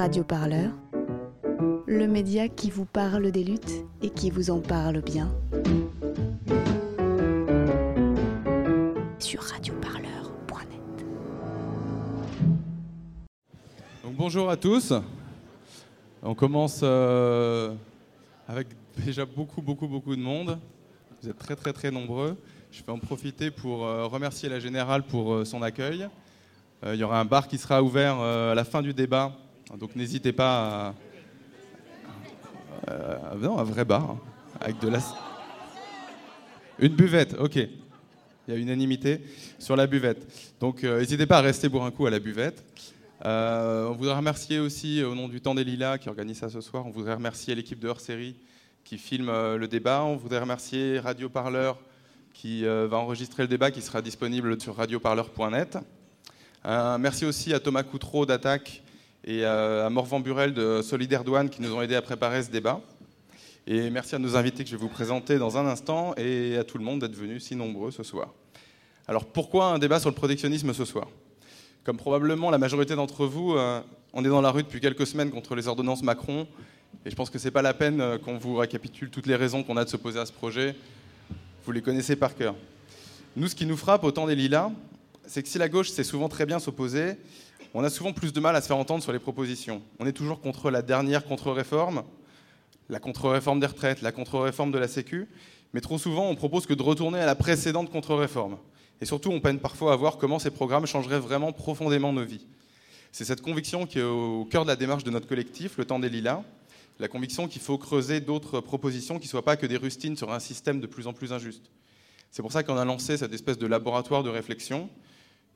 Radio Parleur, le média qui vous parle des luttes et qui vous en parle bien. Sur radioparleur.net. Bonjour à tous. On commence euh, avec déjà beaucoup, beaucoup, beaucoup de monde. Vous êtes très, très, très nombreux. Je vais en profiter pour euh, remercier la Générale pour euh, son accueil. Il y aura un bar qui sera ouvert à la fin du débat, donc n'hésitez pas à... Euh, non, un vrai bar, hein, avec de la... Une buvette, ok. Il y a unanimité sur la buvette. Donc euh, n'hésitez pas à rester boire un coup à la buvette. Euh, on voudrait remercier aussi, au nom du Temps des Lilas qui organise ça ce soir, on voudrait remercier l'équipe de hors-série qui filme le débat. On voudrait remercier Radio Parleur qui va enregistrer le débat qui sera disponible sur radioparleur.net. Merci aussi à Thomas Coutreau d'Attaque et à Morvan Burel de Solidaire Douane qui nous ont aidés à préparer ce débat. Et merci à nos invités que je vais vous présenter dans un instant et à tout le monde d'être venus si nombreux ce soir. Alors pourquoi un débat sur le protectionnisme ce soir? Comme probablement la majorité d'entre vous, euh, on est dans la rue depuis quelques semaines contre les ordonnances Macron et je pense que ce n'est pas la peine euh, qu'on vous récapitule toutes les raisons qu'on a de s'opposer à ce projet. Vous les connaissez par cœur. Nous, ce qui nous frappe au temps des lilas, c'est que si la gauche sait souvent très bien s'opposer, on a souvent plus de mal à se faire entendre sur les propositions. On est toujours contre la dernière contre-réforme, la contre-réforme des retraites, la contre-réforme de la Sécu, mais trop souvent on propose que de retourner à la précédente contre-réforme. Et surtout, on peine parfois à voir comment ces programmes changeraient vraiment profondément nos vies. C'est cette conviction qui est au cœur de la démarche de notre collectif, le temps des lilas, la conviction qu'il faut creuser d'autres propositions qui ne soient pas que des rustines sur un système de plus en plus injuste. C'est pour ça qu'on a lancé cette espèce de laboratoire de réflexion.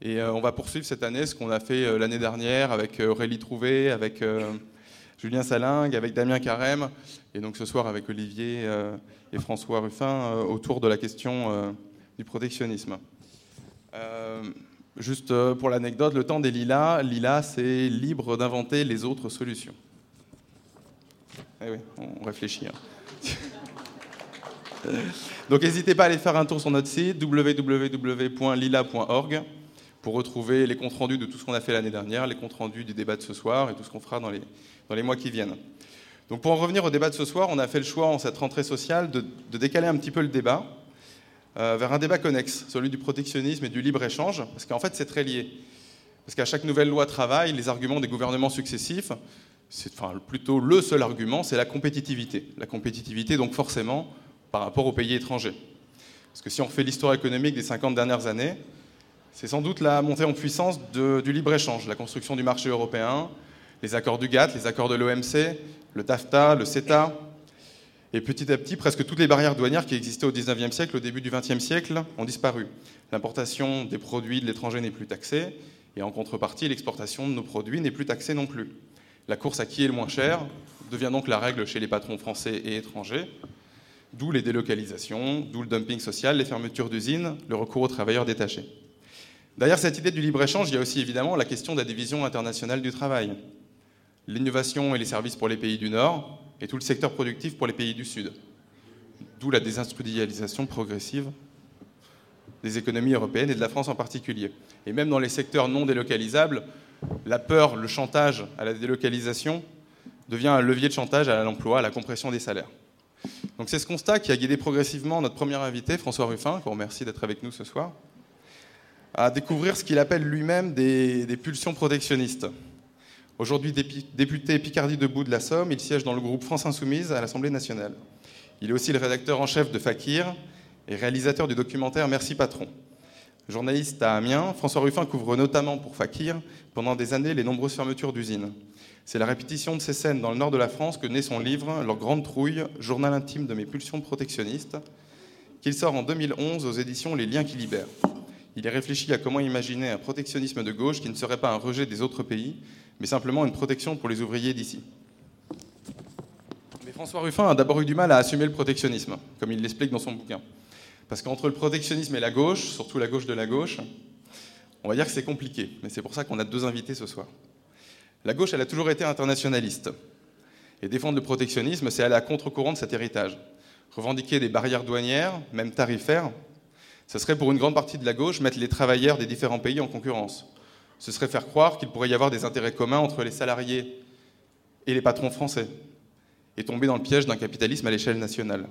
Et euh, on va poursuivre cette année ce qu'on a fait euh, l'année dernière avec euh, Aurélie Trouvé, avec Julien Salingue, avec Damien Carême, et donc ce soir avec Olivier et François Ruffin autour de la question du protectionnisme. Juste pour l'anecdote, le temps des lilas, lilas c'est libre d'inventer les autres solutions. Eh oui, on réfléchit. hein. Donc n'hésitez pas à aller faire un tour sur notre site www.lila.org pour retrouver les comptes rendus de tout ce qu'on a fait l'année dernière, les comptes rendus du débat de ce soir et tout ce qu'on fera dans les, mois qui viennent. Donc pour en revenir au débat de ce soir, on a fait le choix en cette rentrée sociale de, décaler un petit peu le débat euh, vers un débat connexe, celui du protectionnisme et du libre-échange, parce qu'en fait c'est très lié. Parce qu'à chaque nouvelle loi travail, les arguments des gouvernements successifs, enfin, plutôt le seul argument, c'est la compétitivité. La compétitivité donc forcément par rapport aux pays étrangers. Parce que si on refait l'histoire économique des 50 dernières années, c'est sans doute la montée en puissance du libre-échange, la construction du marché européen, les accords du GATT, les accords de l'OMC, le TAFTA, le CETA. Et petit à petit, presque toutes les barrières douanières qui existaient au 19e siècle, au début du 20e siècle, ont disparu. L'importation des produits de l'étranger n'est plus taxée, et en contrepartie, l'exportation de nos produits n'est plus taxée non plus. La course à qui est le moins cher devient donc la règle chez les patrons français et étrangers, d'où les délocalisations, d'où le dumping social, les fermetures d'usines, le recours aux travailleurs détachés. Derrière cette idée du libre-échange, il y a aussi évidemment la question de la division internationale du travail. L'innovation et les services pour les pays du Nord, et tout le secteur productif pour les pays du Sud. D'où la désindustrialisation progressive des économies européennes et de la France en particulier. Et même dans les secteurs non délocalisables, la peur, le chantage à la délocalisation devient un levier de chantage à l'emploi, à la compression des salaires. Donc c'est ce constat qui a guidé progressivement notre premier invité, François Ruffin, qu'on remercie d'être avec nous ce soir, à découvrir ce qu'il appelle lui-même des, pulsions protectionnistes. Aujourd'hui député Picardie debout de la Somme, il siège dans le groupe France Insoumise à l'Assemblée nationale. Il est aussi le rédacteur en chef de Fakir et réalisateur du documentaire Merci Patron. Journaliste à Amiens, François Ruffin couvre notamment pour Fakir pendant des années les nombreuses fermetures d'usines. C'est la répétition de ces scènes dans le nord de la France que naît son livre Leur grande trouille, journal intime de mes pulsions protectionnistes, qu'il sort en 2011 aux éditions Les Liens qui libèrent. Il est réfléchi à comment imaginer un protectionnisme de gauche qui ne serait pas un rejet des autres pays, mais simplement une protection pour les ouvriers d'ici. Mais François Ruffin a d'abord eu du mal à assumer le protectionnisme, comme il l'explique dans son bouquin. Parce qu'entre le protectionnisme et la gauche, surtout la gauche de la gauche, on va dire que c'est compliqué. Mais c'est pour ça qu'on a deux invités ce soir. La gauche, elle a toujours été internationaliste. Et défendre le protectionnisme, c'est aller à contre-courant de cet héritage. Revendiquer des barrières douanières, même tarifaires, ce serait pour une grande partie de la gauche mettre les travailleurs des différents pays en concurrence. Ce serait faire croire qu'il pourrait y avoir des intérêts communs entre les salariés et les patrons français, et tomber dans le piège d'un capitalisme à l'échelle nationale.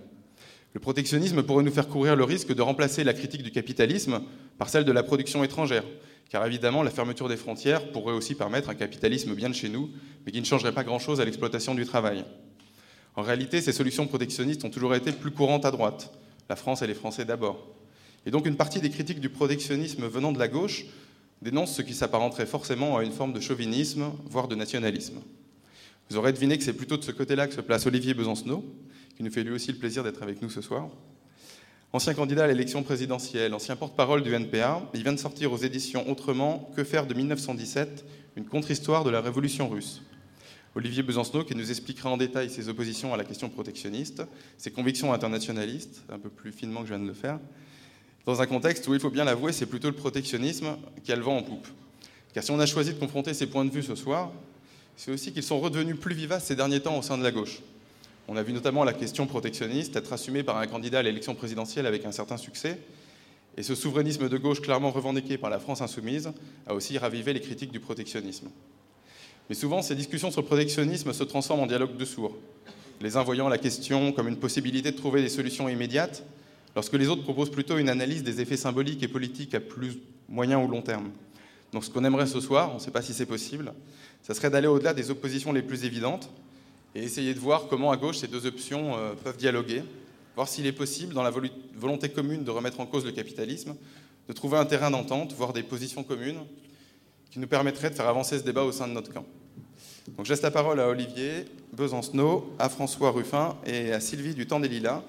Le protectionnisme pourrait nous faire courir le risque de remplacer la critique du capitalisme par celle de la production étrangère, car évidemment la fermeture des frontières pourrait aussi permettre un capitalisme bien de chez nous, mais qui ne changerait pas grand-chose à l'exploitation du travail. En réalité, ces solutions protectionnistes ont toujours été plus courantes à droite, la France et les Français d'abord. Et donc une partie des critiques du protectionnisme venant de la gauche dénonce ce qui s'apparenterait forcément à une forme de chauvinisme, voire de nationalisme. Vous aurez deviné que c'est plutôt de ce côté-là que se place Olivier Besancenot, qui nous fait lui aussi le plaisir d'être avec nous ce soir. Ancien candidat à l'élection présidentielle, ancien porte-parole du NPA, il vient de sortir aux éditions Autrement Que faire de 1917, une contre-histoire de la révolution russe. Olivier Besancenot qui nous expliquera en détail ses oppositions à la question protectionniste, ses convictions internationalistes, un peu plus finement que je viens de le faire, dans un contexte où, il faut bien l'avouer, c'est plutôt le protectionnisme qui a le vent en poupe. Car si on a choisi de confronter ces points de vue ce soir, c'est aussi qu'ils sont redevenus plus vivaces ces derniers temps au sein de la gauche. On a vu notamment la question protectionniste être assumée par un candidat à l'élection présidentielle avec un certain succès, et ce souverainisme de gauche clairement revendiqué par la France insoumise a aussi ravivé les critiques du protectionnisme. Mais souvent, ces discussions sur le protectionnisme se transforment en dialogue de sourds, les uns voyant la question comme une possibilité de trouver des solutions immédiates, lorsque les autres proposent plutôt une analyse des effets symboliques et politiques à plus moyen ou long terme. Donc ce qu'on aimerait ce soir, on ne sait pas si c'est possible, ça serait d'aller au-delà des oppositions les plus évidentes et essayer de voir comment à gauche ces deux options euh, peuvent dialoguer, voir s'il est possible, dans la volonté commune de remettre en cause le capitalisme, de trouver un terrain d'entente, voire des positions communes qui nous permettraient de faire avancer ce débat au sein de notre camp. Donc je laisse la parole à Olivier Besancenot, à François Ruffin et à Sylvie du Temps des Lilas,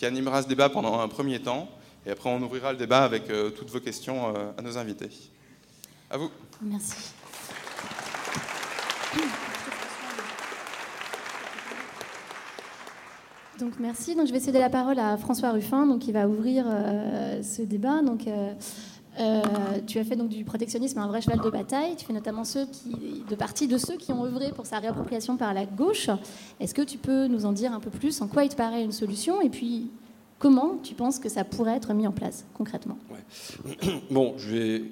qui animera ce débat pendant un premier temps, et après on ouvrira le débat avec euh, toutes vos questions euh, à nos invités. À vous. Merci. Donc merci. Donc je vais céder la parole à François Ruffin, donc qui va ouvrir euh, ce débat. Donc euh, tu as fait donc du protectionnisme un vrai cheval de bataille. Tu fais notamment ceux qui, de partie de ceux qui ont œuvré pour sa réappropriation par la gauche. Est-ce que tu peux nous en dire un peu plus? En quoi il te paraît une solution? Et puis Comment tu penses que ça pourrait être mis en place concrètement? Bon, je vais,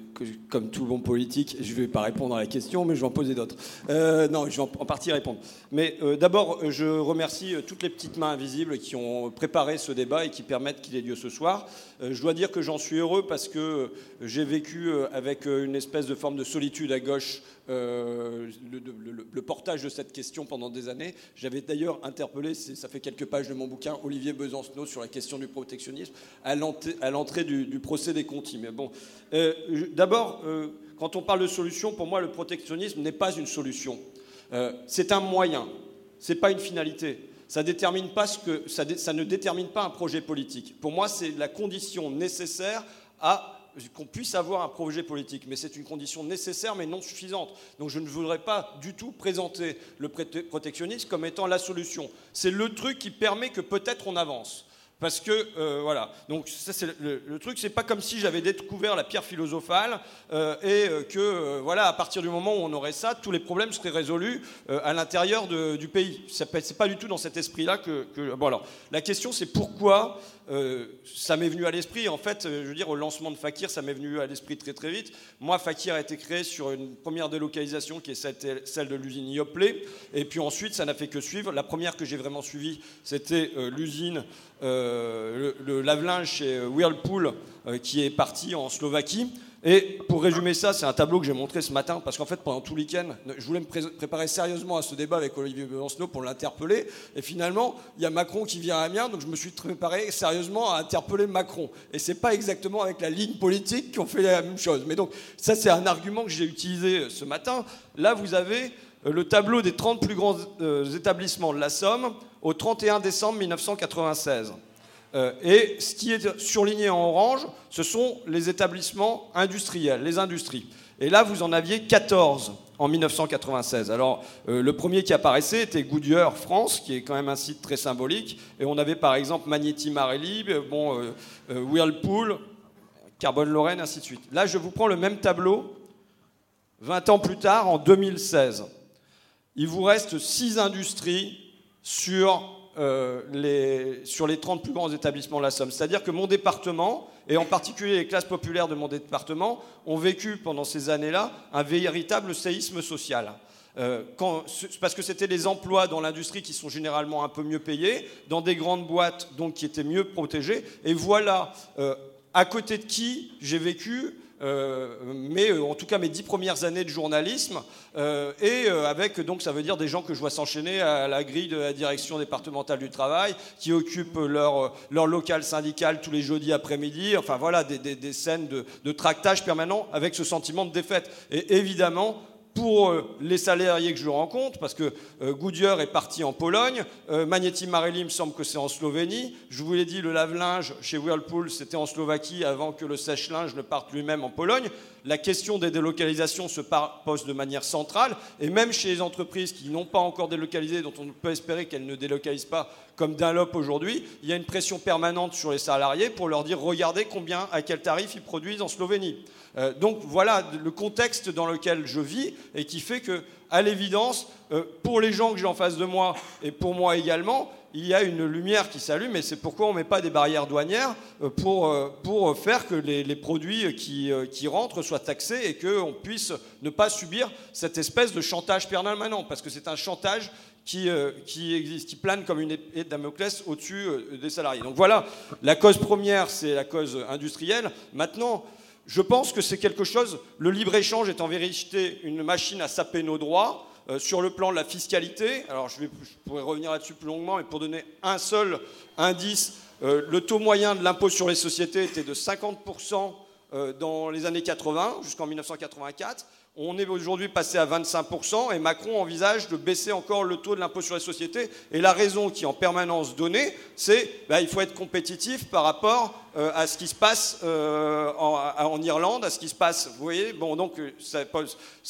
comme tout bon politique, je ne vais pas répondre à la question, mais je vais en poser d'autres. Euh, non, je vais en, partie répondre. Mais euh, d'abord, je remercie euh, toutes les petites mains invisibles qui ont préparé ce débat et qui permettent qu'il ait lieu ce soir. je dois dire que j'en suis heureux parce que j'ai vécu avec une espèce de forme de solitude à gauche le, le, portage de cette question pendant des années. J'avais d'ailleurs interpellé, ça fait quelques pages de mon bouquin, Olivier Besancenot sur la question du protectionnisme à l'entrée du, procès des Conti. Mais bon, euh, d'abord, euh, quand on parle de solution, pour moi, le protectionnisme n'est pas une solution. Euh, c'est un moyen, c'est pas une finalité. Ça, détermine pas ce que, ça, ça ne détermine pas un projet politique. Pour moi, c'est la condition nécessaire à qu'on puisse avoir un projet politique, mais c'est une condition nécessaire mais non suffisante. Donc je ne voudrais pas du tout présenter le protectionnisme comme étant la solution. C'est le truc qui permet que peut-être on avance. Parce que, euh, voilà, donc ça c'est le, truc, c'est pas comme si j'avais découvert la pierre philosophale euh, et euh, que, voilà, à partir du moment où on aurait ça, tous les problèmes seraient résolus à l'intérieur du pays. C'est pas du tout dans cet esprit-là que, que, Bon alors, la question c'est pourquoi euh, ça m'est venu à l'esprit. En fait, euh, je veux dire, au lancement de Fakir, ça m'est venu à l'esprit très très vite. Moi, Fakir a été créé sur une première délocalisation qui est celle de l'usine Yoplait. Et puis ensuite, ça n'a fait que suivre. La première que j'ai vraiment suivie, c'était euh, l'usine, le, le lave-linge chez Whirlpool, qui est partie en Slovaquie. Et pour résumer ça, c'est un tableau que j'ai montré ce matin, parce qu'en fait, pendant tout le week-end, je voulais me préparer sérieusement à ce débat avec Olivier Besancenot pour l'interpeller. Et finalement, il y a Macron qui vient à Amiens, donc je me suis préparé sérieusement à interpeller Macron. Et c'est pas exactement avec la ligne politique qu'on fait la même chose. Mais donc, ça, c'est un argument que j'ai utilisé ce matin. Là, vous avez euh, le tableau des 30 plus grands euh, établissements de la Somme au 31 décembre 1996. Euh, et ce qui est surligné en orange, ce sont les établissements industriels, les industries. Et là, vous en aviez 14 en 1996. Alors, euh, le premier qui apparaissait était Goodyear France, qui est quand même un site très symbolique. Et on avait par exemple Magneti Marelli, euh, Whirlpool, Carbone Lorraine, ainsi de suite. Là, je vous prends le même tableau 20 ans plus tard, en 2016. Il vous reste 6 industries sur euh, sur les 30 plus grands établissements de la Somme. C'est-à-dire que mon département, et en particulier les classes populaires de mon département, ont vécu pendant ces années-là un véritable séisme social. euh, parce que c'était les emplois dans l'industrie qui sont généralement un peu mieux payés, dans des grandes boîtes donc qui étaient mieux protégées. Et voilà euh, à côté de qui j'ai vécu euh, mais en tout cas mes dix premières années de journalisme, et avec donc ça veut dire des gens que je vois s'enchaîner à la grille de la direction départementale du travail, qui occupent leur, leur local syndical tous les jeudis après-midi, enfin voilà des, des, scènes de, de tractage permanent avec ce sentiment de défaite. Et évidemment, pour euh, les salariés que je rencontre, parce que euh, Goodyear est parti en Pologne, euh, Magneti Marelli me semble que c'est en Slovénie, je vous l'ai dit, le lave-linge chez Whirlpool c'était en Slovaquie avant que le sèche-linge ne parte lui-même en Pologne. La question des délocalisations se pose de manière centrale, et même chez les entreprises qui n'ont pas encore délocalisé, dont on peut espérer qu'elles ne délocalisent pas comme Dunlop aujourd'hui, il y a une pression permanente sur les salariés pour leur dire regardez combien, à quel tarif ils produisent en Slovénie. Euh, donc voilà le contexte dans lequel je vis et qui fait que, à l'évidence, euh, pour les gens que j'ai en face de moi et pour moi également, il y a une lumière qui s'allume et c'est pourquoi on ne met pas des barrières douanières euh, pour, pour faire que les, produits qui, qui, rentrent soient taxés et qu'on puisse ne pas subir cette espèce de chantage permanent, parce que c'est un chantage qui, qui, existe, qui plane comme une épée de Damoclès au-dessus des salariés. Donc voilà, la cause première, c'est la cause industrielle. Maintenant, je pense que c'est quelque chose, le libre-échange est en vérité une machine à saper nos droits. Euh, sur le plan de la fiscalité, alors je, pourrais revenir là-dessus plus longuement, mais pour donner un seul indice, euh, le taux moyen de l'impôt sur les sociétés était de 50% euh, dans les années 80 jusqu'en 1984. On est aujourd'hui passé à 25% et Macron envisage de baisser encore le taux de l'impôt sur les sociétés. Et la raison qui est en permanence donnée, c'est qu'il bah, faut être compétitif par rapport euh, à ce qui se passe euh, en, Irlande, à ce qui se passe. Vous voyez, bon, donc euh,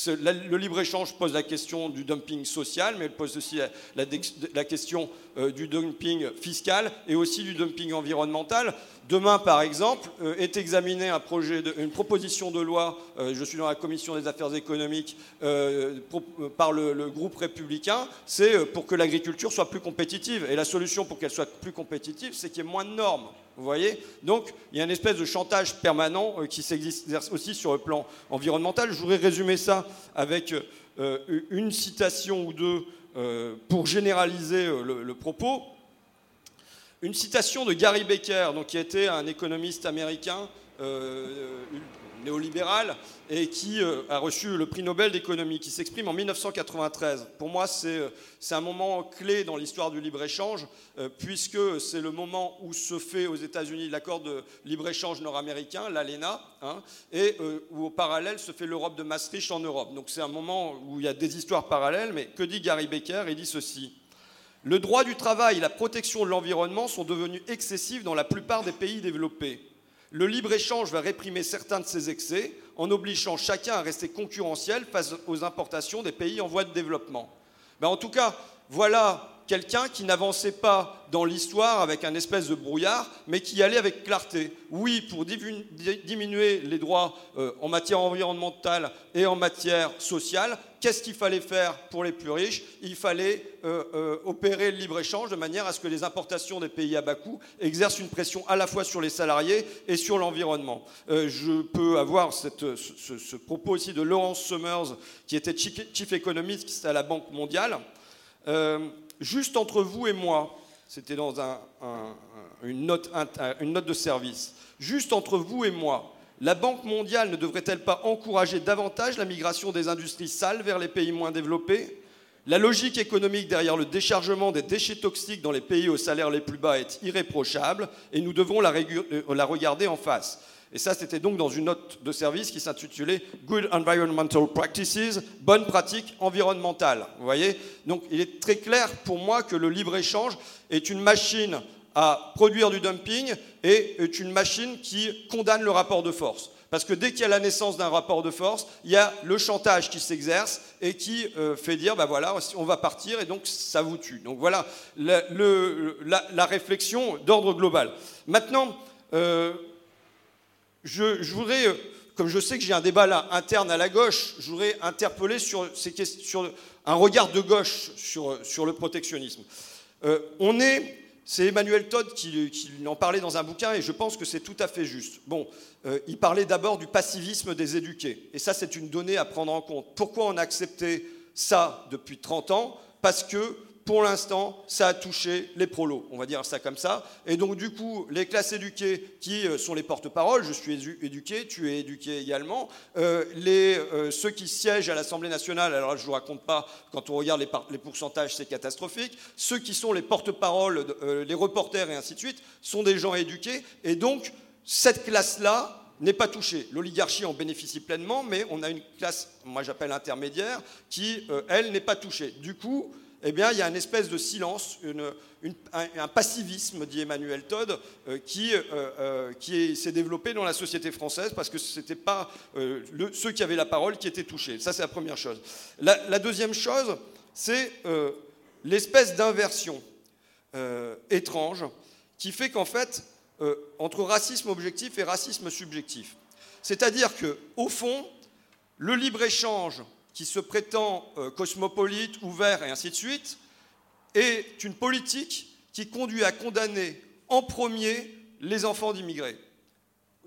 le libre-échange pose la question du dumping social, mais il pose aussi la, question du dumping fiscal et aussi du dumping environnemental. Demain, par exemple, est examiné un projet une proposition de loi, je suis dans la commission des affaires économiques, par le, groupe républicain, c'est pour que l'agriculture soit plus compétitive. Et la solution pour qu'elle soit plus compétitive, c'est qu'il y ait moins de normes. Vous voyez Donc, il y a une espèce de chantage permanent euh, qui s'exerce aussi sur le plan environnemental. Je voudrais résumer ça avec euh, une citation ou deux euh, pour généraliser le, propos. Une citation de Gary Becker, donc, qui était un économiste américain néolibéral et qui euh, a reçu le prix Nobel d'économie, qui s'exprime en 1993. Pour moi, euh, c'est un moment clé dans l'histoire du libre-échange, euh, puisque c'est le moment où se fait aux États-Unis l'accord de libre-échange nord-américain, l'ALENA, hein, et où au parallèle se fait l'Europe de Maastricht en Europe. Donc c'est un moment où il y a des histoires parallèles, mais que dit Gary Becker? Il dit ceci. Le droit du travail et la protection de l'environnement sont devenus excessifs dans la plupart des pays développés. Le libre-échange va réprimer certains de ces excès en obligeant chacun à rester concurrentiel face aux importations des pays en voie de développement. Ben, en tout cas, voilà quelqu'un qui n'avançait pas dans l'histoire avec un espèce de brouillard, mais qui allait avec clarté. Oui, pour diminuer les droits euh, en matière environnementale et en matière sociale, qu'est-ce qu'il fallait faire pour les plus riches? Il fallait euh, euh, opérer le libre-échange de manière à ce que les importations des pays à bas coût exercent une pression à la fois sur les salariés et sur l'environnement. je peux avoir ce, propos aussi de Lawrence Summers, qui était chief économiste à la Banque mondiale juste entre vous et moi, c'était dans une, note, une note de service, juste entre vous et moi, la Banque mondiale ne devrait-elle pas encourager davantage la migration des industries sales vers les pays moins développés? La logique économique derrière le déchargement des déchets toxiques dans les pays aux salaires les plus bas est irréprochable et nous devons la, euh, la regarder en face. Et ça, c'était donc dans une note de service qui s'intitulait Good Environmental Practices, bonnes pratiques environnementales. Vous voyez? Donc il est très clair pour moi que le libre-échange est une machine à produire du dumping et est une machine qui condamne le rapport de force. Parce que dès qu'il y a la naissance d'un rapport de force, il y a le chantage qui s'exerce et qui euh, fait dire, ben voilà, on va partir et donc ça vous tue. Donc voilà la, réflexion d'ordre global. Maintenant, euh, je, voudrais, euh, comme je sais que j'ai un débat là interne à la gauche, je voudrais interpeller sur, un regard de gauche sur, euh, le protectionnisme. Euh, on est, c'est Emmanuel Todd qui, en parlait dans un bouquin et je pense que c'est tout à fait juste. Bon, il parlait d'abord du passivisme des éduqués et ça c'est une donnée à prendre en compte. Pourquoi on a accepté ça depuis 30 ans? Parce que pour l'instant, ça a touché les prolos, on va dire ça comme ça. Et donc, du coup, les classes éduquées, qui euh, sont les porte-paroles, je suis éduqué, tu es éduqué également, euh, les, euh, ceux qui siègent à l'Assemblée nationale, alors je ne vous raconte pas, quand on regarde les, les pourcentages, c'est catastrophique, ceux qui sont les porte-paroles, les reporters et ainsi de suite, sont des gens éduqués. Et donc, cette classe-là, n'est pas touchée. L'oligarchie en bénéficie pleinement, mais on a une classe, moi j'appelle intermédiaire, qui, elle, n'est pas touchée. Du coup, eh bien, il y a une espèce de silence, un, passivisme, dit Emmanuel Todd, euh, qui, euh, euh, s'est développé dans la société française parce que ce n'était pas ceux qui avaient la parole qui étaient touchés. Ça, c'est la première chose. La, deuxième chose, c'est l'espèce d'inversion étrange qui fait qu'en fait, entre racisme objectif et racisme subjectif, c'est-à-dire qu'au fond, le libre-échange qui se prétend euh, cosmopolite, ouvert et ainsi de suite, est une politique qui conduit à condamner en premier les enfants d'immigrés,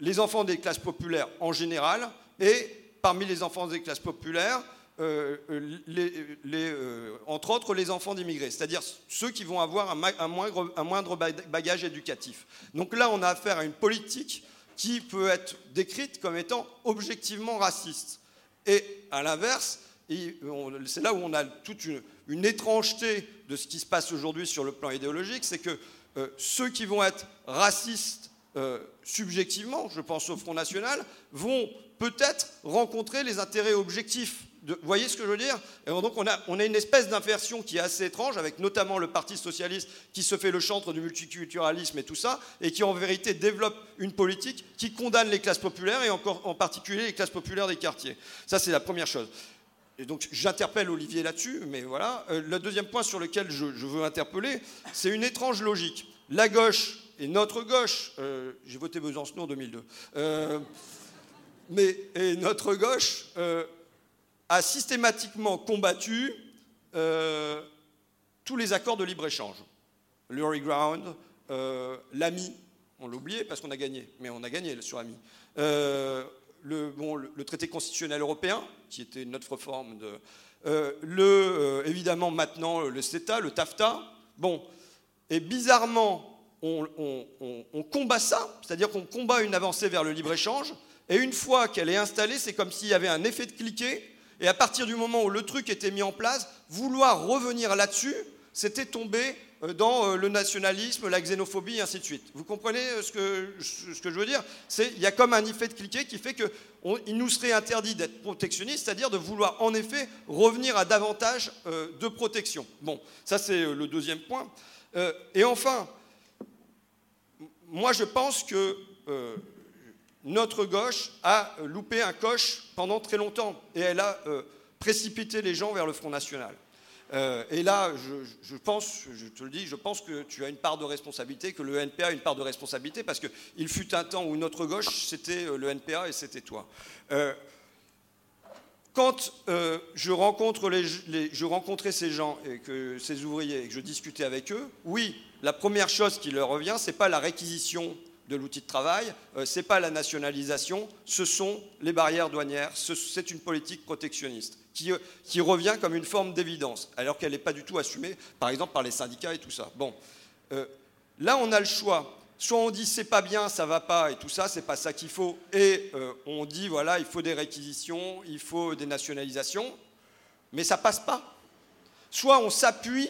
les enfants des classes populaires en général, et parmi les enfants des classes populaires, euh, euh, entre autres les enfants d'immigrés, c'est-à-dire ceux qui vont avoir un, moindre, un, moindre, bagage éducatif. Donc là, on a affaire à une politique qui peut être décrite comme étant objectivement raciste. Et à l'inverse, c'est là où on a toute une, étrangeté de ce qui se passe aujourd'hui sur le plan idéologique, c'est que euh, ceux qui vont être racistes euh, subjectivement, je pense au Front National, vont peut-être rencontrer les intérêts objectifs. Vous voyez ce que je veux dire Et Donc on a, on a une espèce d'inversion qui est assez étrange, avec notamment le Parti socialiste qui se fait le chantre du multiculturalisme et tout ça, et qui en vérité développe une politique qui condamne les classes populaires, et encore en particulier les classes populaires des quartiers. Ça c'est la première chose. Et donc j'interpelle Olivier là-dessus, mais voilà. Euh, le deuxième point sur lequel je, veux interpeller, c'est une étrange logique. La gauche et notre gauche, euh, j'ai voté Besançon en 2002, euh, mais et notre gauche a systématiquement combattu tous les accords de libre-échange. Lurie Ground, l'AMI, on l'a oublié parce qu'on a gagné, mais on a gagné sur AMI le, traité constitutionnel européen, qui était notre forme de. Euh, le, euh, évidemment, maintenant, le CETA, le TAFTA. Bon, et bizarrement, on, combat ça, c'est-à-dire qu'on combat une avancée vers le libre-échange, et une fois qu'elle est installée, c'est comme s'il y avait un effet de cliquet, et à partir du moment où le truc était mis en place, vouloir revenir là-dessus, c'était tomber euh, dans euh, le nationalisme, la xénophobie, et ainsi de suite. Vous comprenez euh, ce que, ce que je veux dire? Il y a comme un effet de cliquet qui fait qu'il nous serait interdit d'être protectionniste, c'est-à-dire de vouloir en effet revenir à davantage de protection. Bon, ça c'est le deuxième point. et enfin, moi je pense que notre gauche a loupé un coche pendant très longtemps et elle a précipité les gens vers le Front National. Euh, et là, je, pense, je te le dis, je pense que tu as une part de responsabilité, que le NPA a une part de responsabilité, parce qu'il fut un temps où notre gauche, c'était euh, le NPA et c'était toi. Euh, quand je rencontrais ces gens, et que, ces ouvriers, et que je discutais avec eux, oui, la première chose qui leur revient, ce n'est pas la réquisition de l'outil de travail, euh, ce n'est pas la nationalisation, ce sont les barrières douanières, c'est une politique protectionniste qui, euh, qui, revient comme une forme d'évidence, alors qu'elle n'est pas du tout assumée, par exemple, par les syndicats et tout ça. Bon, euh, là, on a le choix. Soit on dit c'est pas bien, ça va pas et tout ça, c'est pas ça qu'il faut, et on dit voilà, il faut des réquisitions, il faut des nationalisations, mais ça passe pas. Soit on s'appuie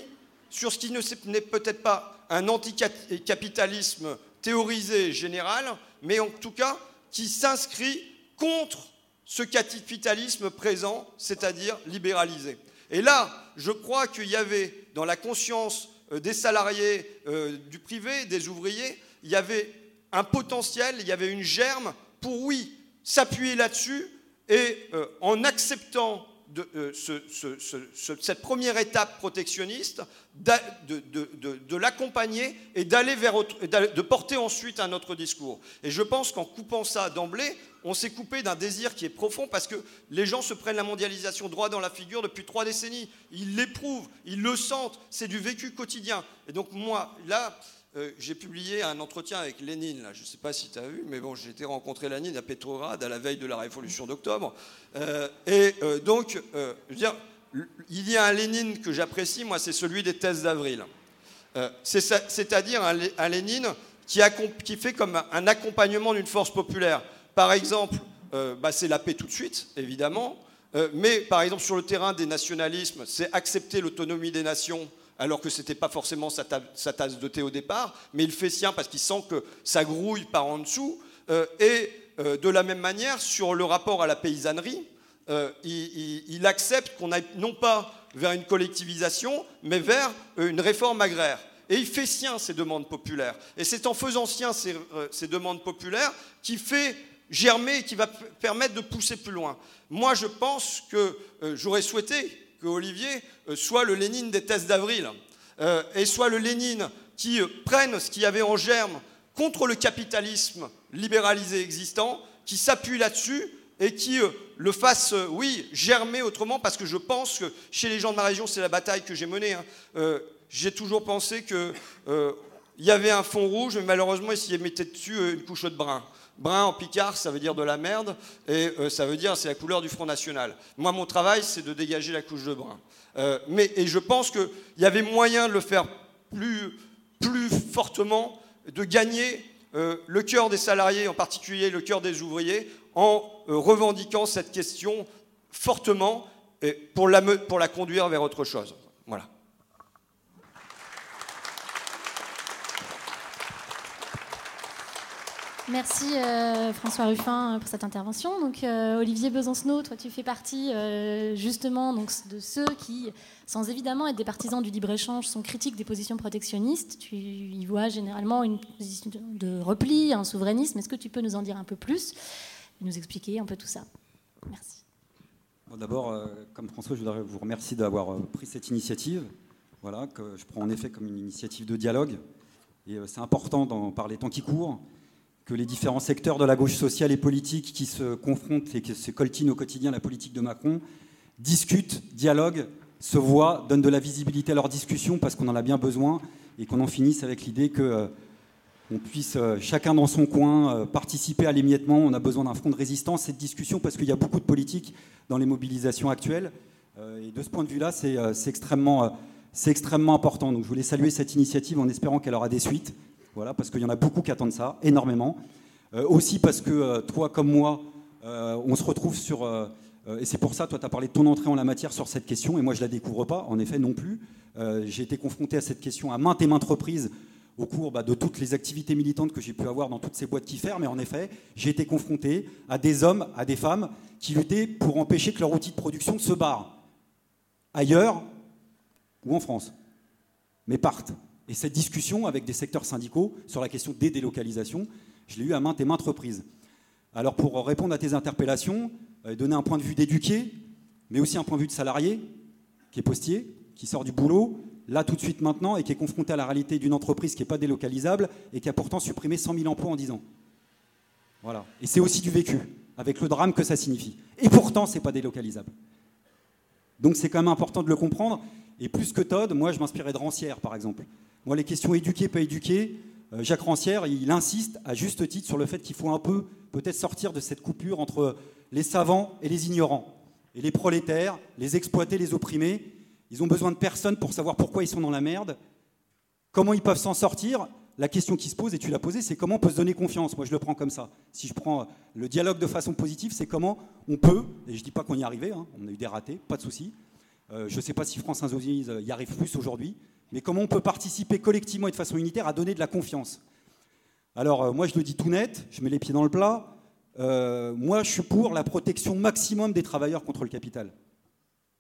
sur ce qui n'est peut-être pas un anticapitalisme théorisé général, mais en tout cas qui s'inscrit contre ce capitalisme présent, c'est-à-dire libéralisé. Et là, je crois qu'il y avait dans la conscience euh, des salariés euh, du privé, des ouvriers, il y avait un potentiel, il y avait une germe pour, oui, s'appuyer là-dessus et euh, en acceptant de, euh, cette première étape protectionniste, de, l'accompagner et d'aller vers de porter ensuite un autre discours. Et je pense qu'en coupant ça d'emblée, on s'est coupé d'un désir qui est profond parce que les gens se prennent la mondialisation droit dans la figure depuis trois décennies. Ils l'éprouvent, ils le sentent, c'est du vécu quotidien. Et donc moi, là, euh, j'ai publié un entretien avec Lénine, je ne sais pas si tu as vu, mais bon, j'ai été rencontrer Lénine à Petrograd à la veille de la révolution d'octobre. Euh, et euh, donc, il y a un Lénine que j'apprécie, moi, c'est celui des thèses d'avril. C'est-à-dire un, Lénine qui, fait comme un accompagnement d'une force populaire. Par exemple, bah, c'est la paix tout de suite, évidemment, mais par exemple sur le terrain des nationalismes, c'est accepter l'autonomie des nations alors que ce n'était pas forcément sa, tasse de thé au départ, mais il fait sien parce qu'il sent que ça grouille par en dessous. et de la même manière, sur le rapport à la paysannerie, il, il, accepte qu'on aille non pas vers une collectivisation, mais vers une réforme agraire. Et il fait sien ces demandes populaires. Et c'est en faisant sien ces, euh, demandes populaires qu'il fait germer et qui va permettre de pousser plus loin. Moi, je pense que euh, j'aurais souhaité Olivier euh, soit le Lénine des thèses d'avril et soit le Lénine qui prenne ce qu'il y avait en germe contre le capitalisme libéralisé existant, qui s'appuie là-dessus et qui le fasse, oui, germer autrement, parce que je pense que chez les gens de ma région, c'est la bataille que j'ai menée. Hein, j'ai toujours pensé qu'il euh, y avait un fond rouge, mais malheureusement, ils s'y mettaient dessus euh, une couche de brun. Brun en picard, ça veut dire de la merde, et euh, ça veut dire c'est la couleur du Front National. Moi, mon travail, c'est de dégager la couche de brun. mais, et je pense qu'il y avait moyen de le faire plus, plus fortement, de gagner le cœur des salariés, en particulier le cœur des ouvriers, en revendiquant cette question fortement et pour, la, pour la conduire vers autre chose. Voilà. Merci euh, François Ruffin pour cette intervention. Donc euh, Olivier Besancenot, toi tu fais partie euh, justement donc, de ceux qui, sans évidemment être des partisans du libre-échange, sont critiques des positions protectionnistes. Tu y vois généralement une position de repli, un souverainisme. Est-ce que tu peux nous en dire un peu plus et nous expliquer un peu tout ça? Merci. D'abord, comme François, je voudrais vous remercier d'avoir pris cette initiative, voilà, que je prends en effet comme une initiative de dialogue. Et c'est important dans, par les temps qui courent que les différents secteurs de la gauche sociale et politique qui se confrontent et qui se coltinent au quotidien la politique de Macron discutent, dialoguent, se voient, donnent de la visibilité à leurs discussions parce qu'on en a bien besoin et qu'on en finisse avec l'idée que euh, on puisse euh, chacun dans son coin euh, participer à l'émiettement. On a besoin d'un front de résistance, cette discussion, parce qu'il y a beaucoup de politique dans les mobilisations actuelles. et de ce point de vue-là, c'est extrêmement, extrêmement important. Donc je voulais saluer cette initiative en espérant qu'elle aura des suites. Voilà, parce qu'il y en a beaucoup qui attendent ça, énormément. Euh, aussi parce que euh, toi comme moi, euh, on se retrouve sur... et c'est pour ça, toi, tu as parlé de ton entrée en la matière sur cette question, et moi, je ne la découvre pas, en effet, non plus. j'ai été confronté à cette question à maintes et maintes reprises au cours bah, de toutes les activités militantes que j'ai pu avoir dans toutes ces boîtes qui ferment. Mais en effet, j'ai été confronté à des hommes, à des femmes qui luttaient pour empêcher que leur outil de production se barre ailleurs ou en France, mais partent. Et cette discussion avec des secteurs syndicaux sur la question des délocalisations, je l'ai eu à maintes et maintes reprises. Alors pour répondre à tes interpellations, euh, donner un point de vue d'éduqué, mais aussi un point de vue de salarié, qui est postier, qui sort du boulot, là tout de suite maintenant, et qui est confronté à la réalité d'une entreprise qui n'est pas délocalisable et qui a pourtant supprimé 100 000 emplois en 10 ans. Voilà. Et c'est aussi du vécu, avec le drame que ça signifie. Et pourtant, ce n'est pas délocalisable. Donc c'est quand même important de le comprendre. Et plus que Todd, moi je m'inspirais de Rancière, par exemple. Moi, les questions éduquées, pas éduquées, euh, Jacques Rancière, il insiste à juste titre sur le fait qu'il faut un peu peut-être sortir de cette coupure entre les savants et les ignorants. Et les prolétaires, les exploités, les opprimés, ils ont besoin de personne pour savoir pourquoi ils sont dans la merde, comment ils peuvent s'en sortir? La question qui se pose, et tu l'as posée, c'est comment on peut se donner confiance? Moi, je le prends comme ça. Si je prends le dialogue de façon positive, c'est comment on peut, et je ne dis pas qu'on y arrivait, hein, on a eu des ratés, pas de souci. Euh, je ne sais pas si France Insoumise y arrive plus aujourd'hui, mais comment on peut participer collectivement et de façon unitaire à donner de la confiance? Alors euh, moi je le dis tout net, je mets les pieds dans le plat, euh, moi je suis pour la protection maximum des travailleurs contre le capital,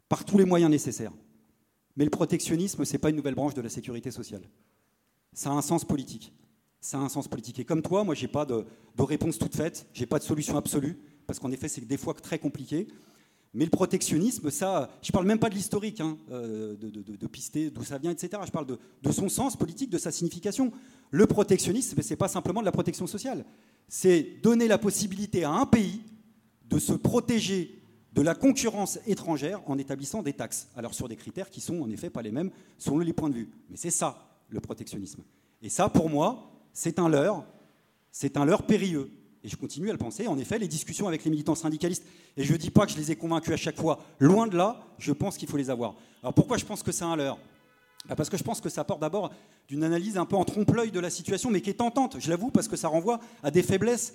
par tous les moyens nécessaires. Mais le protectionnisme, ce n'est pas une nouvelle branche de la sécurité sociale. Ça a un sens politique. Ça a un sens politique. Et comme toi, moi, je n'ai pas de, de, réponse toute faite, je n'ai pas de solution absolue, parce qu'en effet, c'est des fois très compliqué. Mais le protectionnisme, ça, je ne parle même pas de l'historique, hein, euh, de, de, pister d'où ça vient, etc. Je parle de, son sens politique, de sa signification. Le protectionnisme, ce n'est pas simplement de la protection sociale. C'est donner la possibilité à un pays de se protéger de la concurrence étrangère en établissant des taxes. Alors sur des critères qui sont en effet pas les mêmes selon les points de vue. Mais c'est ça, le protectionnisme. Et ça, pour moi, c'est un leurre, c'est un leurre périlleux. Et je continue à le penser, en effet, les discussions avec les militants syndicalistes, et je ne dis pas que je les ai convaincus à chaque fois, loin de là, je pense qu'il faut les avoir. Alors pourquoi je pense que c'est un leurre? Bah, Parce que je pense que ça porte d'abord d'une analyse un peu en trompe-l'œil de la situation, mais qui est tentante, je l'avoue, parce que ça renvoie à des faiblesses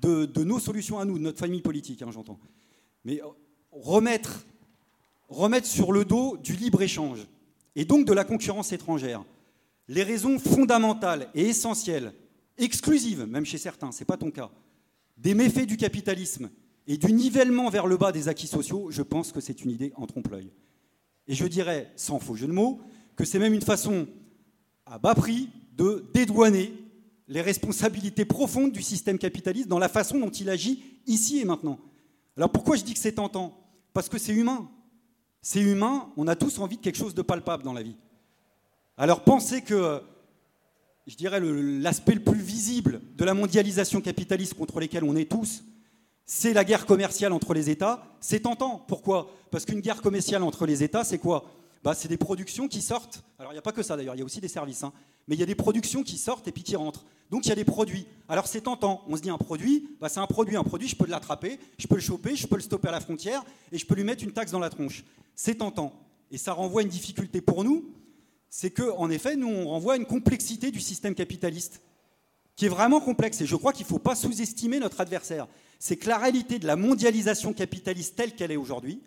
de, nos solutions à nous, de notre famille politique, hein, j'entends. Mais euh, remettre, remettre sur le dos du libre-échange, et donc de la concurrence étrangère, les raisons fondamentales et essentielles exclusive, même chez certains, ce n'est pas ton cas, des méfaits du capitalisme et du nivellement vers le bas des acquis sociaux, je pense que c'est une idée en trompe-l'œil. Et je dirais, sans faux jeu de mots, que c'est même une façon à bas prix de dédouaner les responsabilités profondes du système capitaliste dans la façon dont il agit ici et maintenant. Alors pourquoi je dis que c'est tentant? Parce que c'est humain. C'est humain, on a tous envie de quelque chose de palpable dans la vie. Alors pensez que je dirais, l'aspect le, plus visible de la mondialisation capitaliste contre lesquels on est tous, c'est la guerre commerciale entre les États. C'est tentant. Pourquoi? Parce qu'une guerre commerciale entre les États, c'est quoi? Bah, C'est des productions qui sortent. Alors, il n'y a pas que ça d'ailleurs, il y a aussi des services. Hein. mais il y a des productions qui sortent et puis qui rentrent. Donc, il y a des produits. Alors, c'est tentant. On se dit un produit, bah, c'est un produit. Un produit, je peux l'attraper, je peux le choper, je peux le stopper à la frontière et je peux lui mettre une taxe dans la tronche. C'est tentant. Et ça renvoie une difficulté pour nous, c'est qu'en effet, nous, on renvoie à une complexité du système capitaliste, qui est vraiment complexe. Et je crois qu'il ne faut pas sous-estimer notre adversaire. C'est que la réalité de la mondialisation capitaliste telle qu'elle est aujourd'hui,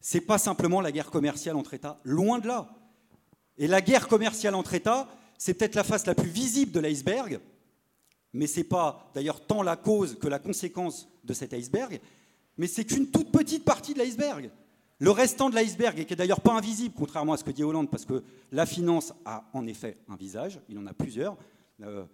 c'est pas simplement la guerre commerciale entre États, loin de là. Et la guerre commerciale entre États, c'est peut-être la face la plus visible de l'iceberg, mais ce n'est pas d'ailleurs tant la cause que la conséquence de cet iceberg, mais c'est qu'une toute petite partie de l'iceberg. Le restant de l'iceberg, et qui n'est d'ailleurs pas invisible, contrairement à ce que dit Hollande, parce que la finance a en effet un visage, il en a plusieurs. Euh,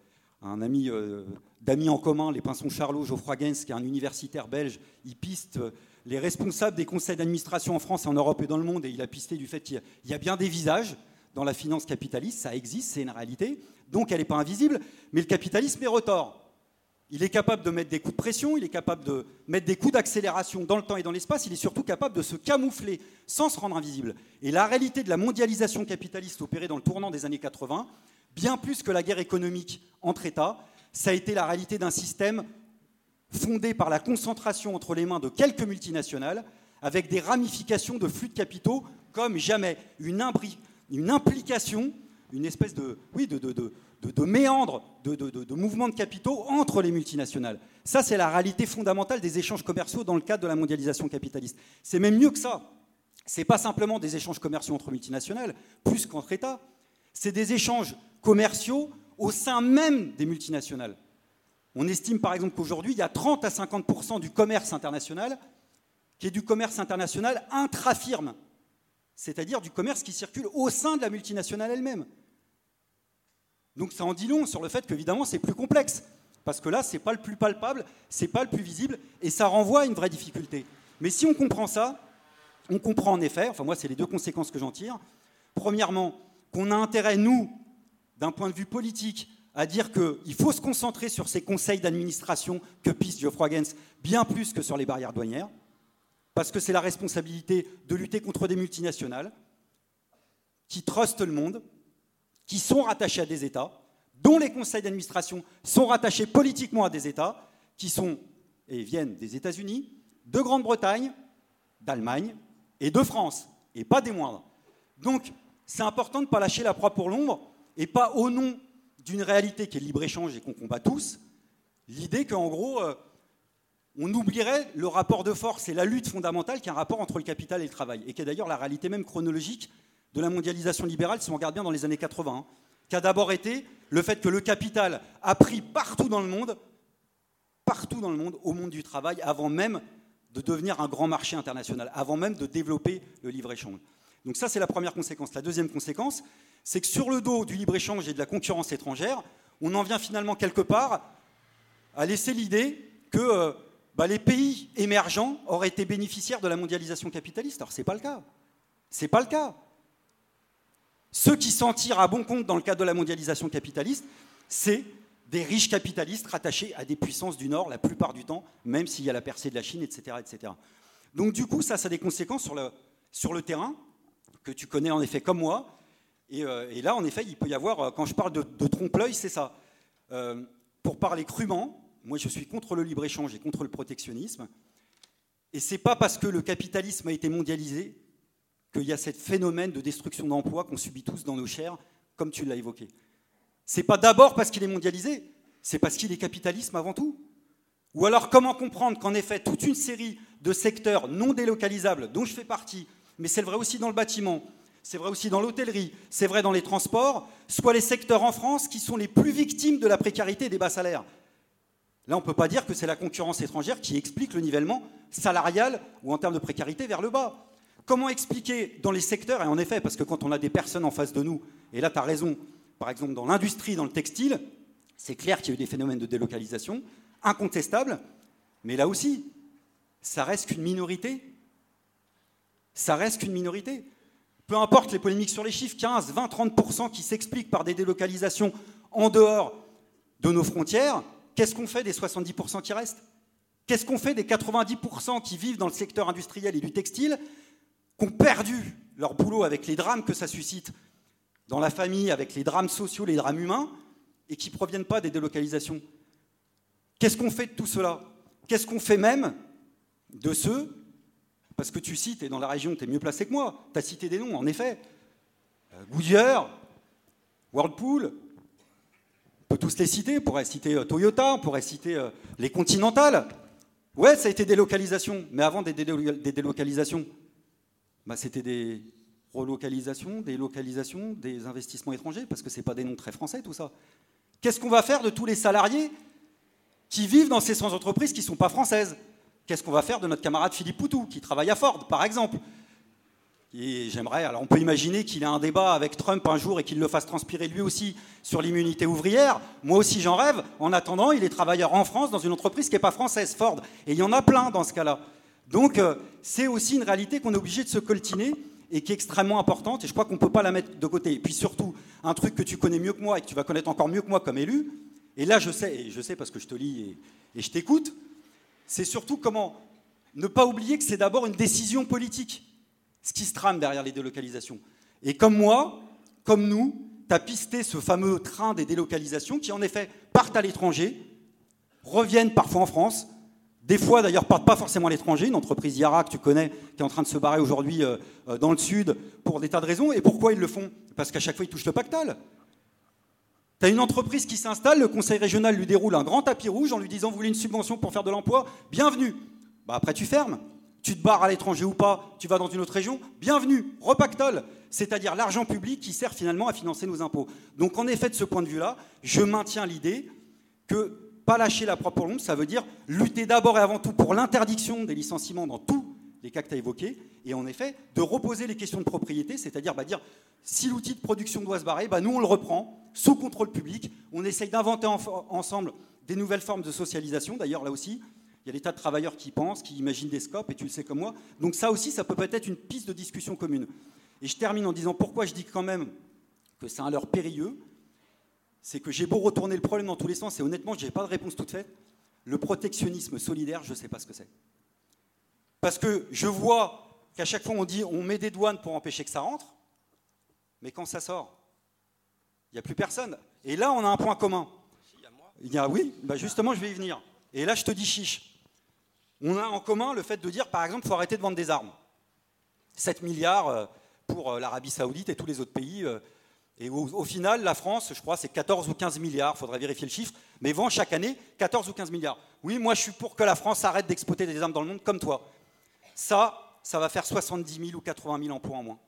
un ami euh, d'amis en commun, les pinsons Charlot, Geoffroy Gens, qui est un universitaire belge, il piste euh, les responsables des conseils d'administration en France, en Europe et dans le monde, et il a pisté du fait qu'il y a bien des visages dans la finance capitaliste, ça existe, c'est une réalité, donc elle n'est pas invisible, mais le capitalisme est retort. Il est capable de mettre des coups de pression, il est capable de mettre des coups d'accélération dans le temps et dans l'espace, il est surtout capable de se camoufler sans se rendre invisible. Et la réalité de la mondialisation capitaliste opérée dans le tournant des années 80, bien plus que la guerre économique entre États, ça a été la réalité d'un système fondé par la concentration entre les mains de quelques multinationales, avec des ramifications de flux de capitaux comme jamais, une, implication, une espèce de, oui, de, méandres, de, de, mouvements de capitaux entre les multinationales. Ça, c'est la réalité fondamentale des échanges commerciaux dans le cadre de la mondialisation capitaliste. C'est même mieux que ça. Ce n'est pas simplement des échanges commerciaux entre multinationales, plus qu'entre États. C'est des échanges commerciaux au sein même des multinationales. On estime par exemple qu'aujourd'hui, il y a 30 à 50 du commerce international qui est du commerce international intra-firme, c'est-à-dire du commerce qui circule au sein de la multinationale elle-même. Donc ça en dit long sur le fait qu'évidemment c'est plus complexe. Parce que là, ce n'est pas le plus palpable, ce n'est pas le plus visible, et ça renvoie à une vraie difficulté. Mais si on comprend ça, on comprend en effet, enfin moi c'est les deux conséquences que j'en tire. Premièrement, qu'on a intérêt, nous, d'un point de vue politique, à dire qu'il faut se concentrer sur ces conseils d'administration que pisse Geoffroy Gens, bien plus que sur les barrières douanières, parce que c'est la responsabilité de lutter contre des multinationales qui trustent le monde, qui sont rattachés à des États, dont les conseils d'administration sont rattachés politiquement à des États, qui sont et viennent des États-Unis, de Grande-Bretagne, d'Allemagne et de France, et pas des moindres. Donc, c'est important de ne pas lâcher la proie pour l'ombre, et pas au nom d'une réalité qui est libre-échange et qu'on combat tous, l'idée qu'en gros, euh, on oublierait le rapport de force et la lutte fondamentale qui est un rapport entre le capital et le travail, et qui est d'ailleurs la réalité même chronologique de la mondialisation libérale, si on regarde bien dans les années 80, hein, qui a d'abord été le fait que le capital a pris partout dans le monde, partout dans le monde, au monde du travail, avant même de devenir un grand marché international, avant même de développer le libre-échange. Donc ça, c'est la première conséquence. La deuxième conséquence, c'est que sur le dos du libre-échange et de la concurrence étrangère, on en vient finalement quelque part à laisser l'idée que euh, bah, les pays émergents auraient été bénéficiaires de la mondialisation capitaliste. Alors ce n'est pas le cas. Ce n'est pas le cas. Ceux qui s'en tirent à bon compte dans le cadre de la mondialisation capitaliste, c'est des riches capitalistes rattachés à des puissances du Nord la plupart du temps, même s'il y a la percée de la Chine, etc. Donc du coup, ça, ça a des conséquences sur le, sur le terrain, que tu connais en effet comme moi. Et, euh, là, en effet, il peut y avoir, euh, quand je parle de, trompe-l'œil, c'est ça. Euh, pour parler crûment, moi je suis contre le libre-échange et contre le protectionnisme. Et c'est pas parce que le capitalisme a été mondialisé qu'il y a ce phénomène de destruction d'emplois qu'on subit tous dans nos chairs, comme tu l'as évoqué. C'est pas d'abord parce qu'il est mondialisé, c'est parce qu'il est capitalisme avant tout. Ou alors comment comprendre qu'en effet toute une série de secteurs non délocalisables dont je fais partie, mais c'est vrai aussi dans le bâtiment, c'est vrai aussi dans l'hôtellerie, c'est vrai dans les transports, soient les secteurs en France qui sont les plus victimes de la précarité et des bas salaires. Là, on ne peut pas dire que c'est la concurrence étrangère qui explique le nivellement salarial ou en termes de précarité vers le bas. Comment expliquer dans les secteurs, et en effet, parce que quand on a des personnes en face de nous, et là tu as raison, par exemple dans l'industrie, dans le textile, c'est clair qu'il y a eu des phénomènes de délocalisation, incontestables, mais là aussi, ça reste qu'une minorité. Ça reste qu'une minorité. Peu importe les polémiques sur les chiffres, 15, 20, 30% qui s'expliquent par des délocalisations en dehors de nos frontières, qu'est-ce qu'on fait des 70% qui restent? Qu'est-ce qu'on fait des 90% qui vivent dans le secteur industriel et du textile, qui ont perdu leur boulot avec les drames que ça suscite dans la famille, avec les drames sociaux, les drames humains, et qui ne proviennent pas des délocalisations. Qu'est-ce qu'on fait de tout cela? Qu'est-ce qu'on fait même de ceux, parce que tu cites, et dans la région, tu es mieux placé que moi, tu as cité des noms, en effet, euh, Goodyear, Whirlpool, on peut tous les citer, on pourrait citer euh, Toyota, on pourrait citer euh, les Continentales. Ouais, ça a été des localisations, mais avant des, délocalisations, bah, c'était des relocalisations, des localisations, des investissements étrangers, parce que ce n'est pas des noms très français tout ça. Qu'est-ce qu'on va faire de tous les salariés qui vivent dans ces 100 entreprises qui ne sont pas françaises? Qu'est-ce qu'on va faire de notre camarade Philippe Poutou, qui travaille à Ford, par exemple? Et j'aimerais, alors on peut imaginer qu'il ait un débat avec Trump un jour et qu'il le fasse transpirer lui aussi sur l'immunité ouvrière. Moi aussi j'en rêve. En attendant, il est travailleur en France dans une entreprise qui n'est pas française, Ford. Et il y en a plein dans ce cas-là. Donc euh, c'est aussi une réalité qu'on est obligé de se coltiner et qui est extrêmement importante. Et je crois qu'on ne peut pas la mettre de côté. Et puis surtout, un truc que tu connais mieux que moi et que tu vas connaître encore mieux que moi comme élu, et là, je sais, et je sais parce que je te lis et, je t'écoute, c'est surtout comment ne pas oublier que c'est d'abord une décision politique, ce qui se trame derrière les délocalisations. Et comme moi, comme nous, tu as pisté ce fameux train des délocalisations qui, en effet, partent à l'étranger, reviennent parfois en France, des fois d'ailleurs partent pas forcément à l'étranger, une entreprise Yara que tu connais qui est en train de se barrer aujourd'hui euh, euh, dans le sud pour des tas de raisons. Et pourquoi ils le font? Parce qu'à chaque fois ils touchent le pactole. Tu une entreprise qui s'installe, le conseil régional lui déroule un grand tapis rouge en lui disant Vous voulez une subvention pour faire de l'emploi? Bienvenue. Bah après, tu fermes. Tu te barres à l'étranger ou pas, tu vas dans une autre région, bienvenue, repactole, c'est-à-dire l'argent public qui sert finalement à financer nos impôts. Donc en effet, de ce point de vue-là, je maintiens l'idée que pas lâcher la propre l'ombre, ça veut dire lutter d'abord et avant tout pour l'interdiction des licenciements dans tous les cas que tu as évoqués, et en effet, de reposer les questions de propriété, c'est-à-dire bah, dire si l'outil de production doit se barrer, bah, nous on le reprend, sous contrôle public. On essaye d'inventer ensemble des nouvelles formes de socialisation. D'ailleurs, là aussi, il y a des tas de travailleurs qui pensent, qui imaginent des scopes, et tu le sais comme moi. Donc ça aussi, ça peut peut être une piste de discussion commune. Et je termine en disant pourquoi je dis quand même que c'est un leurre périlleux. C'est que j'ai beau retourner le problème dans tous les sens, et honnêtement, je n'ai pas de réponse toute faite. Le protectionnisme solidaire, je ne sais pas ce que c'est. Parce que je vois qu'à chaque fois on dit on met des douanes pour empêcher que ça rentre, mais quand ça sort, il n'y a plus personne. Et là, on a un point commun. Il y a, oui, bah justement, je vais y venir. Et là, je te dis chiche. On a en commun le fait de dire, par exemple, qu'il faut arrêter de vendre des armes. 7 milliards euh, pour euh, l'Arabie Saoudite et tous les autres pays. Euh, et au, final, la France, je crois, c'est 14 ou 15 milliards, il faudrait vérifier le chiffre, mais vend chaque année 14 ou 15 milliards. Oui, moi, je suis pour que la France arrête d'exploiter des armes dans le monde comme toi. Ça, ça va faire 70 000 ou 80 000 emplois en moins.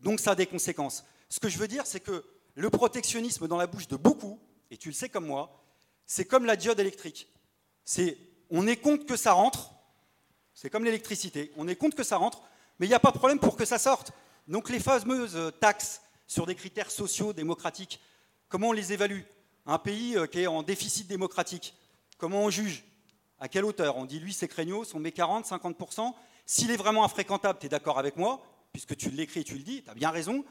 Donc ça a des conséquences. Ce que je veux dire, c'est que le protectionnisme dans la bouche de beaucoup, et tu le sais comme moi, c'est comme la diode électrique. C'est on est compte que ça rentre, c'est comme l'électricité, on est compte que ça rentre, mais il n'y a pas de problème pour que ça sorte. Donc les fameuses taxes sur des critères sociaux, démocratiques, comment on les évalue? Un pays euh, qui est en déficit démocratique, comment on juge? À quelle hauteur? On dit lui c'est craignos, on met 40, 50%. S'il est vraiment infréquentable, tu es d'accord avec moi, puisque tu l'écris et tu le dis, tu as bien raison,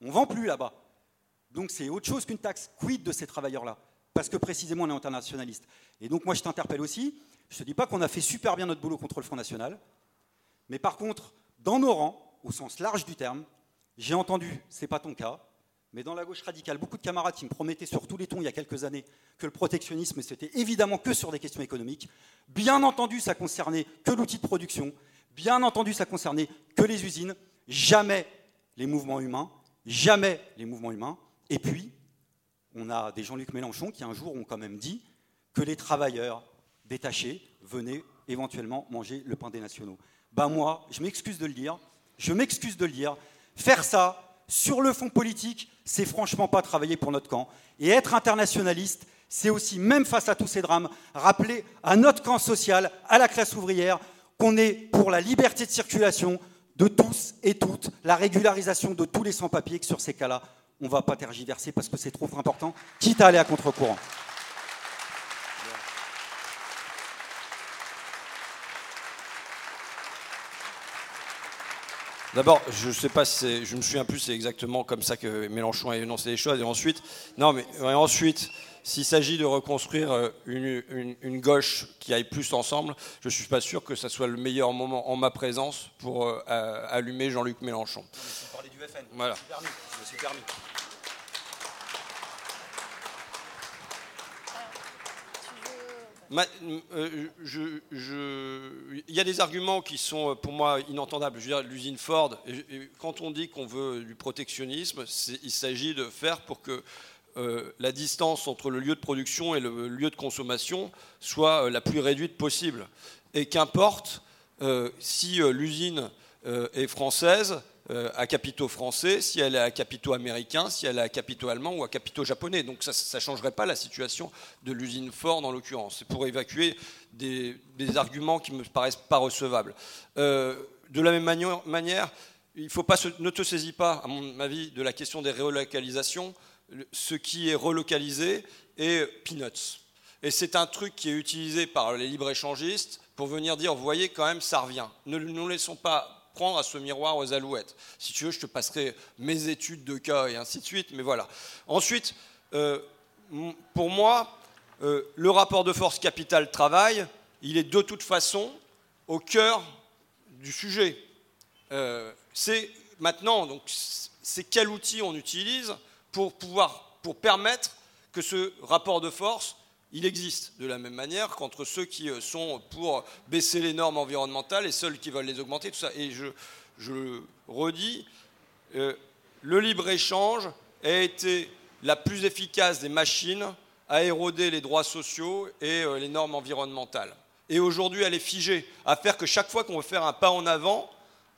on vend plus là-bas. Donc c'est autre chose qu'une taxe. Quid de ces travailleurs-là? Parce que précisément on est internationaliste. Et donc moi je t'interpelle aussi, je ne te dis pas qu'on a fait super bien notre boulot contre le Front National, mais par contre, dans nos rangs, au sens large du terme, j'ai entendu, c'est pas ton cas, mais dans la gauche radicale, beaucoup de camarades qui me promettaient sur tous les tons il y a quelques années que le protectionnisme, c'était évidemment que sur des questions économiques. Bien entendu, ça concernait que l'outil de production. Bien entendu, ça concernait que les usines. Jamais les mouvements humains. Jamais les mouvements humains. Et puis, on a des Jean-Luc Mélenchon qui un jour ont quand même dit que les travailleurs détachés venaient éventuellement manger le pain des nationaux. Ben moi, je m'excuse de le dire, je m'excuse de le dire, faire ça, sur le fond politique, c'est franchement pas travailler pour notre camp. Et être internationaliste, c'est aussi, même face à tous ces drames, rappeler à notre camp social, à la classe ouvrière, qu'on est pour la liberté de circulation de tous et toutes, la régularisation de tous les sans-papiers, que sur ces cas-là, on ne va pas tergiverser parce que c'est trop important, quitte à aller à contre-courant. D'abord, je ne sais pas si je me souviens plus, c'est exactement comme ça que Mélenchon a énoncé les choses. Et ensuite, non, mais ensuite, s'il s'agit de reconstruire euh, une, gauche qui aille plus ensemble, je ne suis pas sûr que ce soit le meilleur moment en ma présence pour euh, allumer Jean-Luc Mélenchon. Vous du FN. Voilà. Je me suis permis. Euh, il y a des arguments qui sont euh, pour moi inentendables. Je veux dire, l'usine Ford, quand on dit qu'on veut du protectionnisme, il s'agit de faire pour que euh, la distance entre le lieu de production et le lieu de consommation soit la plus réduite possible. Et qu'importe si l'usine est française, euh, à capitaux français, si elle est à capitaux américains, si elle est à capitaux allemands ou à capitaux japonais. Donc ça ne changerait pas la situation de l'usine Ford en l'occurrence. C'est pour évacuer des, arguments qui ne me paraissent pas recevables. Euh, de la même manière, il faut pas ne te saisis pas, à mon avis, de la question des relocalisations. Ce qui est relocalisé est peanuts. Et c'est un truc qui est utilisé par les libre-échangistes pour venir dire, vous voyez, quand même, ça revient. Ne nous laissons pas prendre à ce miroir aux alouettes. Si tu veux, je te passerai mes études de cas et ainsi de suite, mais voilà. Ensuite, euh, pour moi, euh, le rapport de force capital-travail, il est de toute façon au cœur du sujet. Euh, c'est maintenant, donc, c'est quel outil on utilise pour pouvoir, pour permettre que ce rapport de force il existe de la même manière qu'entre ceux qui euh, sont pour baisser les normes environnementales et ceux qui veulent les augmenter. Et je, je redis, euh, le libre-échange a été la plus efficace des machines à éroder les droits sociaux et euh, les normes environnementales. Et aujourd'hui, elle est figée, à faire que chaque fois qu'on veut faire un pas en avant,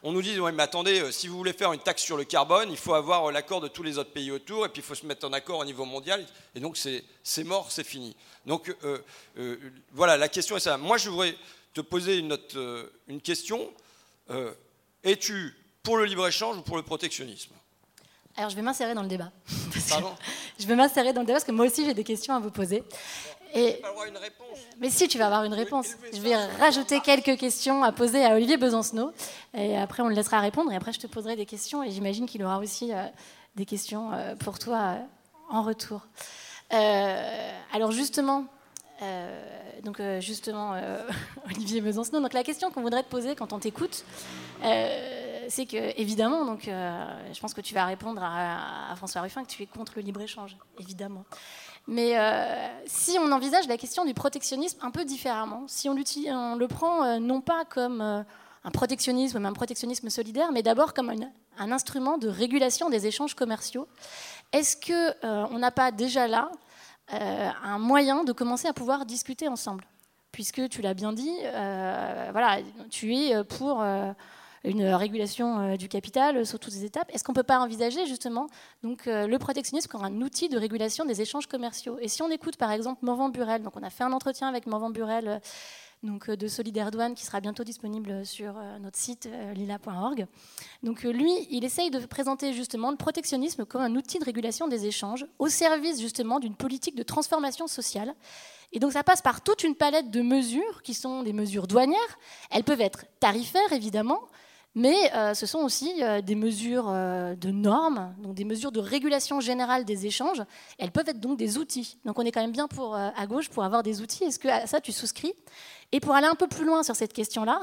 on nous dit, ouais, mais attendez, euh, si vous voulez faire une taxe sur le carbone, il faut avoir euh, l'accord de tous les autres pays autour, et puis il faut se mettre en accord au niveau mondial, et donc c'est mort, c'est fini. Donc euh, voilà, la question est ça. Moi, je voudrais te poser une, une question. Es-tu pour le libre-échange ou pour le protectionnisme? Alors je vais m'insérer dans le débat. Pardon? je vais m'insérer dans le débat parce que moi aussi j'ai des questions à vous poser. Et... Pas avoir une réponse. Mais si, tu vas avoir une réponse. Je vais rajouter quelques questions à poser à Olivier Besancenot. Et après, on le laissera répondre. Et après, je te poserai des questions. Et j'imagine qu'il aura aussi euh, des questions euh, pour toi euh, en retour. alors, justement, donc, justement Olivier Besancenot, donc la question qu'on voudrait te poser quand on t'écoute, c'est que, évidemment, donc, je pense que tu vas répondre à, à François Ruffin que tu es contre le libre-échange, évidemment. Mais euh, si on envisage la question du protectionnisme un peu différemment, si on, le prend euh, non pas comme euh, un protectionnisme, mais un protectionnisme solidaire, mais d'abord comme un instrument de régulation des échanges commerciaux, est-ce qu'on n'a pas déjà là un moyen de commencer à pouvoir discuter ensemble? Puisque tu l'as bien dit, voilà, tu es pour une régulation euh, du capital euh, sur toutes les étapes. Est-ce qu'on ne peut pas envisager justement donc, euh, le protectionnisme comme un outil de régulation des échanges commerciaux? Et si on écoute par exemple Morvan Burel, donc on a fait un entretien avec Morvan Burel donc, de Solidaire Douane qui sera bientôt disponible sur notre site lila.org. Donc lui, il essaye de présenter justement le protectionnisme comme un outil de régulation des échanges au service justement d'une politique de transformation sociale. Et donc ça passe par toute une palette de mesures qui sont des mesures douanières. Elles peuvent être tarifaires évidemment, mais euh, ce sont aussi euh, des mesures euh, de normes, donc des mesures de régulation générale des échanges. Elles peuvent être donc des outils. Donc on est quand même bien pour, à gauche pour avoir des outils. Est-ce que à ça tu souscris? Et pour aller un peu plus loin sur cette question-là,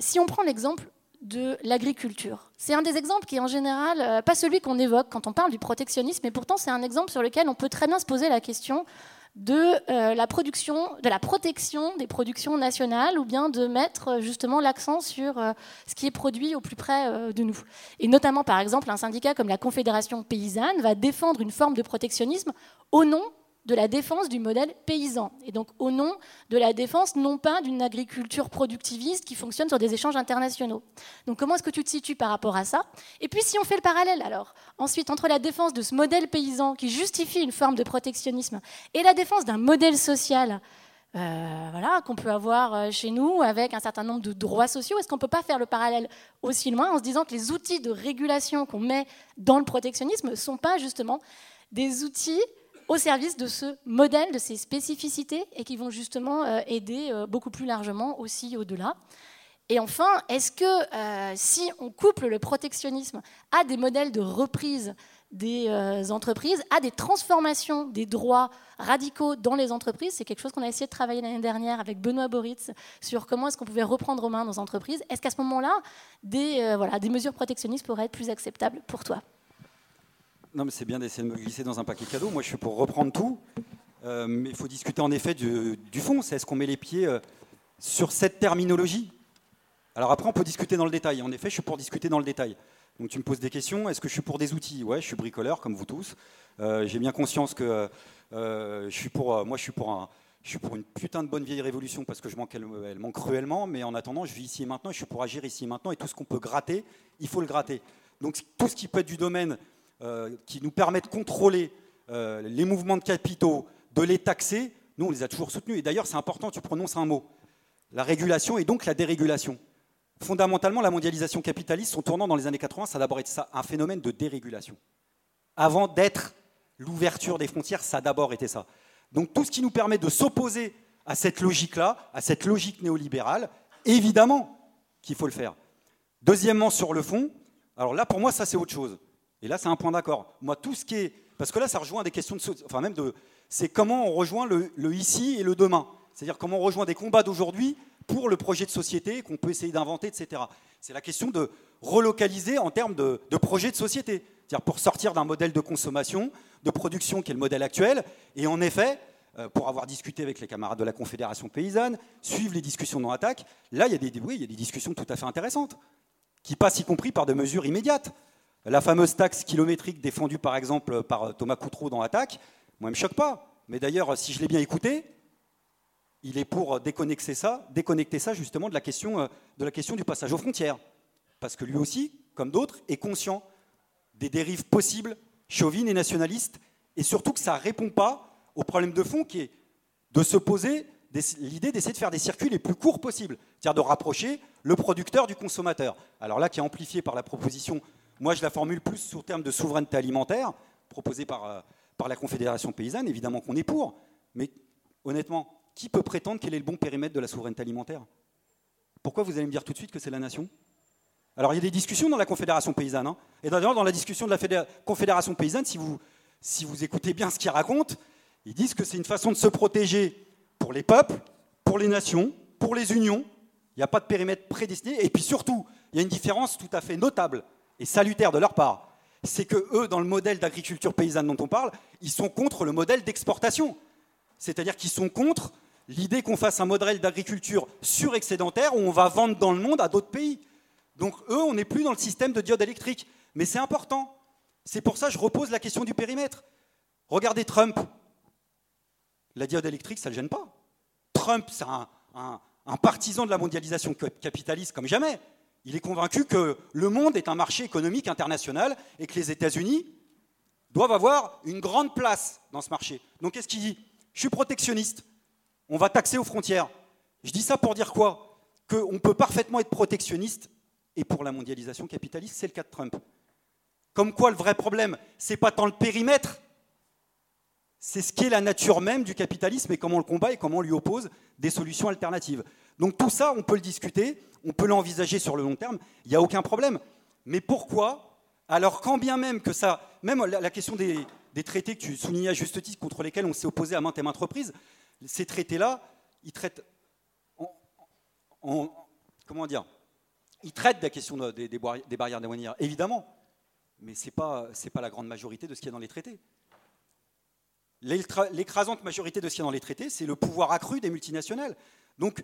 si on prend l'exemple de l'agriculture. C'est un des exemples qui est en général pas celui qu'on évoque quand on parle du protectionnisme, mais pourtant c'est un exemple sur lequel on peut très bien se poser la question de euh, la production, de la protection des productions nationales, ou bien de mettre euh, justement l'accent sur ce qui est produit au plus près de nous. Et notamment, par exemple, un syndicat comme la Confédération paysanne va défendre une forme de protectionnisme au nom de la défense du modèle paysan, et donc au nom de la défense non pas d'une agriculture productiviste qui fonctionne sur des échanges internationaux. Donc comment est-ce que tu te situes par rapport à ça? Et puis si on fait le parallèle alors, ensuite entre la défense de ce modèle paysan qui justifie une forme de protectionnisme et la défense d'un modèle social euh, voilà, qu'on peut avoir euh, chez nous avec un certain nombre de droits sociaux. Est-ce qu'on ne peut pas faire le parallèle aussi loin en se disant que les outils de régulation qu'on met dans le protectionnisme ne sont pas justement des outils au service de ce modèle, de ces spécificités, et qui vont justement euh, aider euh, beaucoup plus largement aussi au-delà. Et enfin, est-ce que euh, si on couple le protectionnisme à des modèles de reprise des entreprises, à des transformations des droits radicaux dans les entreprises, c'est quelque chose qu'on a essayé de travailler l'année dernière avec Benoît Boritz sur comment est-ce qu'on pouvait reprendre aux mains nos entreprises. Est-ce qu'à ce, moment-là, des, voilà, des mesures protectionnistes pourraient être plus acceptables pour toi? Non, mais c'est bien d'essayer de me glisser dans un paquet cadeau. Moi, je suis pour reprendre tout. Euh, mais il faut discuter en effet du, fond. C'est est-ce qu'on met les pieds euh, sur cette terminologie? Alors après, on peut discuter dans le détail. En effet, je suis pour discuter dans le détail. Donc tu me poses des questions. Est-ce que je suis pour des outils? Ouais, je suis bricoleur comme vous tous. Euh, j'ai bien conscience que je suis pour. moi, je suis pour une putain de bonne vieille révolution parce que je manque, manque cruellement, mais en attendant, je vis ici et maintenant, je suis pour agir ici et maintenant, et tout ce qu'on peut gratter, il faut le gratter. Donc tout ce qui peut être du domaine euh, qui nous permet de contrôler euh, les mouvements de capitaux, de les taxer, nous, on les a toujours soutenus. Et d'ailleurs, c'est important, tu prononces un mot. La régulation et donc la dérégulation. Fondamentalement, la mondialisation capitaliste, son tournant dans les années 80, ça a d'abord été ça, un phénomène de dérégulation. Avant d'être l'ouverture des frontières, ça a d'abord été ça. Donc tout ce qui nous permet de s'opposer à cette logique-là, à cette logique néolibérale, évidemment qu'il faut le faire. Deuxièmement, sur le fond, alors là, pour moi, ça, c'est autre chose. Et là, c'est un point d'accord. Moi, tout ce qui est. Parce que là, ça rejoint des questions de. Enfin, même de. C'est comment on rejoint le, ici et le demain. C'est-à-dire comment on rejoint des combats d'aujourd'hui pour le projet de société qu'on peut essayer d'inventer, etc. C'est la question de relocaliser en termes de, projet de société. C'est-à-dire pour sortir d'un modèle de consommation, de production qui est le modèle actuel. Et en effet, euh, pour avoir discuté avec les camarades de la Confédération paysanne, suivre les discussions dans Attaque, là, il y, a des, oui, il y a des discussions tout à fait intéressantes, qui passent y compris par des mesures immédiates. La fameuse taxe kilométrique défendue par exemple par Thomas Coutreau dans Attaque, moi, elle ne me choque pas. Mais d'ailleurs, si je l'ai bien écouté, il est pour déconnecter ça, déconnecter ça justement de la, question, euh, de la question du passage aux frontières. Parce que lui aussi, comme d'autres, est conscient des dérives possibles, chauvines et nationalistes, et surtout que ça ne répond pas au problème de fond qui est de se poser l'idée d'essayer de faire des circuits les plus courts possibles, c'est-à-dire de rapprocher le producteur du consommateur. Alors là, qui est amplifié par la proposition moi, je la formule plus sous terme de souveraineté alimentaire, proposée par, euh, par la Confédération paysanne. Évidemment qu'on est pour. Mais honnêtement, qui peut prétendre quel est le bon périmètre de la souveraineté alimentaire? Pourquoi vous allez me dire tout de suite que c'est la nation? Alors il y a des discussions dans la Confédération paysanne. Hein. Et d'ailleurs, dans la discussion de la Confédération paysanne, si vous, si vous écoutez bien ce qu'ils racontent, ils disent que c'est une façon de se protéger pour les peuples, pour les nations, pour les unions. Il n'y a pas de périmètre prédestiné. Et puis surtout, il y a une différence tout à fait notable et salutaire de leur part, c'est que eux, dans le modèle d'agriculture paysanne dont on parle, ils sont contre le modèle d'exportation. C'est-à-dire qu'ils sont contre l'idée qu'on fasse un modèle d'agriculture surexcédentaire où on va vendre dans le monde à d'autres pays. Donc eux, on n'est plus dans le système de diode électrique. Mais c'est important. C'est pour ça que je repose la question du périmètre. Regardez Trump. La diode électrique, ça ne le gêne pas. Trump, c'est un, un partisan de la mondialisation capitaliste comme jamais. Il est convaincu que le monde est un marché économique international et que les États-Unis doivent avoir une grande place dans ce marché. Donc qu'est-ce qu'il dit? Je suis protectionniste. On va taxer aux frontières. Je dis ça pour dire quoi? Qu'on peut parfaitement être protectionniste et pour la mondialisation capitaliste, c'est le cas de Trump. Comme quoi le vrai problème, c'est pas tant le périmètre, c'est ce qu'est la nature même du capitalisme et comment on le combat et comment on lui oppose des solutions alternatives. Donc tout ça, on peut le discuter, on peut l'envisager sur le long terme, il n'y a aucun problème. Mais pourquoi? Alors quand bien même que ça, même la, question des, traités que tu soulignais à juste titre, contre lesquels on s'est opposé à maintes et maintes reprises, ces traités-là, ils traitent en, comment dire il traite la question des, des, des barrières douanières, évidemment, mais ce n'est pas, pas la grande majorité de ce qu'il y a dans les traités. L'écrasante majorité de ce qu'il y a dans les traités, c'est le pouvoir accru des multinationales. Donc,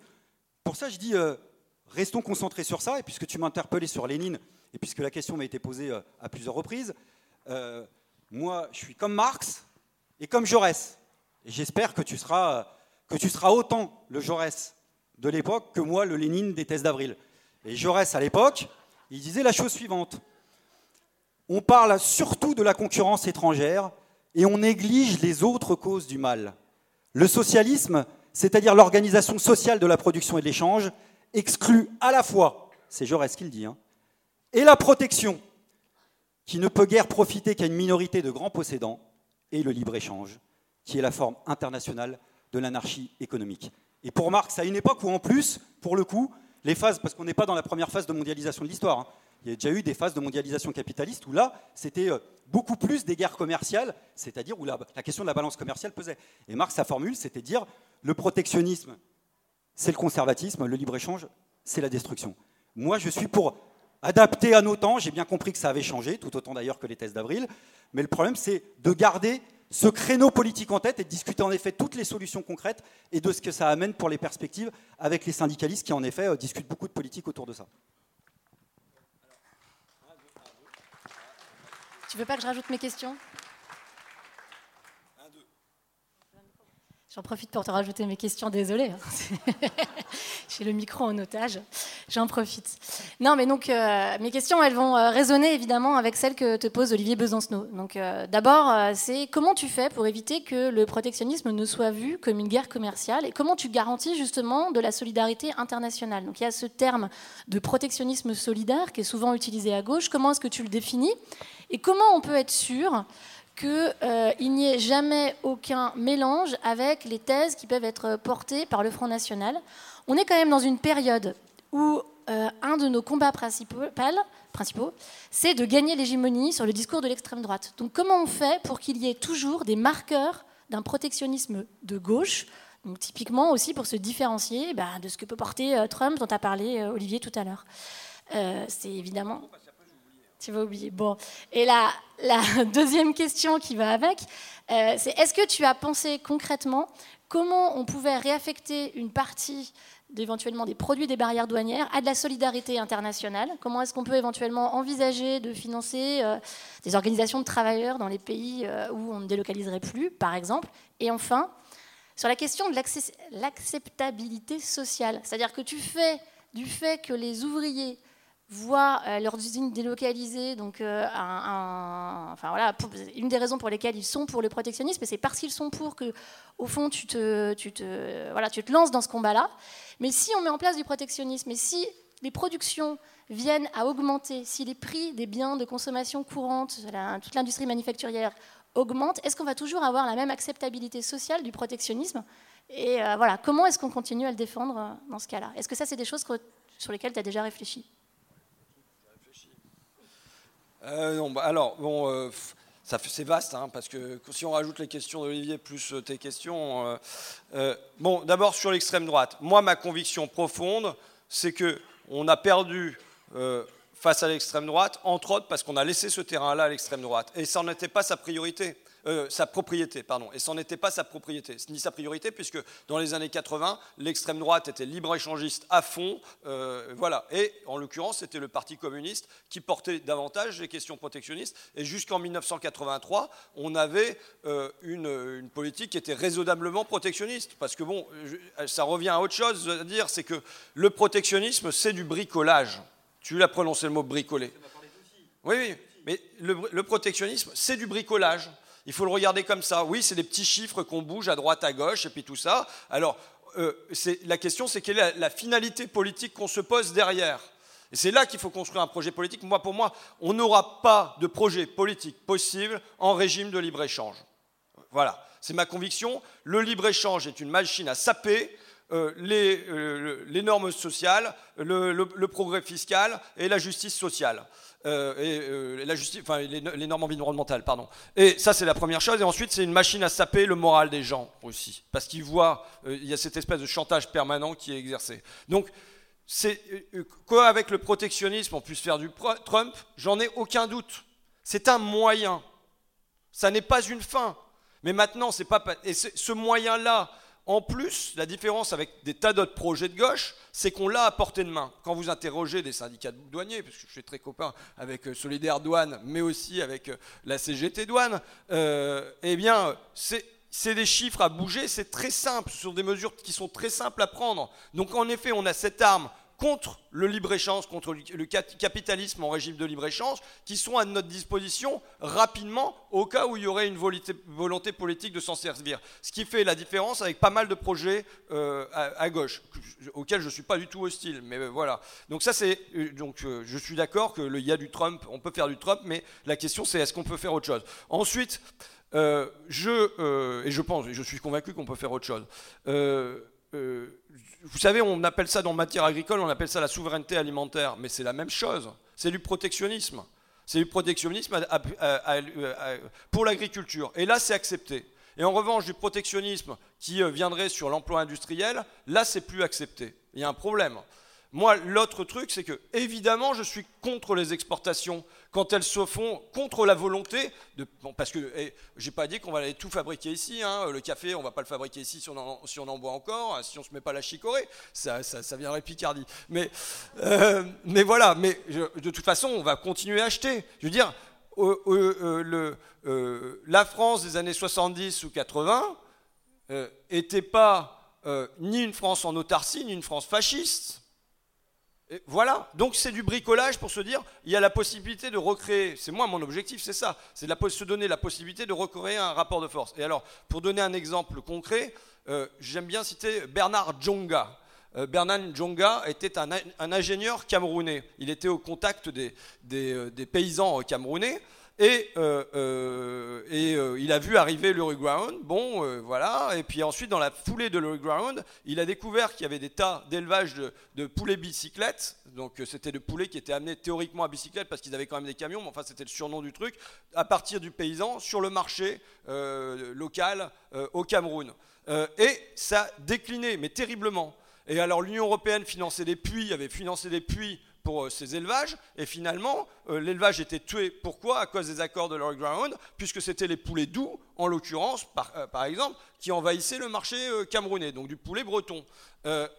pour ça, je dis, euh, restons concentrés sur ça, et puisque tu m'as interpellé sur Lénine, et puisque la question m'a été posée euh, à plusieurs reprises, euh, moi, je suis comme Marx et comme Jaurès. Et j'espère que, tu seras, que tu seras autant le Jaurès de l'époque que moi, le Lénine des thèses d'avril. Et Jaurès, à l'époque, il disait la chose suivante. On parle surtout de la concurrence étrangère et on néglige les autres causes du mal. Le socialisme, c'est-à-dire l'organisation sociale de la production et de l'échange, exclut à la fois, c'est Jaurès qui le dit, hein, et la protection, qui ne peut guère profiter qu'à une minorité de grands possédants, et le libre-échange, qui est la forme internationale de l'anarchie économique. Et pour Marx, à une époque où en plus, pour le coup, les phases, parce qu'on n'est pas dans la première phase de mondialisation de l'histoire, hein, il y a déjà eu des phases de mondialisation capitaliste où là, c'était euh, beaucoup plus des guerres commerciales, c'est-à-dire où la, la, question de la balance commerciale pesait. Et Marx, sa formule, c'était dire le protectionnisme, c'est le conservatisme, le libre-échange, c'est la destruction. Moi, je suis pour adapter à nos temps, j'ai bien compris que ça avait changé, tout autant d'ailleurs que les thèses d'avril, mais le problème, c'est de garder ce créneau politique en tête et de discuter en effet toutes les solutions concrètes et de ce que ça amène pour les perspectives avec les syndicalistes qui en effet euh, discutent beaucoup de politique autour de ça. Tu veux pas que je rajoute mes questions? J'en profite pour te rajouter mes questions, désolé. Hein. J'ai le micro en otage, j'en profite. Non, mais donc euh, mes questions, elles vont euh, résonner évidemment avec celles que te pose Olivier Besancenot. Donc euh, d'abord, c'est comment tu fais pour éviter que le protectionnisme ne soit vu comme une guerre commerciale et comment tu garantis justement de la solidarité internationale? Donc il y a ce terme de protectionnisme solidaire qui est souvent utilisé à gauche. Comment est-ce que tu le définis? Et comment on peut être sûr qu'il euh, n'y ait jamais aucun mélange avec les thèses qui peuvent être portées par le Front National. On est quand même dans une période où euh, un de nos combats principaux, principaux c'est de gagner l'hégémonie sur le discours de l'extrême droite. Donc comment on fait pour qu'il y ait toujours des marqueurs d'un protectionnisme de gauche donc, typiquement aussi pour se différencier bah, de ce que peut porter euh, Trump, dont a parlé Olivier tout à l'heure. c'est évidemment tu vas oublier. Bon. Et la, deuxième question qui va avec, euh, c'est est-ce que tu as pensé concrètement comment on pouvait réaffecter une partie d'éventuellement des produits des barrières douanières à de la solidarité internationale? Comment est-ce qu'on peut éventuellement envisager de financer euh, des organisations de travailleurs dans les pays euh, où on ne délocaliserait plus, par exemple? Et enfin, sur la question de l'acceptabilité sociale, c'est-à-dire que tu fais du fait que les ouvriers voient euh, leurs usines délocalisées. Donc, euh, enfin, voilà, une des raisons pour lesquelles ils sont pour le protectionnisme, c'est parce qu'ils sont pour que, au fond, tu te, tu te, voilà, tu te lances dans ce combat-là. Mais si on met en place du protectionnisme et si les productions viennent à augmenter, si les prix des biens de consommation courante, toute l'industrie manufacturière augmente, est-ce qu'on va toujours avoir la même acceptabilité sociale du protectionnisme? Et euh, voilà, comment est-ce qu'on continue à le défendre dans ce cas-là? Est-ce que ça, c'est des choses sur lesquelles tu as déjà réfléchi? Non, bah, alors, bon, euh, c'est vaste, hein, parce que si on rajoute les questions d'Olivier plus euh, tes questions. bon, d'abord sur l'extrême droite. Moi, ma conviction profonde, c'est que on a perdu face à l'extrême droite, entre autres parce qu'on a laissé ce terrain-là à l'extrême droite. Et ça n'était pas sa priorité. Euh, sa propriété, pardon. Et ce n'était pas sa propriété, ni sa priorité, puisque dans les années 80, l'extrême droite était libre-échangiste à fond. Euh, voilà. Et en l'occurrence, c'était le Parti communiste qui portait davantage les questions protectionnistes. Et jusqu'en 1983, on avait euh, une, politique qui était raisonnablement protectionniste. Parce que, bon, ça revient à autre chose à dire, c'est que le protectionnisme, c'est du bricolage. Tu l'as prononcé le mot bricoler. Oui, oui. Mais le protectionnisme, c'est du bricolage. Il faut le regarder comme ça. Oui, c'est des petits chiffres qu'on bouge à droite, à gauche, et puis tout ça. Alors, euh, la question, c'est quelle est la, finalité politique qu'on se pose derrière Et c'est là qu'il faut construire un projet politique. Moi, pour moi, on n'aura pas de projet politique possible en régime de libre-échange. Voilà, c'est ma conviction. Le libre-échange est une machine à saper. Euh, euh, les, normes sociales, le, progrès fiscal et la justice sociale. Euh, et la justice, enfin, les, normes environnementales, pardon. Et ça, c'est la première chose. Et ensuite, c'est une machine à saper le moral des gens aussi, parce qu'ils voient, il y a cette espèce de chantage permanent qui est exercé. Donc, c'est qu'avec le protectionnisme, on puisse faire du Trump, j'en ai aucun doute. C'est un moyen. Ça n'est pas une fin. Mais maintenant, c'est pas. Et ce moyen-là, en plus, la différence avec des tas d'autres projets de gauche, c'est qu'on l'a à portée de main. Quand vous interrogez des syndicats de douaniers, parce que je suis très copain avec euh, Solidaire Douane, mais aussi avec euh, la CGT Douane, euh, eh bien, c'est des chiffres à bouger, c'est très simple, ce sont des mesures qui sont très simples à prendre. Donc en effet, on a cette arme contre le libre-échange, contre le capitalisme en régime de libre-échange, qui sont à notre disposition rapidement au cas où il y aurait une volonté politique de s'en servir. Ce qui fait la différence avec pas mal de projets euh, à, gauche, auxquels je ne suis pas du tout hostile. Mais euh, voilà. Donc ça, c'est euh, je suis d'accord qu'il y a du Trump, on peut faire du Trump, mais la question c'est est-ce qu'on peut faire autre chose? Ensuite, je et je pense, je suis convaincu qu'on peut faire autre chose vous savez, on appelle ça dans matière agricole, on appelle ça la souveraineté alimentaire, mais c'est la même chose. C'est du protectionnisme. C'est du protectionnisme pour l'agriculture. Et là, c'est accepté. Et en revanche, du protectionnisme qui euh, viendrait sur l'emploi industriel, là, c'est plus accepté. Il y a un problème. Moi, l'autre truc, c'est que, évidemment, je suis contre les exportations quand elles se font contre la volonté de. parce que je j'ai pas dit qu'on va aller tout fabriquer ici. Hein, le café, on va pas le fabriquer ici si on en, boit encore, si on se met pas la chicorée, ça, ça, viendrait Picardie. Mais, euh, mais voilà, mais de toute façon, on va continuer à acheter. Je veux dire, euh, le, la France des années 70 ou 80 n'était pas ni une France en autarcie, ni une France fasciste voilà, donc c'est du bricolage pour se dire, il y a la possibilité de recréer, c'est moi mon objectif, c'est ça, c'est de se donner la possibilité de recréer un rapport de force. Et alors, pour donner un exemple concret, euh, j'aime bien citer Bernard Djonga. Euh, Bernard Djonga était un, ingénieur camerounais. Il était au contact des, euh, paysans camerounais. Et, euh, euh, euh, il a vu arriver l'Uruground, bon, voilà. Et puis ensuite, dans la foulée de l'Uruground, il a découvert qu'il y avait des tas d'élevage de, poulets bicyclettes. Donc c'était de poulets qui étaient amenés théoriquement à bicyclette parce qu'ils avaient quand même des camions, mais enfin c'était le surnom du truc, à partir du paysan sur le marché local au Cameroun. et ça déclinait, mais terriblement. Et alors l'Union européenne finançait des puits, avait financé des puits pour euh, ces élevages. Et finalement, euh, l'élevage était tué. Pourquoi? À cause des accords de Ground, puisque c'était les poulets doux, en l'occurrence, par, euh, par, exemple, qui envahissaient le marché camerounais, donc du poulet breton.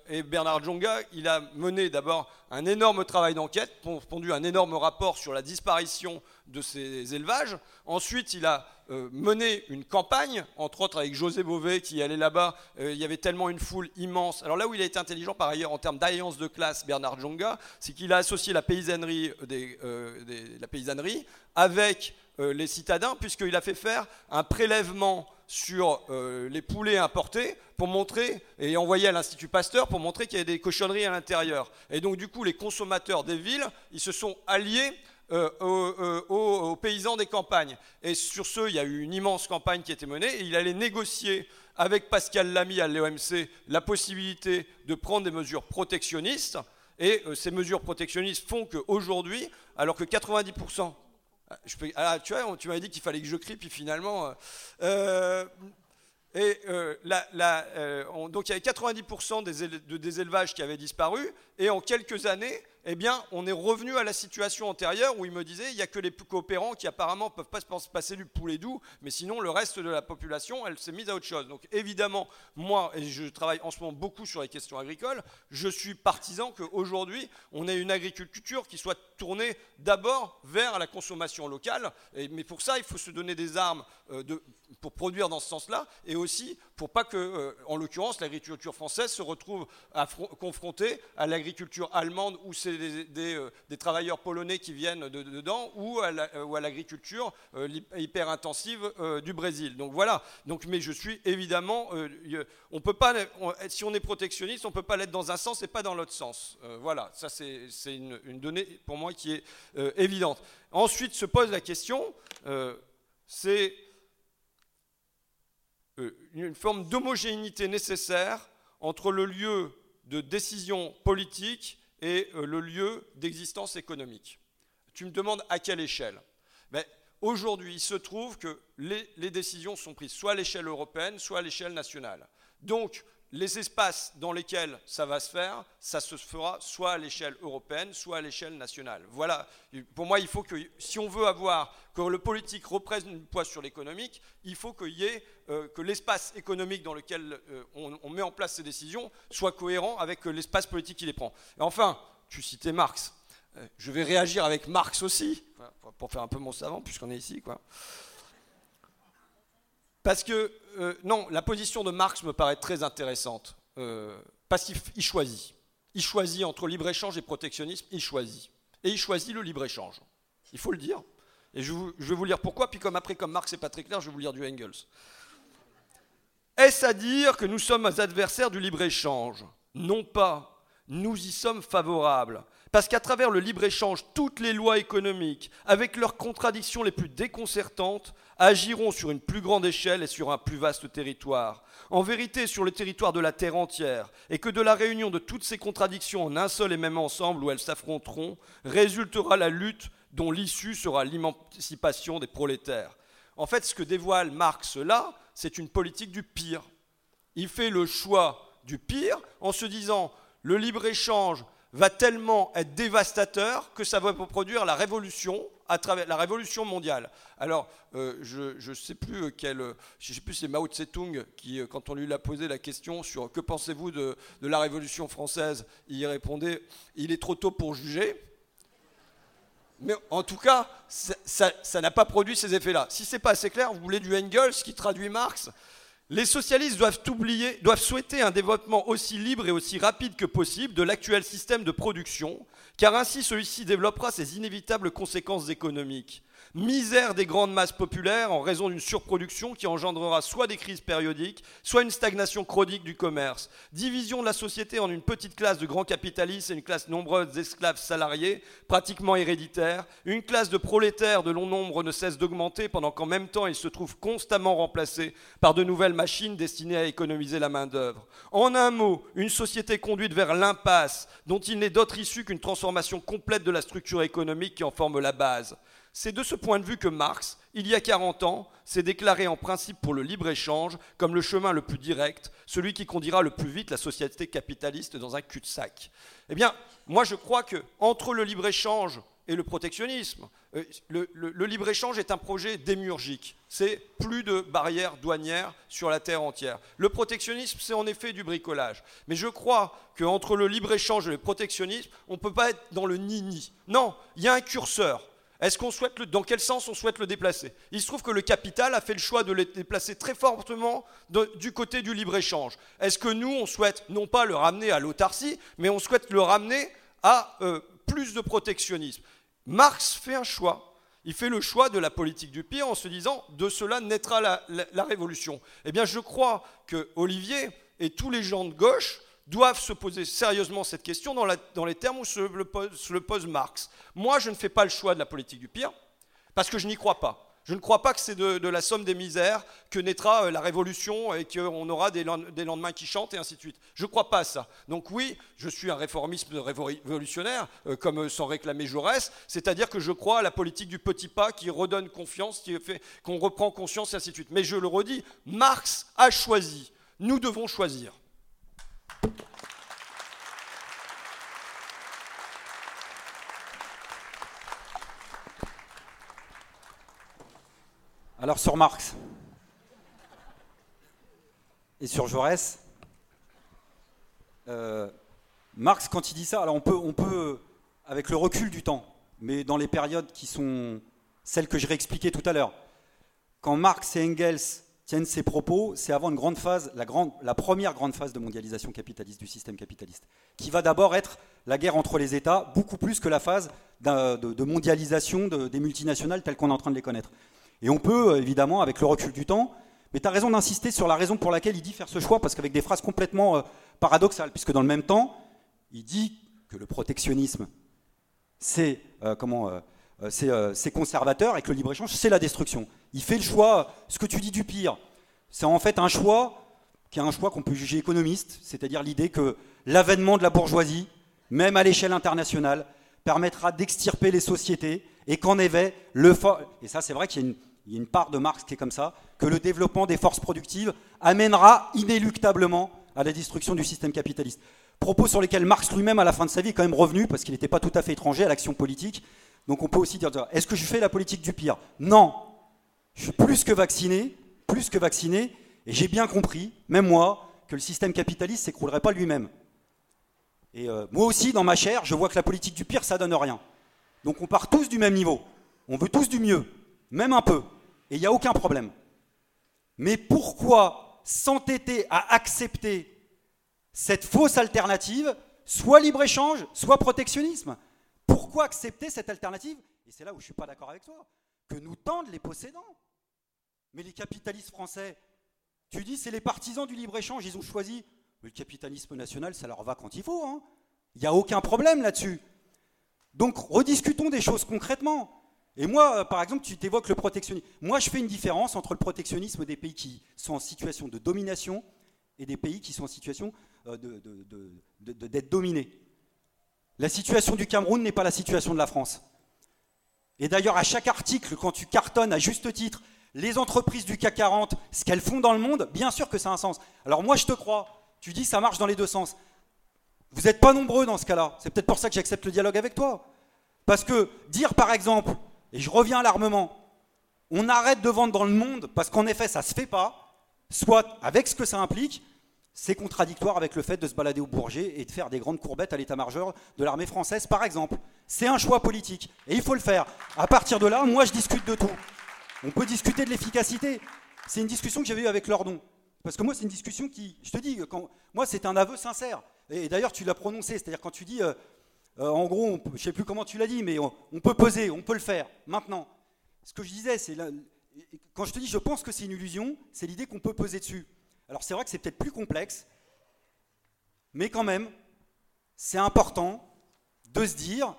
et Bernard Djonga, il a mené d'abord un énorme travail d'enquête, pondu un énorme rapport sur la disparition de ces élevages. Ensuite, il a euh, mené une campagne, entre autres avec José Bové qui allait là-bas. Euh, il y avait tellement une foule immense. Alors là où il a été intelligent par ailleurs en termes d'alliance de classe, Bernard Djonga, c'est qu'il a associé euh, la paysannerie avec les citadins, puisqu'il a fait faire un prélèvement sur les poulets importés pour montrer, et envoyé à l'Institut Pasteur pour montrer qu'il y avait des cochonneries à l'intérieur. Et donc du coup, les consommateurs des villes, ils se sont alliés euh, euh, aux, paysans des campagnes. Et sur ce, il y a eu une immense campagne qui a été menée et il allait négocier avec Pascal Lamy à l'OMC la possibilité de prendre des mesures protectionnistes. Et euh, ces mesures protectionnistes font qu'aujourd'hui, alors que 90%... Ah, tu m'avais dit qu'il fallait que je crie, puis finalement... et donc il y avait 90% des, des élevages qui avaient disparu, et en quelques années, eh bien, on est revenu à la situation antérieure où il me disait il n'y a que les coopérants qui apparemment ne peuvent pas se passer du poulet doux, mais sinon le reste de la population, elle s'est mise à autre chose. Donc évidemment, moi, et je travaille en ce moment beaucoup sur les questions agricoles, je suis partisan qu'aujourd'hui, on ait une agriculture qui soit tournée d'abord vers la consommation locale, mais pour ça, il faut se donner des armes euh, pour produire dans ce sens-là, et aussi pour pas que, euh, en l'occurrence, l'agriculture française se retrouve confrontée à l'agriculture allemande où c'est euh, des, travailleurs polonais qui viennent de, dedans ou à l'agriculture euh, hyper intensive du Brésil. Donc voilà. Donc, mais je suis évidemment, on peut pas, si on est protectionniste, on peut pas l'être dans un sens et pas dans l'autre sens. voilà. Ça c'est une, donnée pour moi qui est évidente. Ensuite se pose la question, c'est euh, une forme d'homogénéité nécessaire entre le lieu de décision politique et euh, le lieu d'existence économique. Tu me demandes à quelle échelle Aujourd'hui, il se trouve que les, décisions sont prises soit à l'échelle européenne, soit à l'échelle nationale. Donc, les espaces dans lesquels ça va se faire, ça se fera soit à l'échelle européenne, soit à l'échelle nationale. Voilà. Pour moi, il faut que, si on veut avoir que le politique reprenne une poids sur l'économique, il faut qu'il y ait euh, que l'espace économique dans lequel euh, on, met en place ces décisions soit cohérent avec euh, l'espace politique qui les prend. Et enfin, tu citais Marx. Je vais réagir avec Marx aussi, pour faire un peu mon savant, puisqu'on est ici, quoi. Parce que, non, la position de Marx me paraît très intéressante. Parce qu'il choisit. Il choisit entre libre-échange et protectionnisme, il choisit. Et il choisit le libre-échange. Il faut le dire. Et je, vais vous lire pourquoi, puis comme après, comme Marx n'est pas très clair, je vais vous lire du Engels. Est-ce à dire que nous sommes adversaires du libre-échange? Non pas. Nous y sommes favorables. Parce qu'à travers le libre-échange, toutes les lois économiques, avec leurs contradictions les plus déconcertantes, agiront sur une plus grande échelle et sur un plus vaste territoire. En vérité, sur le territoire de la Terre entière, et que de la réunion de toutes ces contradictions en un seul et même ensemble où elles s'affronteront, résultera la lutte dont l'issue sera l'émancipation des prolétaires. En fait, ce que dévoile Marx là, c'est une politique du pire. Il fait le choix du pire en se disant le libre-échange va tellement être dévastateur que ça va produire la révolution à la révolution mondiale. Alors, euh, je ne sais plus quel, je sais plus c'est Mao Tse-tung qui, euh, quand on lui a posé la question sur que pensez-vous de, la révolution française, il répondait il est trop tôt pour juger. Mais en tout cas, ça n'a pas produit ces effets-là. Si c'est pas assez clair, vous voulez du Engels qui traduit Marx les socialistes doivent, oublier, doivent souhaiter un développement aussi libre et aussi rapide que possible de l'actuel système de production, car ainsi celui-ci développera ses inévitables conséquences économiques. Misère des grandes masses populaires en raison d'une surproduction qui engendrera soit des crises périodiques, soit une stagnation chronique du commerce. Division de la société en une petite classe de grands capitalistes et une classe nombreuse d'esclaves salariés, pratiquement héréditaires. Une classe de prolétaires de long nombre ne cesse d'augmenter pendant qu'en même temps ils se trouvent constamment remplacés par de nouvelles machines destinées à économiser la main-d'œuvre. En un mot, une société conduite vers l'impasse dont il n'est d'autre issue qu'une transformation complète de la structure économique qui en forme la base. C'est de ce point de vue que Marx, il y a 40 ans, s'est déclaré en principe pour le libre-échange comme le chemin le plus direct, celui qui conduira le plus vite la société capitaliste dans un cul-de-sac. Eh bien, moi je crois que entre le libre-échange et le protectionnisme, euh, le, libre-échange est un projet démiurgique. C'est plus de barrières douanières sur la terre entière. Le protectionnisme, c'est en effet du bricolage. Mais je crois qu'entre le libre-échange et le protectionnisme, on ne peut pas être dans le ni-ni. Non, il y a un curseur. Est-ce qu'on souhaite le, dans quel sens on souhaite le déplacer? Il se trouve que le capital a fait le choix de le déplacer très fortement du côté du libre-échange. Est-ce que nous, on souhaite non pas le ramener à l'autarcie, mais on souhaite le ramener à euh, plus de protectionnisme? Marx fait un choix. Il fait le choix de la politique du pire en se disant de cela naîtra la, la révolution. Eh bien, je crois que Olivier et tous les gens de gauche doivent se poser sérieusement cette question dans, les termes où se le, pose, Marx. Moi, je ne fais pas le choix de la politique du pire, parce que je n'y crois pas. Je ne crois pas que c'est de, la somme des misères que naîtra euh, la révolution et qu'on aura des, lendemains qui chantent et ainsi de suite. Je ne crois pas à ça. Donc oui, je suis un réformisme révolutionnaire, euh, comme s'en réclamait Jaurès, c'est-à-dire que je crois à la politique du petit pas qui redonne confiance, qui fait qu'on reprend conscience et ainsi de suite. Mais je le redis, Marx a choisi. Nous devons choisir. Alors sur Marx et sur Jaurès, euh, Marx quand il dit ça, alors on peut, on peut, avec le recul du temps, mais dans les périodes qui sont celles que je réexpliquais tout à l'heure, quand Marx et Engels tiennent ces propos, c'est avant une grande phase, la, grande, la première grande phase de mondialisation capitaliste, du système capitaliste, qui va d'abord être la guerre entre les États, beaucoup plus que la phase de, mondialisation des multinationales telles qu'on est en train de les connaître. Et on peut, euh, évidemment, avec le recul du temps, mais tu as raison d'insister sur la raison pour laquelle il dit faire ce choix, parce qu'avec des phrases complètement euh, paradoxales, puisque dans le même temps, il dit que le protectionnisme, c'est euh, comment c'est conservateur et que le libre-échange, c'est la destruction. Il fait le choix, ce que tu dis du pire, c'est en fait un choix qui est un choix qu'on peut juger économiste, c'est-à-dire l'idée que l'avènement de la bourgeoisie, même à l'échelle internationale, permettra d'extirper les sociétés et qu'en effet, le et ça c'est vrai qu'il y, a une part de Marx qui est comme ça, que le développement des forces productives amènera inéluctablement à la destruction du système capitaliste. Propos sur lesquels Marx lui-même, à la fin de sa vie, est quand même revenu, parce qu'il n'était pas tout à fait étranger à l'action politique. Donc on peut aussi dire, est-ce que je fais la politique du pire? Non. Je suis plus que vacciné, plus que vacciné, et j'ai bien compris, même moi, que le système capitaliste s'écroulerait pas lui-même. Et euh, moi aussi, dans ma chair, je vois que la politique du pire, ça donne rien. Donc on part tous du même niveau. On veut tous du mieux, même un peu. Et il n'y a aucun problème. Mais pourquoi s'entêter à accepter cette fausse alternative, soit libre-échange, soit protectionnisme? Pourquoi accepter cette alternative? Et c'est là où je ne suis pas d'accord avec toi, que nous tendent les possédants. Mais les capitalistes français, tu dis c'est les partisans du libre-échange, ils ont choisi. le capitalisme national, ça leur va quand il faut. Hein. Il n'y a aucun problème là-dessus. Donc rediscutons des choses concrètement. Et moi, euh, par exemple, tu t'évoques le protectionnisme. Moi, je fais une différence entre le protectionnisme des pays qui sont en situation de domination et des pays qui sont en situation euh, d'être dominés. La situation du Cameroun n'est pas la situation de la France. Et d'ailleurs, à chaque article, quand tu cartonnes à juste titre les entreprises du CAC 40, ce qu'elles font dans le monde, bien sûr que ça a un sens. Alors moi, je te crois. Tu dis ça marche dans les deux sens. Vous n'êtes pas nombreux dans ce cas-là. C'est peut-être pour ça que j'accepte le dialogue avec toi. Parce que dire par exemple, et je reviens à l'armement, on arrête de vendre dans le monde parce qu'en effet ça ne se fait pas, soit avec ce que ça implique, c'est contradictoire avec le fait de se balader au Bourget et de faire des grandes courbettes à l'état-major de l'armée française, par exemple. C'est un choix politique et il faut le faire. À partir de là, moi je discute de tout. On peut discuter de l'efficacité. C'est une discussion que j'avais eue avec Lordon. Parce que moi, c'est une discussion qui, je te dis, quand, moi, c'est un aveu sincère. Et d'ailleurs, tu l'as prononcé, c'est-à-dire quand tu dis, euh, euh, en gros, je ne sais plus comment tu l'as dit, mais on, peut peser, on peut le faire, maintenant. Ce que je disais, c'est, quand je te dis je pense que c'est une illusion, c'est l'idée qu'on peut peser dessus. Alors c'est vrai que c'est peut-être plus complexe, mais quand même, c'est important de se dire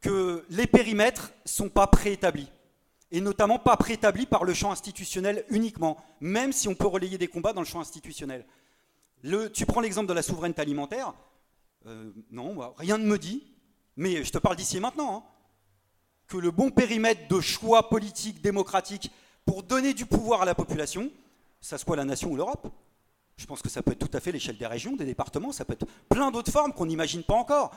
que les périmètres ne sont pas préétablis, et notamment pas préétablis par le champ institutionnel uniquement, même si on peut relayer des combats dans le champ institutionnel tu prends l'exemple de la souveraineté alimentaire. Euh, non, rien ne me dit, mais je te parle d'ici et maintenant, hein, que le bon périmètre de choix politique démocratique pour donner du pouvoir à la population, ça soit la nation ou l'Europe, je pense que ça peut être tout à fait l'échelle des régions, des départements, ça peut être plein d'autres formes qu'on n'imagine pas encore.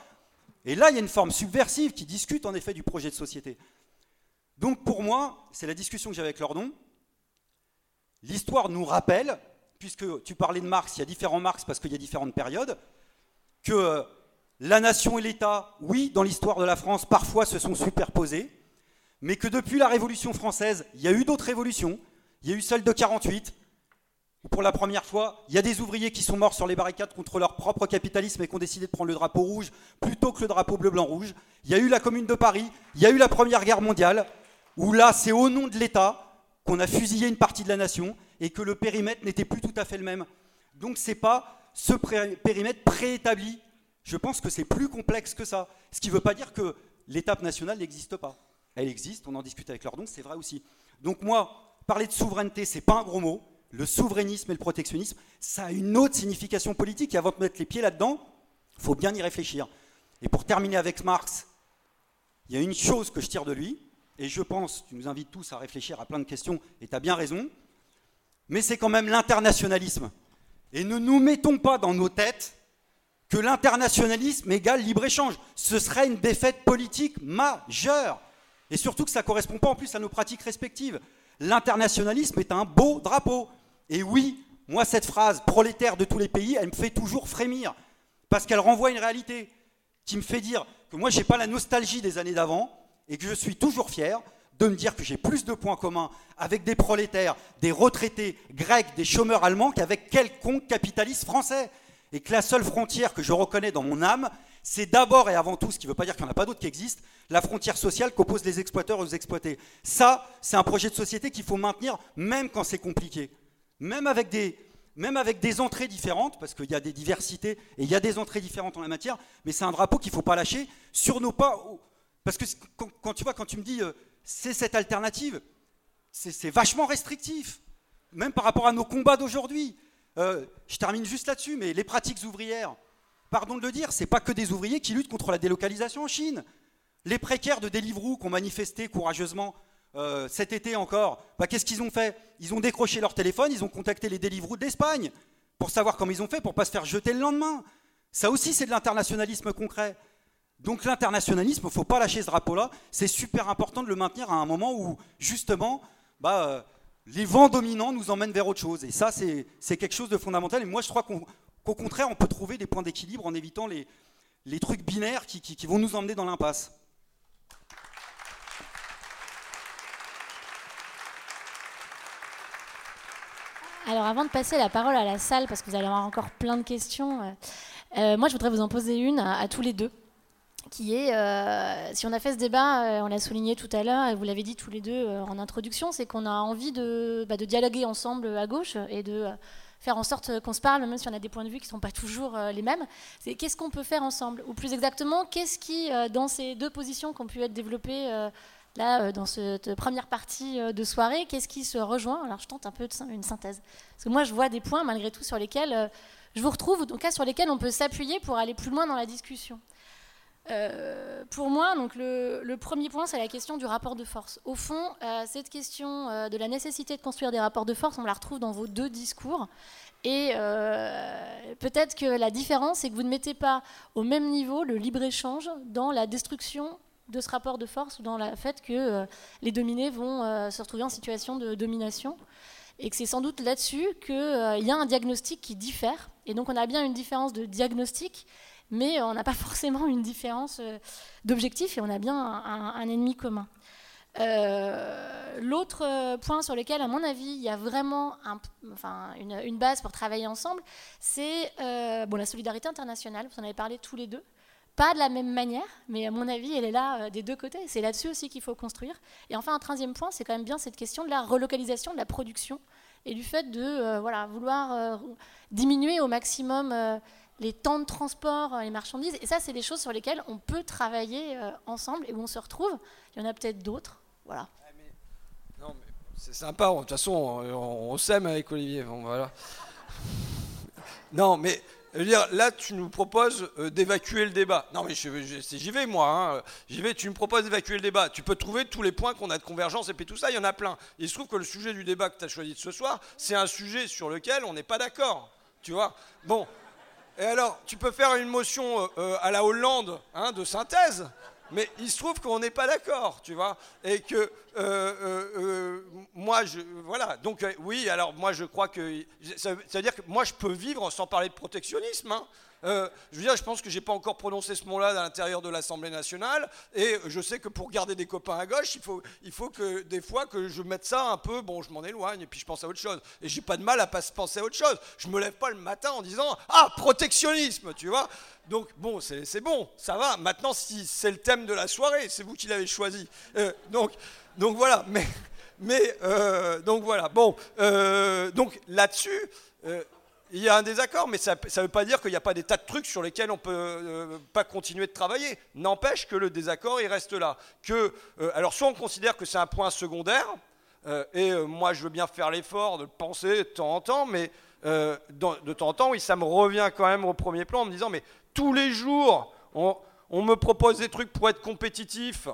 Et là, il y a une forme subversive qui discute en effet du projet de société. Donc pour moi, c'est la discussion que j'avais avec Lordon. L'histoire nous rappelle puisque tu parlais de Marx, il y a différents Marx parce qu'il y a différentes périodes, que la nation et l'État, oui, dans l'histoire de la France, parfois se sont superposés, mais que depuis la Révolution française, il y a eu d'autres révolutions. Il y a eu celle de 48, pour la première fois, il y a des ouvriers qui sont morts sur les barricades contre leur propre capitalisme et qui ont décidé de prendre le drapeau rouge plutôt que le drapeau bleu-blanc-rouge. Il y a eu la Commune de Paris, il y a eu la Première Guerre mondiale, où là, c'est au nom de l'État qu'on a fusillé une partie de la nation et que le périmètre n'était plus tout à fait le même. Donc ce n'est pas ce périmètre préétabli. Je pense que c'est plus complexe que ça. Ce qui ne veut pas dire que l'étape nationale n'existe pas. Elle existe, on en discute avec Lordon, c'est vrai aussi. Donc moi, parler de souveraineté, c'est pas un gros mot. Le souverainisme et le protectionnisme, ça a une autre signification politique. Et avant de mettre les pieds là-dedans, il faut bien y réfléchir. Et pour terminer avec Marx, il y a une chose que je tire de lui, et je pense, tu nous invites tous à réfléchir à plein de questions, et tu as bien raison, mais c'est quand même l'internationalisme. Et ne nous mettons pas dans nos têtes que l'internationalisme égale libre-échange. Ce serait une défaite politique majeure. Et surtout que ça ne correspond pas en plus à nos pratiques respectives. L'internationalisme est un beau drapeau. Et oui, moi, cette phrase prolétaire de tous les pays, elle me fait toujours frémir. Parce qu'elle renvoie une réalité qui me fait dire que moi, je n'ai pas la nostalgie des années d'avant et que je suis toujours fier de me dire que j'ai plus de points communs avec des prolétaires, des retraités grecs, des chômeurs allemands qu'avec quelconque capitaliste français. Et que la seule frontière que je reconnais dans mon âme, c'est d'abord et avant tout, ce qui ne veut pas dire qu'il n'y en a pas d'autres qui existent, la frontière sociale qu'opposent les exploiteurs aux exploités. Ça, c'est un projet de société qu'il faut maintenir même quand c'est compliqué. Même avec des, entrées différentes, parce qu'il y a des diversités et il y a des entrées différentes en la matière, mais c'est un drapeau qu'il ne faut pas lâcher sur nos pas. Parce que quand, tu me dis euh, c'est cette alternative. C'est vachement restrictif, même par rapport à nos combats d'aujourd'hui. Euh, je termine juste là-dessus, mais les pratiques ouvrières, pardon de le dire, ce n'est pas que des ouvriers qui luttent contre la délocalisation en Chine. Les précaires de Deliveroo qui ont manifesté courageusement euh, cet été encore, bah, qu'est-ce qu'ils ont fait? Ils ont décroché leur téléphone, ils ont contacté les Deliveroo d'Espagne pour savoir comment ils ont fait, pour pas se faire jeter le lendemain. Ça aussi, c'est de l'internationalisme concret. Donc l'internationalisme, il ne faut pas lâcher ce drapeau-là. C'est super important de le maintenir à un moment où, justement, bah, euh, les vents dominants nous emmènent vers autre chose. Et ça, c'est quelque chose de fondamental. Et moi, je crois qu'au contraire, on peut trouver des points d'équilibre en évitant les, trucs binaires qui vont nous emmener dans l'impasse. Alors avant de passer la parole à la salle, parce que vous allez avoir encore plein de questions, euh, euh, moi je voudrais vous en poser une à, tous les deux, qui est, euh, si on a fait ce débat, on l'a souligné tout à l'heure, et vous l'avez dit tous les deux en introduction, c'est qu'on a envie de, bah, de, dialoguer ensemble à gauche et de faire en sorte qu'on se parle, même si on a des points de vue qui ne sont pas toujours les mêmes. C'est qu'est-ce qu'on peut faire ensemble? Ou plus exactement, qu'est-ce qui, dans ces deux positions qui ont pu être développées là, euh, dans cette première partie euh, de soirée, qu'est-ce qui se rejoint? Alors, je tente un peu une synthèse. Parce que moi, je vois des points, malgré tout, sur lesquels euh, je vous retrouve, donc cas sur lesquels on peut s'appuyer pour aller plus loin dans la discussion. pour moi, donc le, premier point, c'est la question du rapport de force. Au fond, cette question de la nécessité de construire des rapports de force, on la retrouve dans vos deux discours. Et peut-être que la différence, c'est que vous ne mettez pas au même niveau le libre-échange dans la destruction de ce rapport de force ou dans le fait que euh, les dominés vont euh, se retrouver en situation de domination. Et que c'est sans doute là-dessus qu'il euh, y a un diagnostic qui diffère. Et donc on a bien une différence de diagnostic, mais on n'a pas forcément une différence d'objectif et on a bien un, ennemi commun. L'autre point sur lequel, à mon avis, il y a vraiment une, base pour travailler ensemble, c'est la solidarité internationale. Vous en avez parlé tous les deux. Pas de la même manière, mais à mon avis, elle est là euh, des deux côtés. C'est là-dessus aussi qu'il faut construire. Et enfin, un troisième point, c'est quand même bien cette question de la relocalisation de la production et du fait de euh, vouloir euh, diminuer au maximum les temps de transport, les marchandises. Et ça, c'est des choses sur lesquelles on peut travailler ensemble et où on se retrouve. Il y en a peut-être d'autres. Voilà. C'est sympa, de toute façon, on, s'aime avec Olivier. voilà. Non, mais je veux dire, là, tu nous proposes euh, d'évacuer le débat. Non, mais j'y vais, moi. Hein. J'y vais, tu me proposes d'évacuer le débat. Tu peux trouver tous les points qu'on a de convergence et puis tout ça, il y en a plein. Il se trouve que le sujet du débat que tu as choisi de ce soir, c'est un sujet sur lequel on n'est pas d'accord. Tu vois Bon. Et alors, tu peux faire une motion euh, euh, à la Hollande hein, de synthèse mais il se trouve qu'on n'est pas d'accord, tu vois, et que euh, euh, euh, moi, je, voilà, donc oui, alors moi je crois que, ça, veut dire que moi je peux vivre sans parler de protectionnisme, hein, euh, je veux dire, je pense que j'ai pas encore prononcé ce mot-là à l'intérieur de l'Assemblée nationale, et je sais que pour garder des copains à gauche, il faut, il faut que des fois que je mette ça un peu, bon, je m'en éloigne, et puis je pense à autre chose. Et j'ai pas de mal à pas penser à autre chose. Je me lève pas le matin en disant ah protectionnisme, tu vois? Donc bon, c'est bon, ça va. Maintenant, si c'est le thème de la soirée, c'est vous qui l'avez choisi. Euh, donc, donc voilà. Mais, mais euh, donc voilà. Bon, donc là-dessus il y a un désaccord, mais ça ne veut pas dire qu'il n'y a pas des tas de trucs sur lesquels on ne peut euh, pas continuer de travailler. N'empêche que le désaccord, il reste là. Euh, alors, soit on considère que c'est un point secondaire, euh, et moi je veux bien faire l'effort de le penser de temps en temps, mais de temps en temps, oui, ça me revient quand même au premier plan en me disant, mais tous les jours, on me propose des trucs pour être compétitif.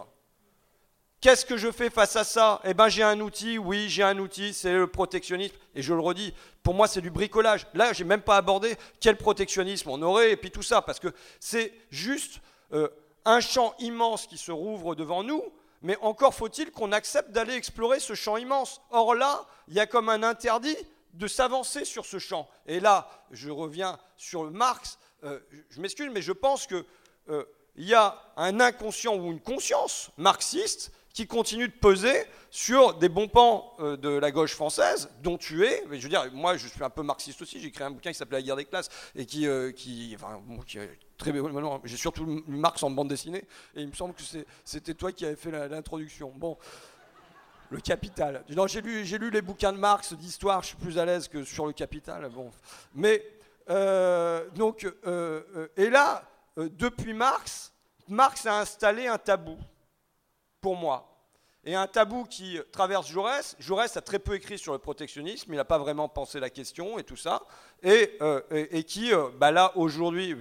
Qu'est-ce que je fais face à ça? Eh bien, j'ai un outil, oui, j'ai un outil, c'est le protectionnisme. Et je le redis, pour moi, c'est du bricolage. Là, j'ai même pas abordé quel protectionnisme on aurait, et puis tout ça, parce que c'est juste euh, un champ immense qui se rouvre devant nous, mais encore faut-il qu'on accepte d'aller explorer ce champ immense. Or là, il y a comme un interdit de s'avancer sur ce champ. Et là, je reviens sur Marx, euh, je m'excuse, mais je pense qu'il euh, y a un inconscient ou une conscience marxiste qui continue de peser sur des bons pans euh, de la gauche française, dont tu es. Je veux dire, moi, je suis un peu marxiste aussi. J'ai écrit un bouquin qui s'appelait La guerre des classes et qui, euh, qui, enfin, qui est très J'ai surtout Marx en bande dessinée et il me semble que c'était toi qui avais fait l'introduction. Bon. Le capital. J'ai lu, lu les bouquins de Marx, d'histoire, je suis plus à l'aise que sur le capital. Bon. Mais, euh, donc, et là, depuis Marx, Marx a installé un tabou moi. Et un tabou qui traverse Jaurès. Jaurès a très peu écrit sur le protectionnisme, il n'a pas vraiment pensé la question et tout ça. Et, euh, et, qui, euh, bah là, aujourd'hui,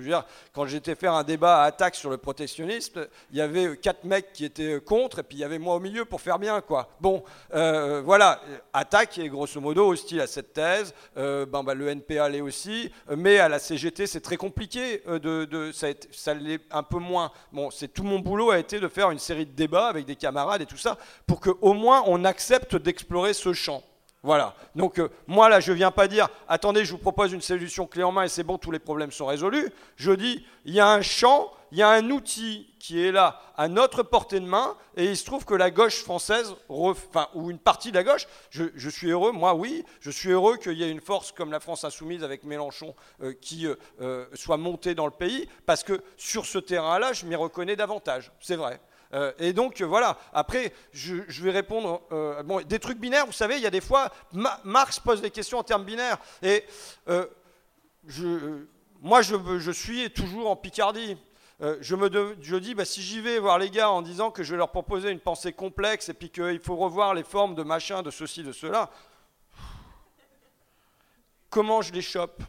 quand j'étais faire un débat à attaque sur le protectionnisme, il y avait quatre mecs qui étaient contre, et puis il y avait moi au milieu pour faire bien, quoi. Bon, euh, voilà, attaque est grosso modo hostile à cette thèse, ben, bah, le NPA l'est aussi, mais à la CGT, c'est très compliqué, de, de ça, ça l'est un peu moins. Bon, c'est tout mon boulot a été de faire une série de débats avec des camarades et tout ça, pour qu'au moins on accepte d'explorer ce champ. Voilà. Donc euh, moi là, je ne viens pas dire attendez, je vous propose une solution clé en main et c'est bon, tous les problèmes sont résolus. Je dis il y a un champ, il y a un outil qui est là à notre portée de main et il se trouve que la gauche française, enfin, ou une partie de la gauche, je, suis heureux, moi oui, je suis heureux qu'il y ait une force comme la France insoumise avec Mélenchon euh, qui euh, soit montée dans le pays parce que sur ce terrain-là, je m'y reconnais davantage. C'est vrai. Euh, et donc euh, voilà, après, je, vais répondre. Euh, bon, des trucs binaires, vous savez, il y a des fois, Marx pose des questions en termes binaires. Et moi, je, suis toujours en Picardie. je me je dis, bah, si j'y vais voir les gars en disant que je vais leur proposer une pensée complexe et puis qu'il faut revoir les formes de machin, de ceci, de cela, comment je les chope?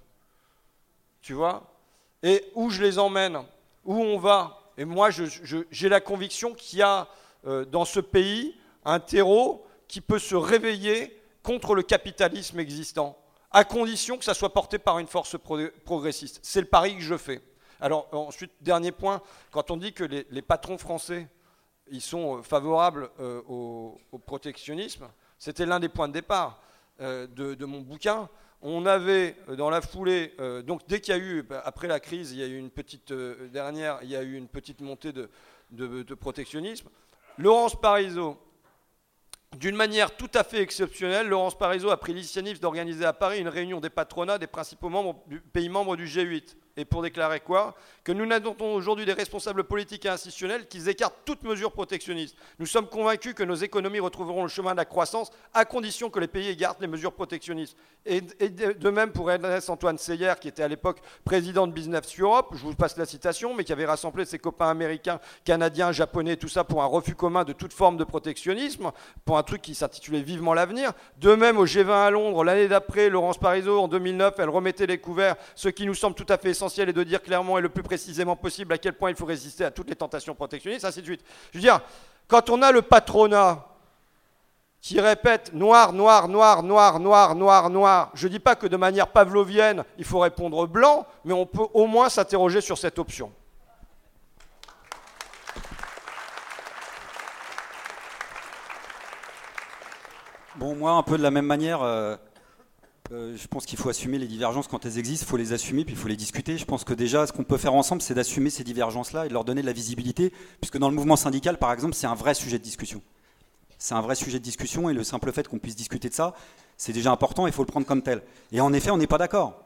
Tu vois? Et où je les emmène? Où on va? Et moi, j'ai la conviction qu'il y a euh, dans ce pays un terreau qui peut se réveiller contre le capitalisme existant, à condition que ça soit porté par une force progressiste. C'est le pari que je fais. Alors ensuite, dernier point, quand on dit que les, patrons français, sont euh, favorables euh, au, protectionnisme, c'était l'un des points de départ de, mon bouquin on avait euh, dans la foulée, euh, donc dès qu'il y a eu, après la crise, il y a eu une petite euh, dernière, il y a eu une petite montée de, protectionnisme. Laurence Parisot, d'une manière tout à fait exceptionnelle, Laurence Parisot a pris l'initiative d'organiser à Paris une réunion des patronats des principaux pays membres du G8 et pour déclarer quoi Que nous n'attendons aujourd'hui des responsables politiques et institutionnels qu'ils écartent toute mesure protectionniste. Nous sommes convaincus que nos économies retrouveront le chemin de la croissance à condition que les pays écartent les mesures protectionnistes. Et, de même pour Ernest Antoine Seyer, qui était à l'époque président de Business Europe, je vous passe la citation, mais qui avait rassemblé ses copains américains, canadiens, japonais, tout ça pour un refus commun de toute forme de protectionnisme, pour un truc qui s'intitulait Vivement l'avenir. De même au G20 à Londres, l'année d'après, Laurence Parisot, en 2009, elle remettait les couverts, ce qui nous semble tout à fait essentiel essentiel est de dire clairement et le plus précisément possible à quel point il faut résister à toutes les tentations protectionnistes, ainsi de suite. Je veux dire, quand on a le patronat qui répète noir, noir, noir, noir, noir, noir, noir, je ne dis pas que de manière pavlovienne, il faut répondre blanc, mais on peut au moins s'interroger sur cette option. Bon, moi, un peu de la même manière, euh, euh, je pense qu'il faut assumer les divergences quand elles existent, il faut les assumer, puis il faut les discuter. Je pense que déjà, ce qu'on peut faire ensemble, c'est d'assumer ces divergences-là et de leur donner de la visibilité, puisque dans le mouvement syndical, par exemple, c'est un vrai sujet de discussion. C'est un vrai sujet de discussion, et le simple fait qu'on puisse discuter de ça, c'est déjà important, il faut le prendre comme tel. Et en effet, on n'est pas d'accord.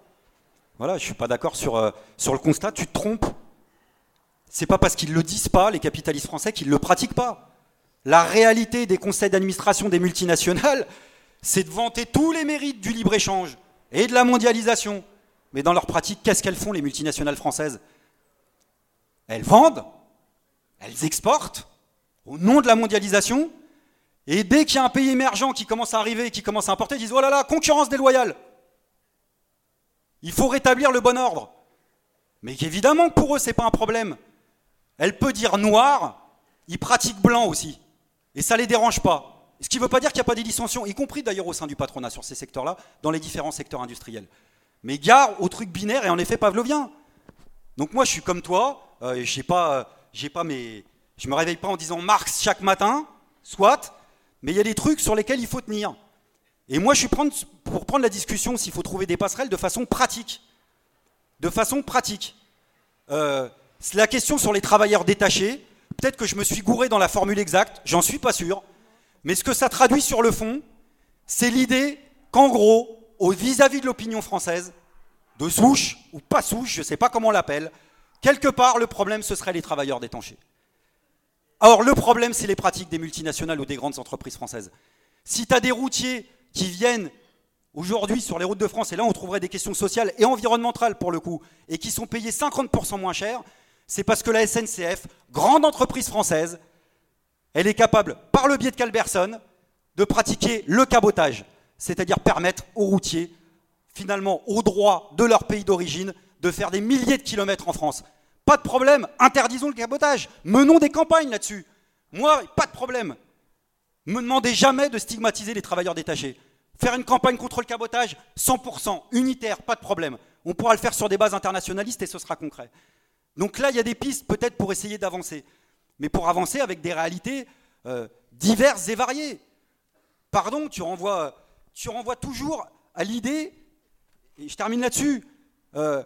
Voilà, je ne suis pas d'accord sur, euh, sur le constat, tu te trompes. C'est pas parce qu'ils ne le disent pas, les capitalistes français, qu'ils ne le pratiquent pas. La réalité des conseils d'administration des multinationales, c'est de vanter tous les mérites du libre-échange et de la mondialisation. Mais dans leur pratique, qu'est-ce qu'elles font, les multinationales françaises? Elles vendent, elles exportent au nom de la mondialisation, et dès qu'il y a un pays émergent qui commence à arriver, qui commence à importer, ils disent Oh là là, concurrence déloyale Il faut rétablir le bon ordre. Mais évidemment pour eux, ce n'est pas un problème. Elle peut dire noir, ils pratiquent blanc aussi. Et ça ne les dérange pas. Ce qui ne veut pas dire qu'il n'y a pas des dissensions, y compris d'ailleurs au sein du patronat sur ces secteurs-là, dans les différents secteurs industriels. Mais gare au truc binaire et en effet pavlovien. Donc moi je suis comme toi, euh, j'ai pas, euh, j'ai pas mes, je me réveille pas en disant Marx chaque matin, soit, mais il y a des trucs sur lesquels il faut tenir. Et moi je suis pour prendre la discussion s'il faut trouver des passerelles de façon pratique, de façon pratique. Euh, la question sur les travailleurs détachés, peut-être que je me suis gouré dans la formule exacte, j'en suis pas sûr. Mais ce que ça traduit sur le fond, c'est l'idée qu'en gros, vis-à-vis de l'opinion française, de souche ou pas souche, je ne sais pas comment on l'appelle, quelque part le problème ce serait les travailleurs détanchés. Or le problème c'est les pratiques des multinationales ou des grandes entreprises françaises. Si tu as des routiers qui viennent aujourd'hui sur les routes de France, et là on trouverait des questions sociales et environnementales pour le coup, et qui sont payés 50% moins cher, c'est parce que la SNCF, grande entreprise française, elle est capable, par le biais de Calberson, de pratiquer le cabotage, c'est-à-dire permettre aux routiers finalement au droit de leur pays d'origine de faire des milliers de kilomètres en France. Pas de problème, interdisons le cabotage, menons des campagnes là-dessus. Moi, pas de problème. Me demandez jamais de stigmatiser les travailleurs détachés. Faire une campagne contre le cabotage, 100%, unitaire, pas de problème. On pourra le faire sur des bases internationalistes et ce sera concret. Donc là, il y a des pistes peut-être pour essayer d'avancer. Mais pour avancer avec des réalités euh, diverses et variées. Pardon, tu renvoies, tu renvoies toujours à l'idée, et je termine là-dessus, euh,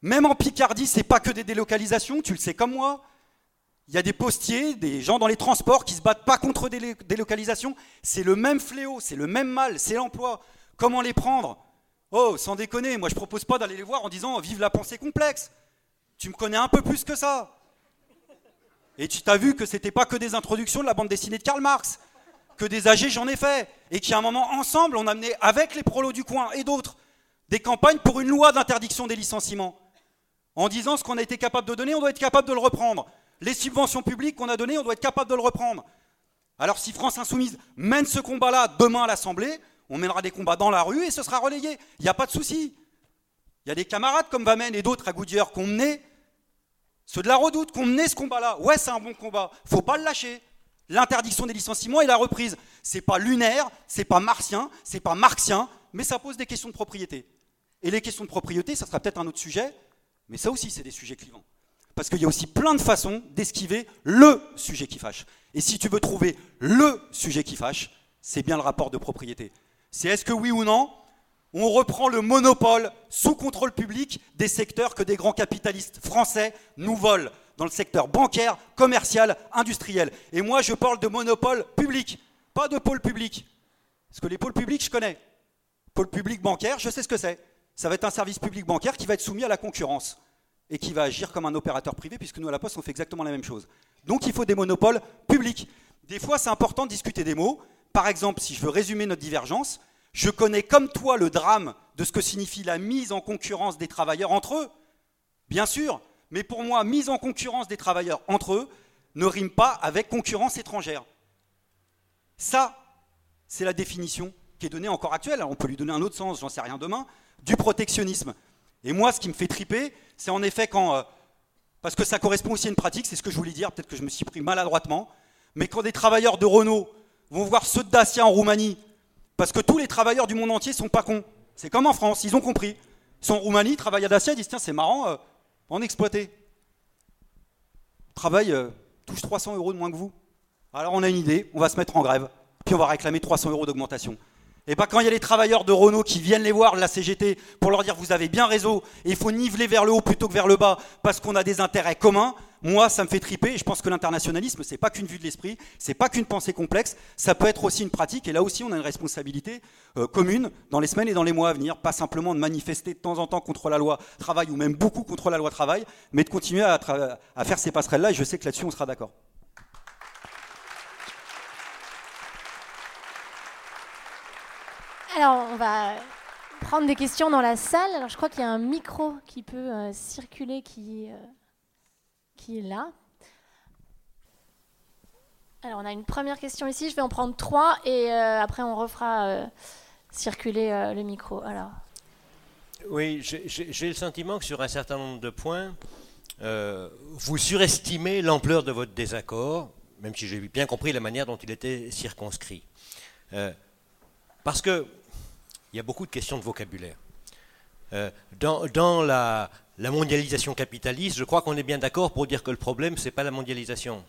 même en Picardie, c'est pas que des délocalisations, tu le sais comme moi. Il y a des postiers, des gens dans les transports qui se battent pas contre des délocalisations. C'est le même fléau, c'est le même mal, c'est l'emploi. Comment les prendre? Oh, sans déconner, moi je propose pas d'aller les voir en disant vive la pensée complexe. Tu me connais un peu plus que ça. Et tu t'as vu que c'était pas que des introductions de la bande dessinée de Karl Marx, que des AG j'en ai fait, et qu'à un moment ensemble on a mené avec les prolos du coin et d'autres des campagnes pour une loi d'interdiction des licenciements en disant ce qu'on a été capable de donner, on doit être capable de le reprendre. Les subventions publiques qu'on a données, on doit être capable de le reprendre. Alors si France Insoumise mène ce combat-là demain à l'Assemblée, on mènera des combats dans la rue et ce sera relayé. Il n'y a pas de souci. Il y a des camarades comme Vamen et d'autres à Goodyear qui ont mené, ceux de la redoute, qui ont mené ce combat-là. Ouais, c'est un bon combat. faut pas le lâcher. L'interdiction des licenciements et la reprise. C'est pas lunaire, c'est pas martien, c'est pas marxien, mais ça pose des questions de propriété. Et les questions de propriété, ça sera peut-être un autre sujet, mais ça aussi, c'est des sujets clivants. Parce qu'il y a aussi plein de façons d'esquiver le sujet qui fâche. Et si tu veux trouver le sujet qui fâche, c'est bien le rapport de propriété. C'est est-ce que oui ou non, on reprend le monopole sous contrôle public des secteurs que des grands capitalistes français nous volent dans le secteur bancaire, commercial, industriel. Et moi, je parle de monopole public, pas de pôle public. Parce que les pôles publics, je connais. Pôle public bancaire, je sais ce que c'est ça va être un service public bancaire qui va être soumis à la concurrence et qui va agir comme un opérateur privé, puisque nous, à la Poste, on fait exactement la même chose. Donc il faut des monopoles publics. Des fois, c'est important de discuter des mots. Par exemple, si je veux résumer notre divergence, je connais comme toi le drame de ce que signifie la mise en concurrence des travailleurs entre eux. Bien sûr, mais pour moi, mise en concurrence des travailleurs entre eux ne rime pas avec concurrence étrangère. Ça, c'est la définition qui est donnée encore actuelle. on peut lui donner un autre sens, j'en sais rien demain, du protectionnisme. Et moi, ce qui me fait triper, c'est en effet quand, euh, parce que ça correspond aussi à une pratique, c'est ce que je voulais dire, peut-être que je me suis pris maladroitement, mais quand des travailleurs de Renault vont voir ceux de Dacia en Roumanie, parce que tous les travailleurs du monde entier sont pas cons. C'est comme en France, ils ont compris. Ils sont en Roumanie, à Dacia, ils disent tiens, c'est marrant, euh, en exploiter. Travail euh, touche 300 euros de moins que vous. Alors on a une idée, on va se mettre en grève, puis on va réclamer 300 euros d'augmentation. Et pas quand il y a les travailleurs de Renault qui viennent les voir, la CGT, pour leur dire vous avez bien raison, et il faut niveler vers le haut plutôt que vers le bas, parce qu'on a des intérêts communs, moi ça me fait triper, et je pense que l'internationalisme, c'est pas qu'une vue de l'esprit, c'est pas qu'une pensée complexe, ça peut être aussi une pratique, et là aussi on a une responsabilité euh, commune dans les semaines et dans les mois à venir, pas simplement de manifester de temps en temps contre la loi travail, ou même beaucoup contre la loi travail, mais de continuer à, faire ces passerelles-là, et je sais que là-dessus on sera d'accord. Alors, on va prendre des questions dans la salle. Alors, je crois qu'il y a un micro qui peut euh, circuler qui, euh, est là. Alors, on a une première question ici. Je vais en prendre trois et euh, après, on refera circuler le micro. Oui, j'ai le sentiment que sur un certain nombre de points, vous surestimez l'ampleur de votre désaccord, même si j'ai bien compris la manière dont il était circonscrit. parce que il y a beaucoup de questions de vocabulaire. Euh, dans, la, mondialisation capitaliste, je crois qu'on est bien d'accord pour dire que le problème, ce n'est pas la mondialisation.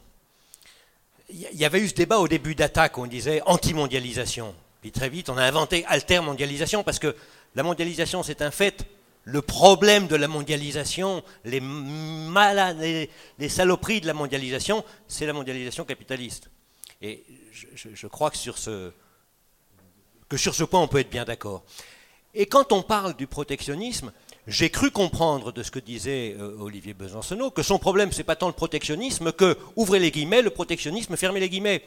Il y avait eu ce débat au début d'attaque, on disait anti-mondialisation. Puis très vite, on a inventé alter-mondialisation, parce que la mondialisation, c'est un fait. Le problème de la mondialisation, les, malades, les, saloperies de la mondialisation, c'est la mondialisation capitaliste. Et je crois que sur ce, que sur ce point on peut être bien d'accord. Et quand on parle du protectionnisme, j'ai cru comprendre de ce que disait euh, Olivier Besancenot que son problème, c'est pas tant le protectionnisme que, ouvrez les guillemets, le protectionnisme, fermez les guillemets.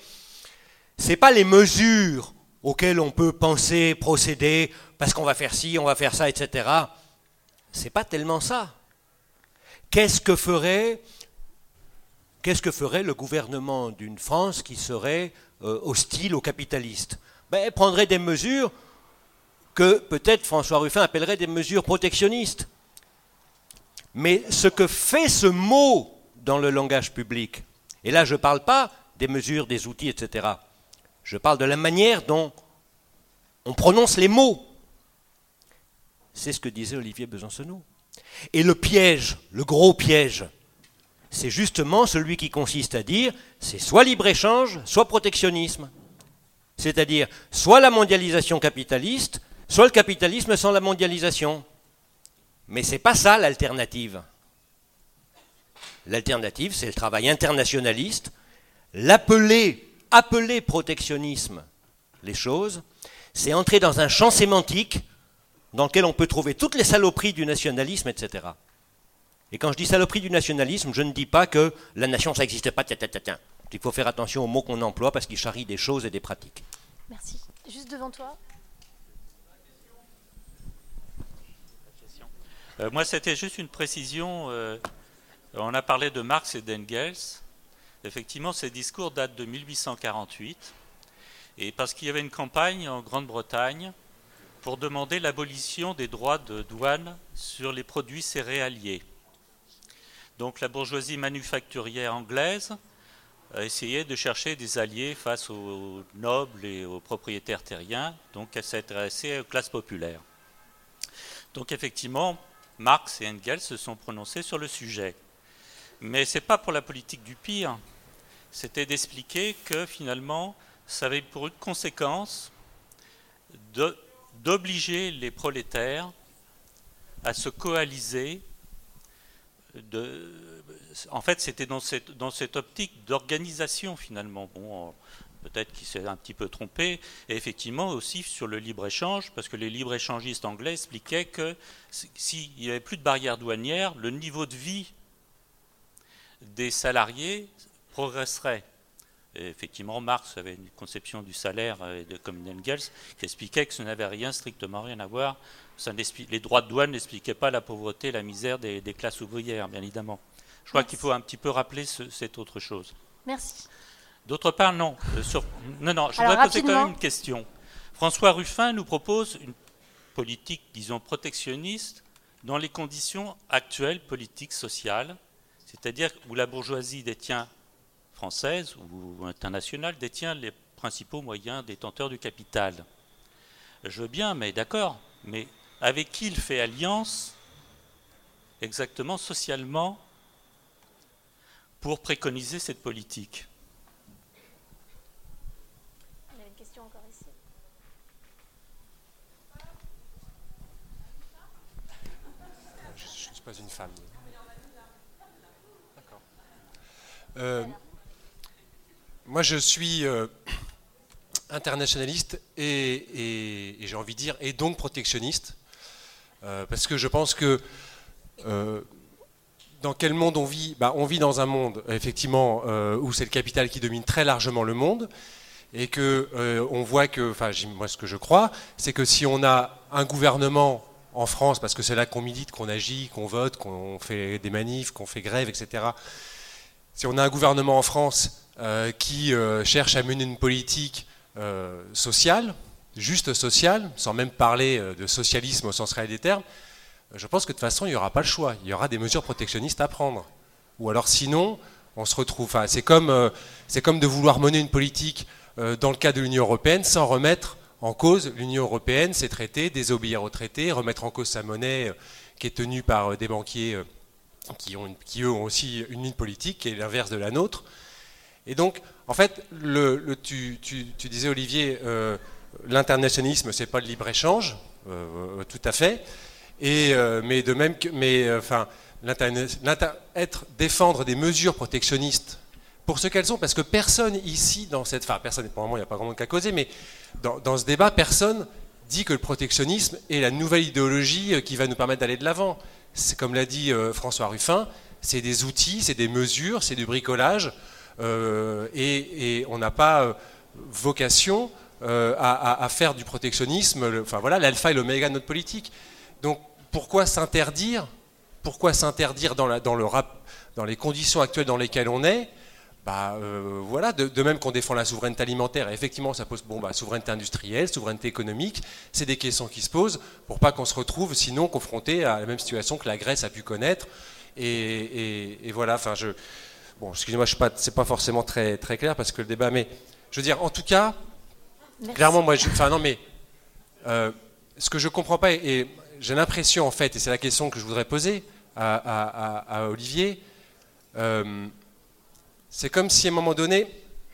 C'est pas les mesures auxquelles on peut penser, procéder, parce qu'on va faire ci, on va faire ça, etc. C'est pas tellement ça. Qu'est-ce que ferait, qu'est-ce que ferait le gouvernement d'une France qui serait euh, hostile aux capitalistes? Ben, prendrait des mesures que peut-être François Ruffin appellerait des mesures protectionnistes. Mais ce que fait ce mot dans le langage public, et là je ne parle pas des mesures, des outils, etc. Je parle de la manière dont on prononce les mots. C'est ce que disait Olivier Besancenot. Et le piège, le gros piège, c'est justement celui qui consiste à dire c'est soit libre-échange, soit protectionnisme. C'est-à-dire soit la mondialisation capitaliste, soit le capitalisme sans la mondialisation. Mais ce n'est pas ça l'alternative. L'alternative, c'est le travail internationaliste, l'appeler, appeler protectionnisme les choses, c'est entrer dans un champ sémantique dans lequel on peut trouver toutes les saloperies du nationalisme, etc. Et quand je dis saloperie du nationalisme, je ne dis pas que la nation, ça n'existe pas, Il faut faire attention aux mots qu'on emploie parce qu'ils charrient des choses et des pratiques. Merci. Juste devant toi. Euh, moi, c'était juste une précision. Euh, on a parlé de Marx et d'Engels. Effectivement, ces discours datent de 1848. Et parce qu'il y avait une campagne en Grande-Bretagne pour demander l'abolition des droits de douane sur les produits céréaliers. Donc la bourgeoisie manufacturière anglaise a essayé de chercher des alliés face aux nobles et aux propriétaires terriens, donc elle s'est intéressée aux classes populaires. Donc effectivement, Marx et Engels se sont prononcés sur le sujet. Mais ce n'est pas pour la politique du pire, c'était d'expliquer que finalement, ça avait pour une conséquence d'obliger les prolétaires à se coaliser en fait, c'était dans cette, dans cette optique d'organisation finalement. Bon, peut-être qu'il s'est un petit peu trompé. Et effectivement aussi sur le libre-échange, parce que les libre-échangistes anglais expliquaient que s'il n'y avait plus de barrières douanières, le niveau de vie des salariés progresserait. Et effectivement, Marx avait une conception du salaire, euh, comme Engels, qui expliquait que ce n'avait rien, strictement rien à voir les droits de douane n'expliquaient pas la pauvreté, la misère des, classes ouvrières, bien évidemment. Je crois qu'il faut un petit peu rappeler cette autre chose. Merci. D'autre part, non. Euh, non, non, je voudrais poser quand même une question. François Ruffin nous propose une politique, disons, protectionniste dans les conditions actuelles politiques sociales, c'est-à-dire où la bourgeoisie détient française ou internationale détient les principaux moyens détenteurs du capital. Je veux bien, mais d'accord, mais avec qui il fait alliance exactement socialement pour préconiser cette politique Il y a une question encore ici. Je ne suis pas une femme. Euh, moi, je suis euh, internationaliste et j'ai envie de dire, et donc protectionniste. Euh, parce que je pense que dans quel monde on vit? Bah, On vit dans un monde, effectivement, où c'est le capital qui domine très largement le monde, et que on voit que, enfin, moi, ce que je crois, c'est que si on a un gouvernement en France, parce que c'est là qu'on milite, qu'on agit, qu'on vote, qu'on fait des manifs, qu'on fait grève, etc. Si on a un gouvernement en France qui cherche à mener une politique sociale, juste social, sans même parler euh, de socialisme au sens réel des termes, euh, je pense que de toute façon, il n'y aura pas le choix. Il y aura des mesures protectionnistes à prendre. Ou alors sinon, on se retrouve. Enfin, c'est comme, euh, de vouloir mener une politique dans le cas de l'Union européenne sans remettre en cause l'Union européenne, ses traités, désobéir aux traités, remettre en cause sa monnaie qui est tenue par des banquiers qui, ont, eux ont aussi une ligne politique qui est l'inverse de la nôtre. Et donc, en fait, tu, disais, Olivier, l'internationalisme, c'est pas le libre-échange, euh, tout à fait. Euh, mais de même mais euh, enfin, être, défendre des mesures protectionnistes pour ce qu'elles sont, parce que personne ici dans cette, enfin personne, pour le moment il n'y a pas grand monde qu'à causer, mais dans, ce débat, personne dit que le protectionnisme est la nouvelle idéologie qui va nous permettre d'aller de l'avant. C'est comme l'a dit François Ruffin, c'est des outils, c'est des mesures, c'est du bricolage, et, et, on n'a pas vocation euh, à, faire du protectionnisme, enfin voilà, l'alpha et l'oméga de notre politique. Donc pourquoi s'interdire? Pourquoi s'interdire dans les conditions actuelles dans lesquelles on est? Bah, euh, voilà, de, même qu'on défend la souveraineté alimentaire, et effectivement, ça pose bon, bah, souveraineté industrielle, souveraineté économique, c'est des questions qui se posent pour pas qu'on se retrouve sinon confronté à la même situation que la Grèce a pu connaître. Et, voilà, enfin, je, bon, excusez-moi, je pas, c'est pas forcément très très clair parce que le débat, mais je veux dire, en tout cas, clairement, moi, enfin non, mais euh, ce que je comprends pas, et, j'ai l'impression en fait, et c'est la question que je voudrais poser à, Olivier. Euh, c'est comme si à un moment donné,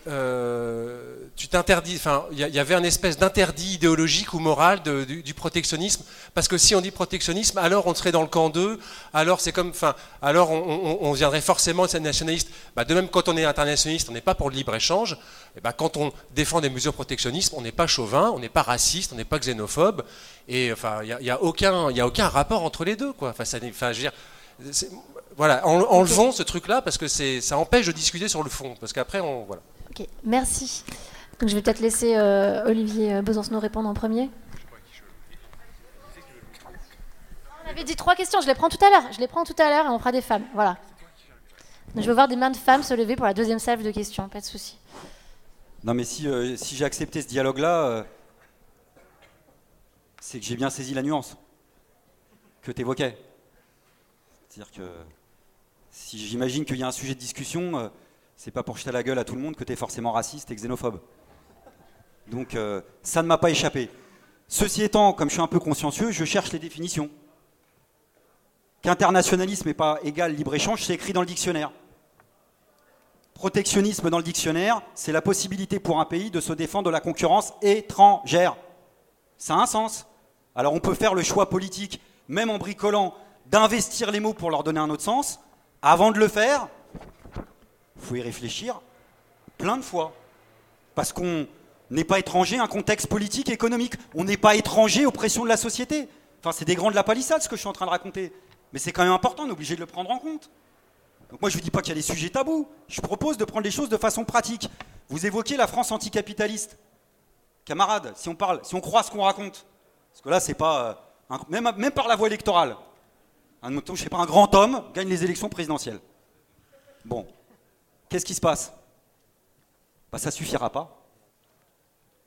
euh, tu t'interdis, enfin, il y, avait un espèce d'interdit idéologique ou moral du, protectionnisme, parce que si on dit protectionnisme, alors on serait dans le camp 2, alors c'est comme, enfin, alors on, viendrait forcément être nationaliste. Bah, de même, quand on est internationaliste, on n'est pas pour le libre échange. Et bah, quand on défend des mesures protectionnistes, on n'est pas chauvin, on n'est pas raciste, on n'est pas xénophobe, et enfin, il n'y a, a, aucun, a aucun rapport entre les deux, quoi. Enfin, ça, enfin, je voilà, enlevons ce truc-là parce que ça empêche de discuter sur le fond. Parce qu'après, on. Voilà. Ok, merci. Donc je vais peut-être laisser euh, Olivier euh, Besancenot répondre en premier. On avait dit trois questions, je les prends tout à l'heure. Je les prends tout à l'heure et on fera des femmes. Voilà. je veux voir des mains de femmes se lever pour la deuxième salve de questions, pas de souci. Non, mais si, euh, si j'ai accepté ce dialogue-là, c'est que j'ai bien saisi la nuance que tu évoquais. C'est-à-dire que si j'imagine qu'il y a un sujet de discussion, euh, c'est pas pour jeter la gueule à tout le monde que tu es forcément raciste et xénophobe. Donc euh, ça ne m'a pas échappé. Ceci étant, comme je suis un peu consciencieux, je cherche les définitions. Qu'internationalisme n'est pas égal libre-échange, c'est écrit dans le dictionnaire. Protectionnisme dans le dictionnaire, c'est la possibilité pour un pays de se défendre de la concurrence étrangère. Ça a un sens. Alors on peut faire le choix politique, même en bricolant d'investir les mots pour leur donner un autre sens, avant de le faire, il faut y réfléchir plein de fois. Parce qu'on n'est pas étranger à un contexte politique et économique. On n'est pas étranger aux pressions de la société. Enfin, c'est des grands de la palissade ce que je suis en train de raconter. Mais c'est quand même important, on est obligé de le prendre en compte. Donc moi, je ne dis pas qu'il y a des sujets tabous. Je propose de prendre les choses de façon pratique. Vous évoquez la France anticapitaliste. Camarades, si on parle, si on croit ce qu'on raconte, parce que là, c'est pas... Euh, même, même par la voie électorale, un, je sais pas, un grand homme gagne les élections présidentielles. Bon, qu'est-ce qui se passe? Bah, Ça suffira pas.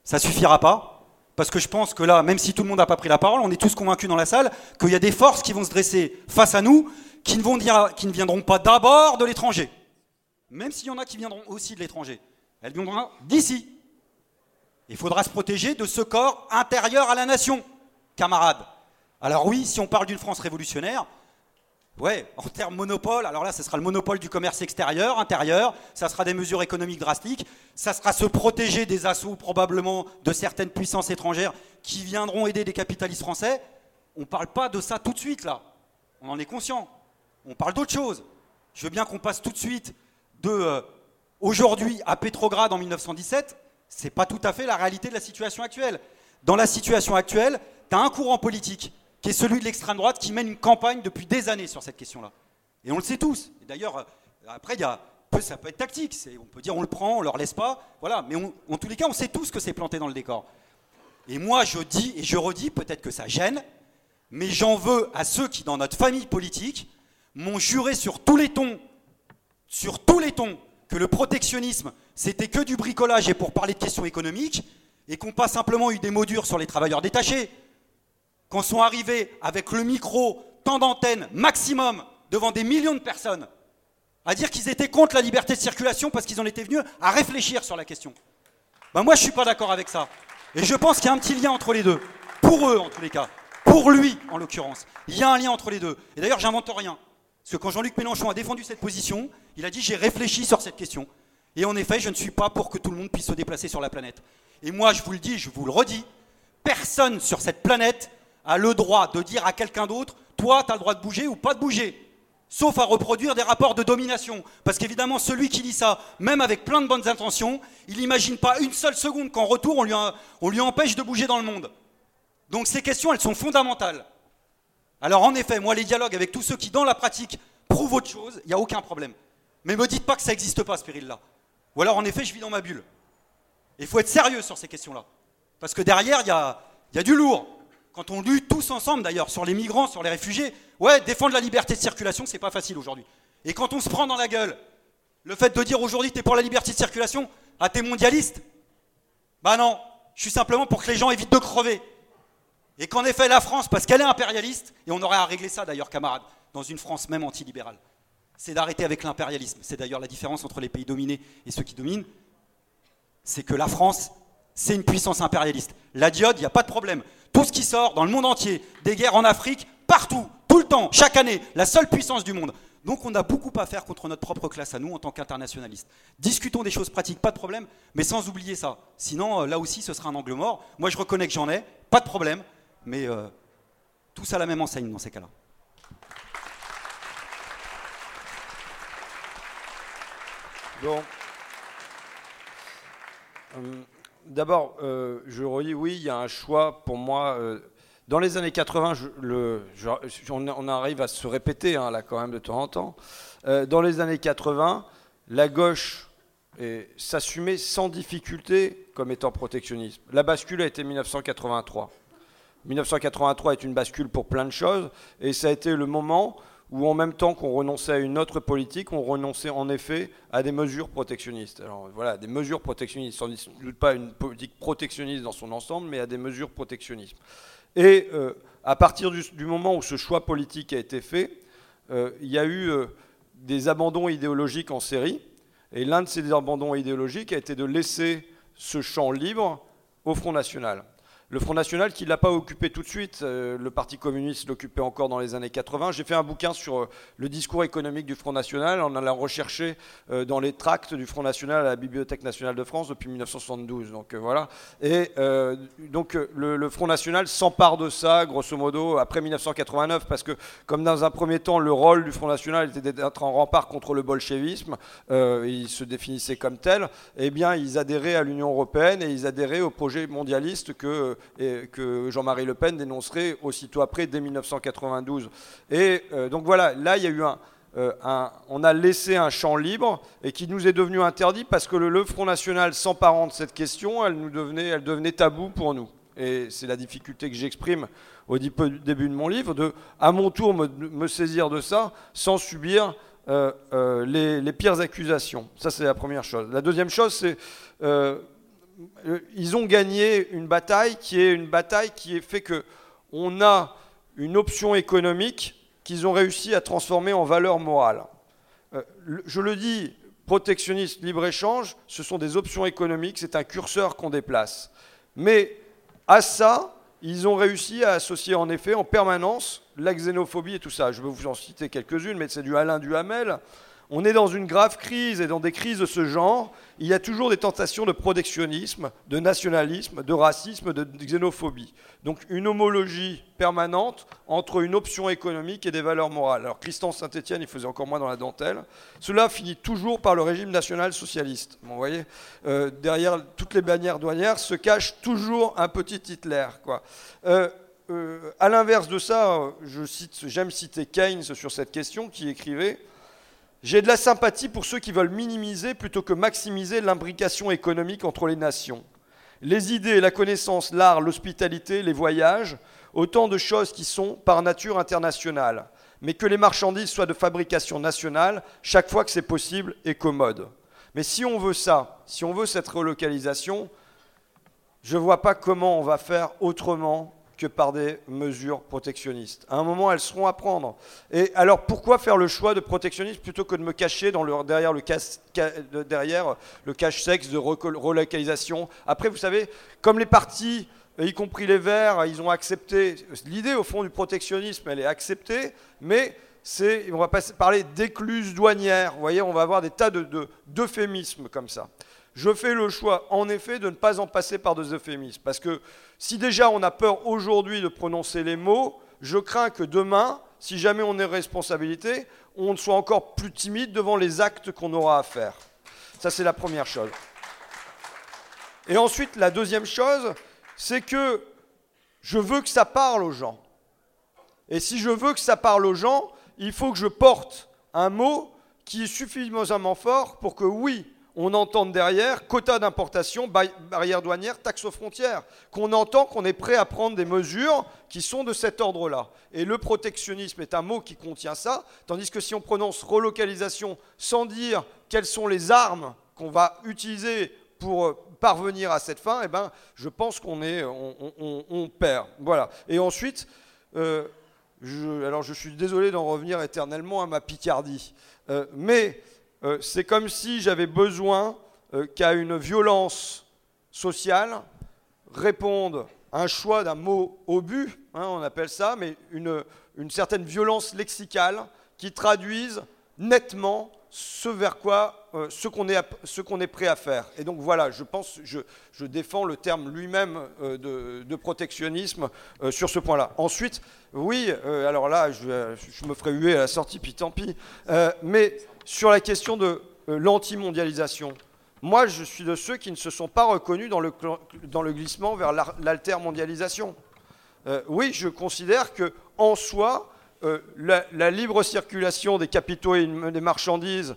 Ça suffira pas, parce que je pense que là, même si tout le monde n'a pas pris la parole, on est tous convaincus dans la salle qu'il y a des forces qui vont se dresser face à nous, qui ne, vont qui ne viendront pas d'abord de l'étranger. Même s'il y en a qui viendront aussi de l'étranger. Elles viendront d'ici. Il faudra se protéger de ce corps intérieur à la nation, camarades. Alors oui, si on parle d'une France révolutionnaire, Ouais, en termes monopole, alors là, ce sera le monopole du commerce extérieur, intérieur, ça sera des mesures économiques drastiques, ça sera se protéger des assauts probablement de certaines puissances étrangères qui viendront aider des capitalistes français. On ne parle pas de ça tout de suite, là. On en est conscient. On parle d'autre chose. Je veux bien qu'on passe tout de suite de euh, aujourd'hui à Pétrograd en 1917. C'est pas tout à fait la réalité de la situation actuelle. Dans la situation actuelle, tu as un courant politique qui est celui de l'extrême droite qui mène une campagne depuis des années sur cette question-là. Et on le sait tous. D'ailleurs, euh, après, y a, ça peut être tactique. On peut dire on le prend, on leur laisse pas. Voilà. Mais en tous les cas, on sait tous que c'est planté dans le décor. Et moi, je dis et je redis, peut-être que ça gêne, mais j'en veux à ceux qui, dans notre famille politique, m'ont juré sur tous les tons, sur tous les tons, que le protectionnisme, c'était que du bricolage et pour parler de questions économiques, et qu'on pas simplement eu des mots durs sur les travailleurs détachés, quand sont arrivés avec le micro, temps d'antenne maximum devant des millions de personnes, à dire qu'ils étaient contre la liberté de circulation parce qu'ils en étaient venus à réfléchir sur la question. Ben moi, je ne suis pas d'accord avec ça. Et je pense qu'il y a un petit lien entre les deux. Pour eux, en tous les cas. Pour lui, en l'occurrence. Il y a un lien entre les deux. Et d'ailleurs, j'invente rien. Parce que quand Jean-Luc Mélenchon a défendu cette position, il a dit j'ai réfléchi sur cette question. Et en effet, je ne suis pas pour que tout le monde puisse se déplacer sur la planète. Et moi, je vous le dis, je vous le redis, personne sur cette planète a le droit de dire à quelqu'un d'autre, toi, tu as le droit de bouger ou pas de bouger. Sauf à reproduire des rapports de domination. Parce qu'évidemment, celui qui dit ça, même avec plein de bonnes intentions, il n'imagine pas une seule seconde qu'en retour, on lui, on lui empêche de bouger dans le monde. Donc ces questions, elles sont fondamentales. Alors en effet, moi, les dialogues avec tous ceux qui, dans la pratique, prouvent autre chose, il n'y a aucun problème. Mais me dites pas que ça n'existe pas, ce péril-là. Ou alors, en effet, je vis dans ma bulle. Il faut être sérieux sur ces questions-là. Parce que derrière, il y a, y a du lourd quand on lutte tous ensemble d'ailleurs sur les migrants, sur les réfugiés, ouais, défendre la liberté de circulation, c'est pas facile aujourd'hui. Et quand on se prend dans la gueule Le fait de dire aujourd'hui tu es pour la liberté de circulation, ah t'es mondialiste Bah non, je suis simplement pour que les gens évitent de crever. Et qu'en effet la France, parce qu'elle est impérialiste, et on aurait à régler ça d'ailleurs camarades, dans une France même antilibérale, c'est d'arrêter avec l'impérialisme. C'est d'ailleurs la différence entre les pays dominés et ceux qui dominent, c'est que la France, c'est une puissance impérialiste. La diode, il n'y a pas de problème. Tout ce qui sort dans le monde entier, des guerres en Afrique, partout, tout le temps, chaque année, la seule puissance du monde. Donc on a beaucoup à faire contre notre propre classe à nous en tant qu'internationalistes. Discutons des choses pratiques, pas de problème, mais sans oublier ça. Sinon, euh, là aussi, ce sera un angle mort. Moi, je reconnais que j'en ai, pas de problème, mais euh, tout ça à la même enseigne dans ces cas-là. Bon. Euh, D'abord, euh, je redis, oui, il y a un choix pour moi. euh, dans les années 80, je- on, arrive à se répéter hein, là quand même de temps en temps. Euh, dans les années 80, la gauche s'assumait sans difficulté comme étant protectionniste. La bascule a été 1983. 1983 est une bascule pour plein de choses, et ça a été le moment où en même temps qu'on renonçait à une autre politique, on renonçait en effet à des mesures protectionnistes. Alors voilà, des mesures protectionnistes, sans doute pas une politique protectionniste dans son ensemble, mais à des mesures protectionnistes. Et euh, à partir du, moment où ce choix politique a été fait, euh, il y a eu euh, des abandons idéologiques en série, et l'un de ces abandons idéologiques a été de laisser ce champ libre au Front National. Le Front National qui ne l'a pas occupé tout de suite, euh, le Parti communiste l'occupait encore dans les années 80. J'ai fait un bouquin sur euh, le discours économique du Front National en allant rechercher euh, dans les tracts du Front National à la Bibliothèque nationale de France depuis 1972. Donc voilà. Et donc le, Front National s'empare de ça, grosso modo, après 1989, parce que comme dans un premier temps, le rôle du Front National était d'être en rempart contre le bolchevisme, euh, il se définissait comme tel, eh bien ils adhéraient à l'Union européenne et ils adhéraient au projet mondialiste que, que Jean-Marie Le Pen dénoncerait aussitôt après, dès 1992. Et euh, donc voilà, là il y a eu un, euh, un- on a laissé un champ libre et qui nous est devenu interdit parce que le, Front National s'emparant de cette question, elle, nous devenait, elle devenait tabou pour nous. Et c'est la difficulté que j'exprime au début de mon livre, de à mon tour me, saisir de ça sans subir euh, les, pires accusations. Ça, c'est la première chose. La deuxième chose, c'est ils ont gagné une bataille qui est une bataille qui fait que on a une option économique qu'ils ont réussi à transformer en valeur morale. Euh, je le dis, protectionniste, libre-échange, ce sont des options économiques, c'est un curseur qu'on déplace. Mais à ça, ils ont réussi à associer en effet en permanence la xénophobie et tout ça. Je vais vous en citer quelques-unes, mais c'est du Alain Duhamel. On est dans une grave crise et dans des crises de ce genre, il y a toujours des tentations de protectionnisme, de nationalisme, de racisme, de xénophobie. Donc une homologie permanente entre une option économique et des valeurs morales. Alors Christian Saint-Etienne, il faisait encore moins dans la dentelle. Cela finit toujours par le régime national-socialiste. Vous voyez, euh, derrière toutes les bannières douanières se cache toujours un petit Hitler. Quoi. Euh, euh, à l'inverse de ça, je cite, j'aime citer Keynes sur cette question qui écrivait j'ai de la sympathie pour ceux qui veulent minimiser plutôt que maximiser l'imbrication économique entre les nations. Les idées, la connaissance, l'art, l'hospitalité, les voyages, autant de choses qui sont par nature internationales, mais que les marchandises soient de fabrication nationale chaque fois que c'est possible et commode. Mais si on veut ça, si on veut cette relocalisation, je ne vois pas comment on va faire autrement que par des mesures protectionnistes. À un moment, elles seront à prendre. Et alors, pourquoi faire le choix de protectionnisme plutôt que de me cacher derrière, le cache, ca- de- derrière le cache-sexe de reco- relocalisation? Après, vous savez, comme les partis, y compris les Verts, ils ont accepté. L'idée, au fond, du protectionnisme, elle est acceptée, mais on va parler d'écluses douanières. Vous voyez, on va avoir des tas de- d'euphémismes comme ça. Je fais le choix, en effet, de ne pas en passer par des euphémismes. Parce que si déjà on a peur aujourd'hui de prononcer les mots, je crains que demain, si jamais on est responsabilité, on soit encore plus timide devant les actes qu'on aura à faire. Ça, c'est la première chose. Et ensuite, la deuxième chose, c'est que je veux que ça parle aux gens. Et si je veux que ça parle aux gens, il faut que je porte un mot qui est suffisamment fort pour que oui, on entend derrière quota d'importation, barrière douanière, taxe aux frontières, qu'on entend qu'on est prêt à prendre des mesures qui sont de cet ordre-là. Et le protectionnisme est un mot qui contient ça, tandis que si on prononce relocalisation sans dire quelles sont les armes qu'on va utiliser pour euh, parvenir à cette fin, eh ben, je pense qu'on on, perd. Voilà. Et ensuite, euh, alors je suis désolé d'en revenir éternellement à ma Picardie, euh, mais euh, c'est comme si j'avais besoin euh, qu'à une violence sociale réponde un choix d'un mot obus, hein, on appelle ça, mais une, certaine violence lexicale qui traduise nettement ce vers quoi, euh, ce qu'on est, est, prêt à faire. Et donc voilà, je pense, je, défends le terme lui-même de, protectionnisme sur ce point-là. Ensuite, oui, alors là, je, me ferai huer à la sortie, puis tant pis. mais sur la question de euh, l'antimondialisation. Moi, je suis de ceux qui ne se sont pas reconnus dans le, dans le glissement vers l'altermondialisation. Euh, oui, je considère que en soi, euh, la, libre circulation des capitaux et des marchandises,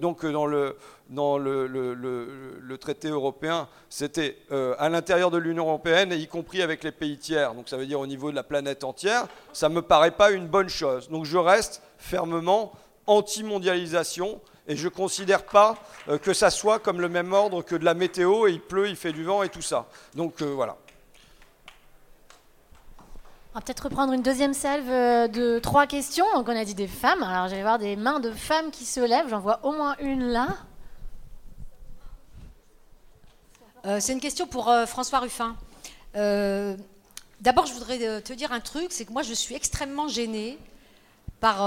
donc dans, le, dans le, traité européen, c'était à l'intérieur de l'Union européenne, y compris avec les pays tiers, donc ça veut dire au niveau de la planète entière, ça ne me paraît pas une bonne chose. Donc je reste fermement anti-mondialisation. Et je ne considère pas euh, que ça soit comme le même ordre que de la météo, et il pleut, il fait du vent et tout ça. Donc euh, voilà. On va peut-être reprendre une deuxième salve euh, de trois questions. Donc on a dit des femmes. Alors je vais voir des mains de femmes qui se lèvent. J'en vois au moins une là. c'est une question pour François Ruffin. D'abord, je voudrais te dire un truc, c'est que moi, je suis extrêmement gênée par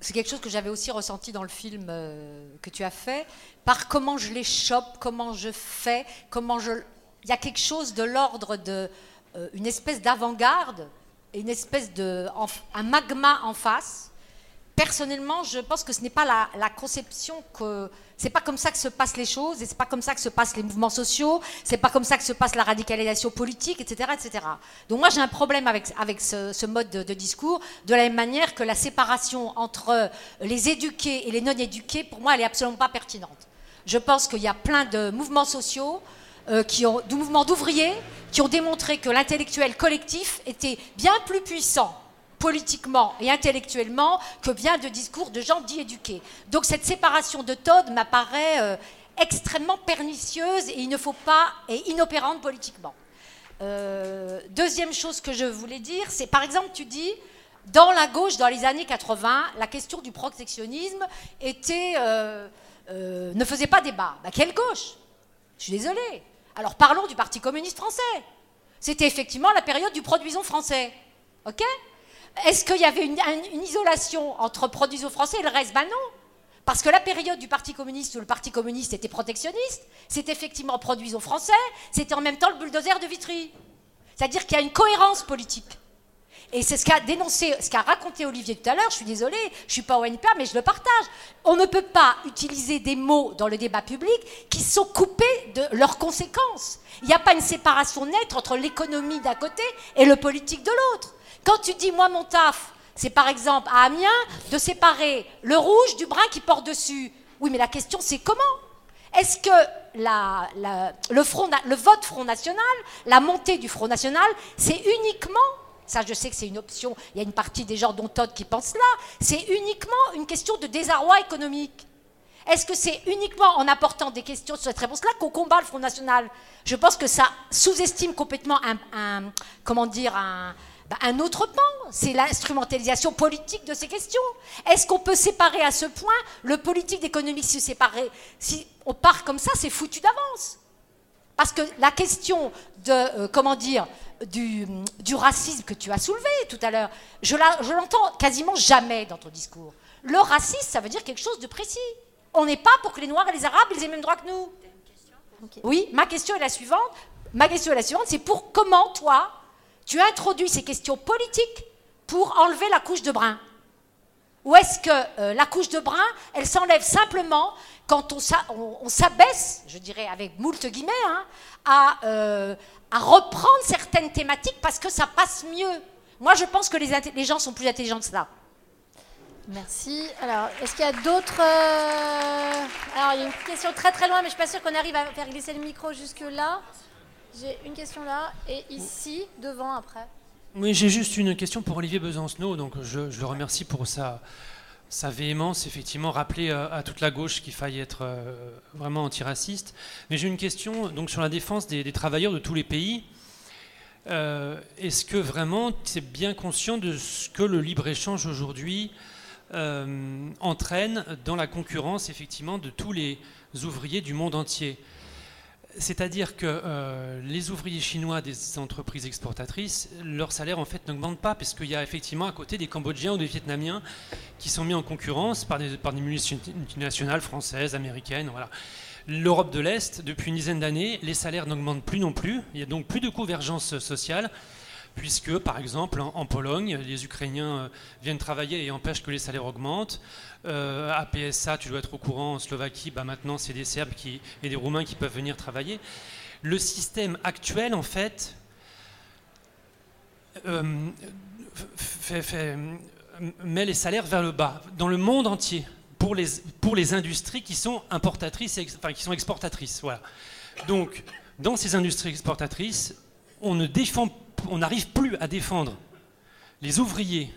c'est quelque chose que j'avais aussi ressenti dans le film euh, que tu as fait, par comment je les chope, comment je fais, comment je... Il y a quelque chose de l'ordre de euh, une espèce d'avant-garde une espèce de un magma en face personnellement, je pense que ce n'est pas la, conception que c'est pas comme ça que se passent les choses et c'est pas comme ça que se passent les mouvements sociaux, c'est pas comme ça que se passe la radicalisation politique, etc., etc. Donc moi j'ai un problème avec avec ce, mode de, discours, de la même manière que la séparation entre les éduqués et les non éduqués, pour moi, elle est absolument pas pertinente. Je pense qu'il y a plein de mouvements sociaux. Euh, de mouvements d'ouvriers qui ont démontré que l'intellectuel collectif était bien plus puissant politiquement et intellectuellement que bien de discours de gens dits éduqués. Donc cette séparation de Todd m'apparaît euh, extrêmement pernicieuse et il ne faut pas et inopérante politiquement. Euh, deuxième chose que je voulais dire, c'est par exemple tu dis dans la gauche dans les années 80, la question du protectionnisme était ne faisait pas débat. Bah, quelle gauche? Je suis désolée. Alors parlons du Parti communiste français. C'était effectivement la période du produisons français. OK? Est-ce qu'il y avait une, isolation entre produisons français et le reste? Ben non. Parce que la période du Parti communiste où le Parti communiste était protectionniste, c'est effectivement produisons français, c'était en même temps le bulldozer de Vitry. C'est-à-dire qu'il y a une cohérence politique. Et c'est ce qu'a dénoncé, ce qu'a raconté Olivier tout à l'heure. Je suis désolée, je ne suis pas au NPA, mais je le partage. On ne peut pas utiliser des mots dans le débat public qui sont coupés de leurs conséquences. Il n'y a pas une séparation nette entre l'économie d'un côté et le politique de l'autre. Quand tu dis, moi, mon taf, c'est par exemple à Amiens de séparer le rouge du brun qui porte dessus. Oui, mais la question, c'est comment? Est-ce que le vote Front National, la montée du Front National, c'est uniquement ça, je sais que c'est une option. Il y a une partie des gens dont Todd qui pensent là. C'est uniquement une question de désarroi économique. Est-ce que c'est uniquement en apportant des questions sur cette réponse-là qu'on combat le Front National? Je pense que ça sous-estime complètement un comment dire, un, bah, un autre pan, c'est l'instrumentalisation politique de ces questions. Est-ce qu'on peut séparer à ce point le politique d'économie Si on part comme ça, c'est foutu d'avance. Parce que la question de, euh, comment dire, du, racisme que tu as soulevé tout à l'heure, je l'entends quasiment jamais dans ton discours. Le racisme, ça veut dire quelque chose de précis. On n'est pas pour que les Noirs et les Arabes aient les mêmes droits que nous. Oui, ma question est la suivante. Ma question est la suivante, c'est pour comment toi, tu introduis ces questions politiques pour enlever la couche de brun? Ou est-ce que euh, la couche de brun, elle s'enlève simplement quand on, s'abaisse, je dirais avec moult guillemets, hein, euh, à, reprendre certaines thématiques parce que ça passe mieux Moi, je pense que les, les gens sont plus intelligents que cela. Merci. Alors, est-ce qu'il y a d'autres. euh, Alors, il y a une question très très loin, mais je suis pas sûre qu'on arrive à faire glisser le micro jusque-là. J'ai une question là, et ici, devant après. Oui, j'ai juste une question pour Olivier Besancenot. Donc, je, je le remercie pour sa, sa véhémence, effectivement, rappeler euh, à toute la gauche qu'il faille être euh, vraiment antiraciste. Mais j'ai une question donc, sur la défense des, travailleurs de tous les pays. Euh, Est-ce que vraiment tu es bien conscient de ce que le libre-échange aujourd'hui entraîne dans la concurrence, effectivement, de tous les ouvriers du monde entier? C'est-à-dire que euh, les ouvriers chinois des entreprises exportatrices, leur salaire en fait n'augmente pas, parce qu'il y a effectivement à côté des Cambodgiens ou des Vietnamiens qui sont mis en concurrence par des, par des multinationales françaises, américaines. L'Europe de l'Est, depuis une dizaine d'années, les salaires n'augmentent plus non plus. Il y a donc plus de convergence sociale, puisque par exemple en, Pologne, les Ukrainiens euh, viennent travailler et empêchent que les salaires augmentent. Euh, à PSA, tu dois être au courant, en Slovaquie, bah maintenant c'est des Serbes et des Roumains qui peuvent venir travailler. Le système actuel, en fait, euh, fait- met les salaires vers le bas dans le monde entier pour les, industries qui sont importatrices, et exportatrices. Voilà. Donc, dans ces industries exportatrices, on ne défend, on n'arrive plus à défendre les ouvriers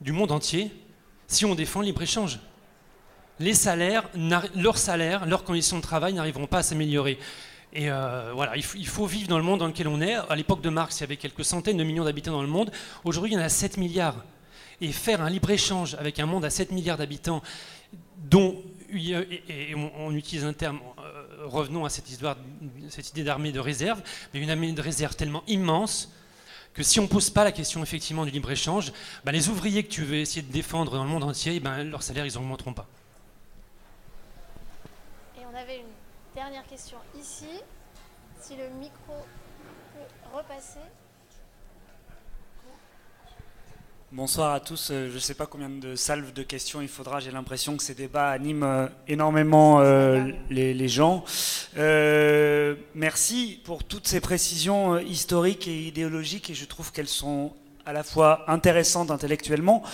du monde entier si on défend le libre-échange. Les salaires, leurs salaires, leurs conditions de travail n'arriveront pas à s'améliorer. Et euh, voilà, il faut, vivre dans le monde dans lequel on est. À l'époque de Marx, il y avait quelques centaines de millions d'habitants dans le monde. Aujourd'hui, il y en a 7 milliards. Et faire un libre-échange avec un monde à 7 milliards d'habitants, dont et, on utilise un terme, euh, revenons à cette, histoire, cette idée d'armée de réserve, mais une armée de réserve tellement immense que si on ne pose pas la question effectivement du libre-échange, ben, les ouvriers que tu veux essayer de défendre dans le monde entier, ben, leur salaire, ils n'augmenteront pas. Et on avait une dernière question ici. Si le micro peut repasser. Bonsoir à tous. Euh, Je ne sais pas combien de salves de questions il faudra. J'ai l'impression que ces débats animent euh, énormément euh, les, gens. Merci pour toutes ces précisions historiques et idéologiques et je trouve qu'elles sont à la fois intéressantes intellectuellement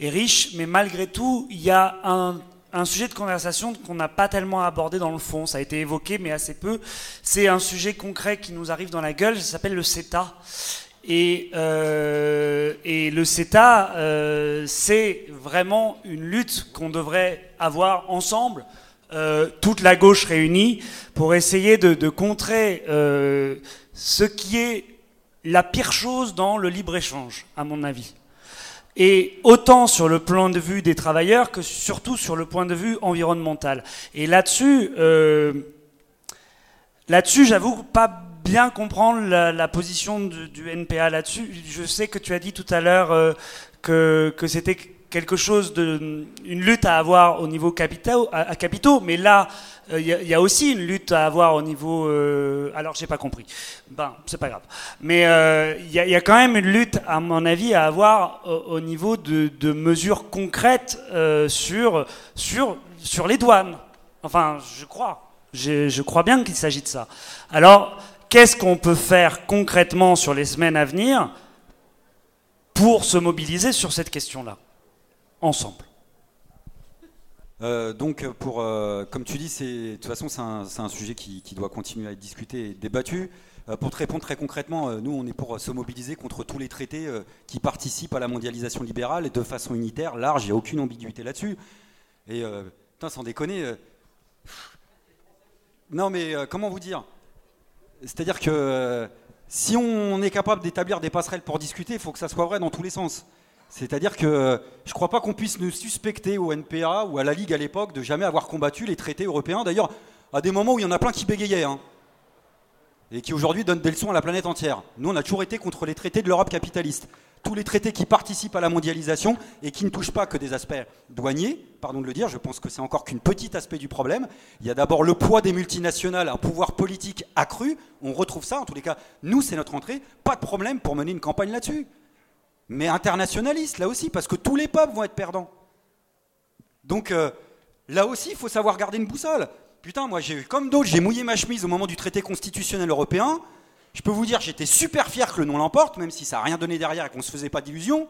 et riches, mais malgré tout, il y a un, un sujet de conversation qu'on n'a pas tellement abordé dans le fond. Ça a été évoqué, mais assez peu. C'est un sujet concret qui nous arrive dans la gueule. Ça s'appelle le CETA. Et, euh, et le CETA, euh, c'est vraiment une lutte qu'on devrait avoir ensemble, euh, toute la gauche réunie, pour essayer de, de contrer ce qui est la pire chose dans le libre-échange, à mon avis. Et autant sur le plan de vue des travailleurs que surtout sur le point de vue environnemental. Et là-dessus, là-dessus, j'avoue pas bien comprendre la, position du, NPA là-dessus. Je sais que tu as dit tout à l'heure euh, que, c'était quelque chose de une lutte à avoir au niveau capitaux, à, capitaux, mais là euh, il y, a- aussi une lutte à avoir au niveau. euh, alors j'ai pas compris. Ben c'est pas grave. Mais euh, il y, a- quand même une lutte, à mon avis, à avoir au, au niveau de, mesures concrètes sur sur sur les douanes. Enfin, je crois. Je, je crois bien qu'il s'agit de ça. Alors, qu'est-ce qu'on peut faire concrètement sur les semaines à venir pour se mobiliser sur cette question-là, ensemble? Euh, donc, pour, euh, comme tu dis, de toute façon, c'est un, sujet qui, doit continuer à être discuté et débattu. Euh, pour te répondre très concrètement, euh, nous, on est pour se mobiliser contre tous les traités euh, qui participent à la mondialisation libérale de façon unitaire, large, il n'y a aucune ambiguïté là-dessus. Et, euh, putain, sans déconner. euh, non, mais euh, comment vous dire? C'est-à-dire que euh, si on est capable d'établir des passerelles pour discuter, il faut que ça soit vrai dans tous les sens. C'est-à-dire que je ne crois pas qu'on puisse nous suspecter au NPA ou à la Ligue à l'époque de jamais avoir combattu les traités européens. D'ailleurs, à des moments où il y en a plein qui bégayaient. hein, et qui aujourd'hui donnent des leçons à la planète entière. Nous, on a toujours été contre les traités de l'Europe capitaliste. Tous les traités qui participent à la mondialisation et qui ne touchent pas que des aspects douaniers, pardon de le dire, je pense que c'est encore qu'une petite aspect du problème. Il y a d'abord le poids des multinationales, un pouvoir politique accru. On retrouve ça, en tous les cas, nous, c'est notre entrée. Pas de problème pour mener une campagne là-dessus. Mais internationaliste, là aussi, parce que tous les peuples vont être perdants. Donc euh, là aussi, il faut savoir garder une boussole. Putain, moi, j'ai, comme d'autres, j'ai mouillé ma chemise au moment du traité constitutionnel européen. Je peux vous dire, j'étais super fier que le non l'emporte, même si ça n'a rien donné derrière et qu'on ne se faisait pas d'illusions.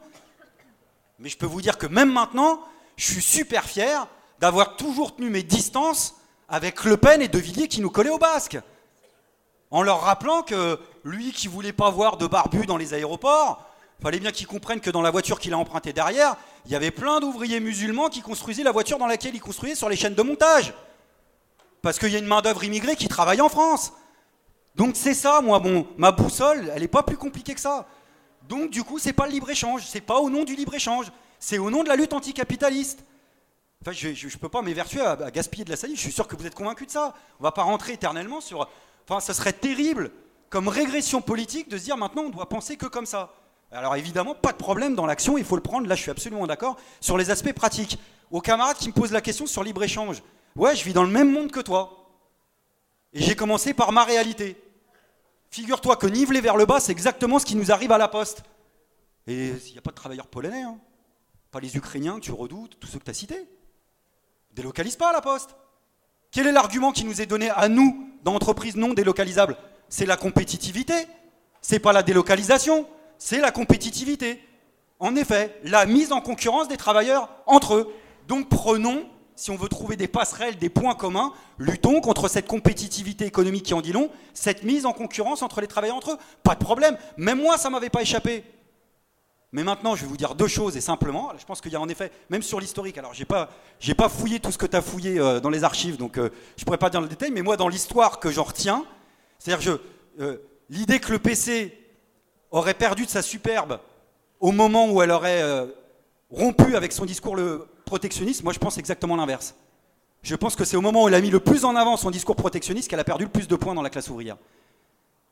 Mais je peux vous dire que même maintenant, je suis super fier d'avoir toujours tenu mes distances avec Le Pen et De Villiers qui nous collaient au basque. En leur rappelant que lui qui voulait pas voir de barbus dans les aéroports, fallait bien qu'il comprenne que dans la voiture qu'il a empruntée derrière, il y avait plein d'ouvriers musulmans qui construisaient la voiture dans laquelle il construisait sur les chaînes de montage. Parce qu'il y a une main-d'œuvre immigrée qui travaille en France. Donc c'est ça, moi, bon, ma boussole, elle n'est pas plus compliquée que ça. Donc du coup, c'est pas le libre-échange, c'est pas au nom du libre-échange, c'est au nom de la lutte anticapitaliste. Enfin, je ne peux pas m'évertuer à, à, gaspiller de la salive, je suis sûr que vous êtes convaincus de ça. On va pas rentrer éternellement sur... Enfin, ça serait terrible comme régression politique de se dire maintenant on doit penser que comme ça. Alors évidemment, pas de problème dans l'action, il faut le prendre, là je suis absolument d'accord, sur les aspects pratiques. Aux camarades qui me posent la question sur libre-échange, ouais, je vis dans le même monde que toi. Et j'ai commencé par ma réalité. Figure-toi que niveler vers le bas, c'est exactement ce qui nous arrive à la poste. Et il n'y a pas de travailleurs polonais, hein. pas les Ukrainiens que tu redoutes, tous ceux que tu as cités. Délocalise pas à la poste. Quel est l'argument qui nous est donné à nous, dans entreprises non délocalisables C'est la compétitivité. C'est pas la délocalisation, c'est la compétitivité. En effet, la mise en concurrence des travailleurs entre eux. Donc prenons si on veut trouver des passerelles, des points communs, luttons contre cette compétitivité économique qui en dit long, cette mise en concurrence entre les travailleurs entre eux. Pas de problème. Même moi, ça ne m'avait pas échappé. Mais maintenant, je vais vous dire deux choses et simplement. Je pense qu'il y a en effet, même sur l'historique, alors j'ai pas, pas fouillé tout ce que tu as fouillé euh, dans les archives, donc euh, je pourrais pas dire le détail, mais moi, dans l'histoire que j'en retiens, c'est-à-dire euh, l'idée que le PC aurait perdu de sa superbe au moment où elle aurait rompu avec son discours le protectionniste, moi je pense exactement l'inverse. Je pense que c'est au moment où elle a mis le plus en avant son discours protectionniste qu'elle a perdu le plus de points dans la classe ouvrière.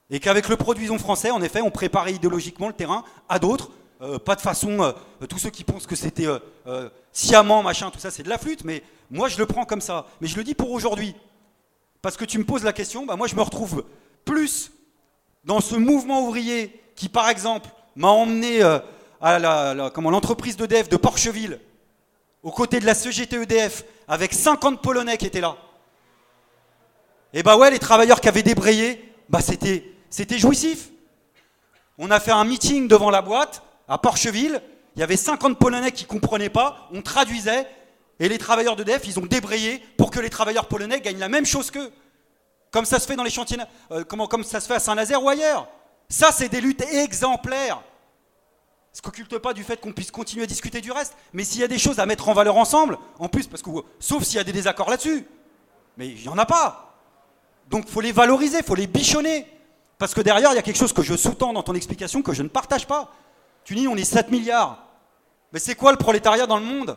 Et qu'avec le produisons français, en effet, on préparait idéologiquement le terrain à d'autres. Euh, pas de façon, euh, tous ceux qui pensent que c'était euh, sciemment, machin, tout ça, c'est de la flûte, mais moi je le prends comme ça. Mais je le dis pour aujourd'hui. Parce que tu me poses la question, bah moi je me retrouve plus dans ce mouvement ouvrier qui, par exemple, m'a emmené à l'entreprise la, d'EDF de Porcheville, aux côtés de la CGT EDF, avec 50 Polonais qui étaient là. Et bah ouais, les travailleurs qui avaient débrayé, bah c'était, c'était jouissif. On a fait un meeting devant la boîte, à Porcheville, il y avait 50 Polonais qui ne comprenaient pas, on traduisait, et les travailleurs d'EDF, ils ont débrayé pour que les travailleurs polonais gagnent la même chose qu'eux. Comme ça se fait dans les chantiers, euh, comment, comme ça se fait à Saint-Nazaire ou ailleurs. Ça, c'est des luttes exemplaires ce qu'occulte pas du fait qu'on puisse continuer à discuter du reste. Mais s'il y a des choses à mettre en valeur ensemble, en plus, parce que sauf s'il y a des désaccords là-dessus, mais il n'y en a pas. Donc faut les valoriser, faut les bichonner. Parce que derrière, il y a quelque chose que je sous-tends dans ton explication que je ne partage pas. Tu dis, on est 7 milliards. Mais c'est quoi le prolétariat dans le monde?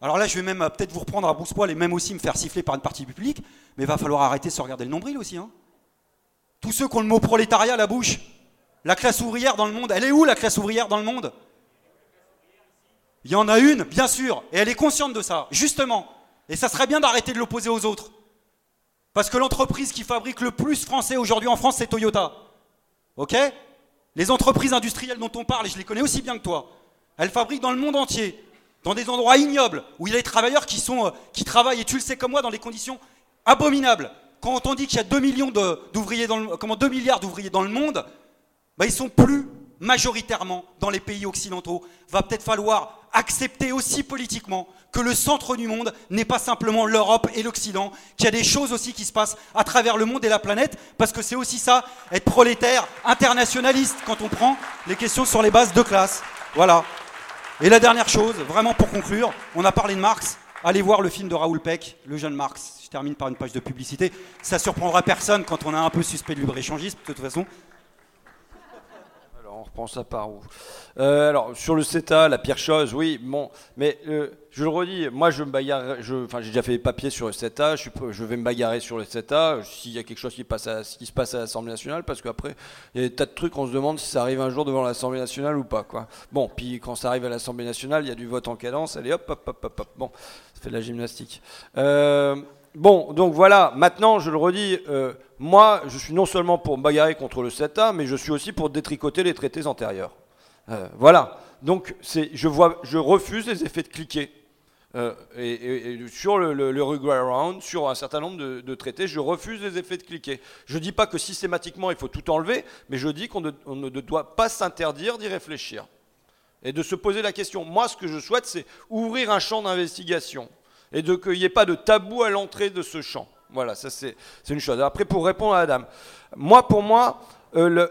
Alors là, je vais même euh, peut-être vous reprendre à brousse-poil et même aussi me faire siffler par une partie publique, mais il va falloir arrêter de se regarder le nombril aussi. Hein. Tous ceux qui ont le mot prolétariat à la bouche, la classe ouvrière dans le monde, elle est où la classe ouvrière dans le monde? Il y en a une, bien sûr, et elle est consciente de ça, justement. Et ça serait bien d'arrêter de l'opposer aux autres. Parce que l'entreprise qui fabrique le plus français aujourd'hui en France, c'est Toyota. Ok? Les entreprises industrielles dont on parle, et je les connais aussi bien que toi, elles fabriquent dans le monde entier, dans des endroits ignobles, où il y a des travailleurs qui, sont, euh, qui travaillent, et tu le sais comme moi, dans des conditions abominables. Quand on dit qu'il y a 2 millions d'ouvriers comment 2 milliards d'ouvriers dans le monde, bah, ils sont plus majoritairement dans les pays occidentaux. Va peut-être falloir accepter aussi politiquement que le centre du monde n'est pas simplement l'Europe et l'Occident, qu'il y a des choses aussi qui se passent à travers le monde et la planète, parce que c'est aussi ça, être prolétaire, internationaliste, quand on prend les questions sur les bases de classe. Voilà. Et la dernière chose, vraiment pour conclure, on a parlé de Marx. Allez voir le film de Raoul Peck, le jeune Marx. Je termine par une page de publicité. Ça surprendra personne quand on a un peu suspect de libre-échangisme, de toute façon prend ça par où euh, Alors, sur le CETA, la pire chose, oui, bon, mais euh, je le redis, moi, je me bagarre, enfin, j'ai déjà fait des papiers sur le CETA, je, je vais me bagarrer sur le CETA s'il y a quelque chose qui, passe qui se passe à l'Assemblée nationale, parce qu'après, il y a des tas de trucs, on se demande si ça arrive un jour devant l'Assemblée nationale ou pas, quoi. Bon, puis quand ça arrive à l'Assemblée nationale, il y a du vote en cadence, allez hop, hop, hop, hop, hop. Bon, ça fait de la gymnastique. Euh, Bon, donc voilà, maintenant je le redis, euh, moi je suis non seulement pour bagarrer contre le CETA, mais je suis aussi pour détricoter les traités antérieurs. Euh, voilà, donc je, vois, je refuse les effets de cliquet. Euh, et, sur le, le, sur un certain nombre de, traités, je refuse les effets de cliquet. Je ne dis pas que systématiquement il faut tout enlever, mais je dis qu'on ne, doit pas s'interdire d'y réfléchir. et de se poser la question. Moi, ce que je souhaite, c'est ouvrir un champ d'investigation et de qu'il n'y ait pas de tabou à l'entrée de ce champ. Voilà, ça c'est une chose. Après, pour répondre à Adam, moi, pour moi, euh,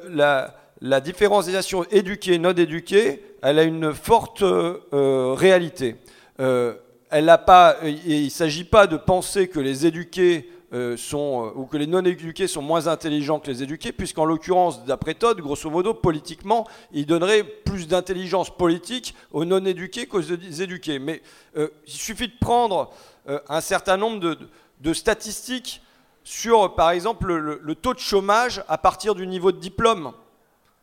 la, différenciation éduquée-non éduquée, elle a une forte euh, réalité. Euh, elle pas, il ne s'agit pas de penser que les éduqués sont, ou que les non-éduqués sont moins intelligents que les éduqués, puisqu'en l'occurrence, d'après Todd, grosso modo, politiquement, il donnerait plus d'intelligence politique aux non-éduqués qu'aux éduqués. Mais il suffit de prendre un certain nombre de, de statistiques sur, par exemple, le, taux de chômage à partir du niveau de diplôme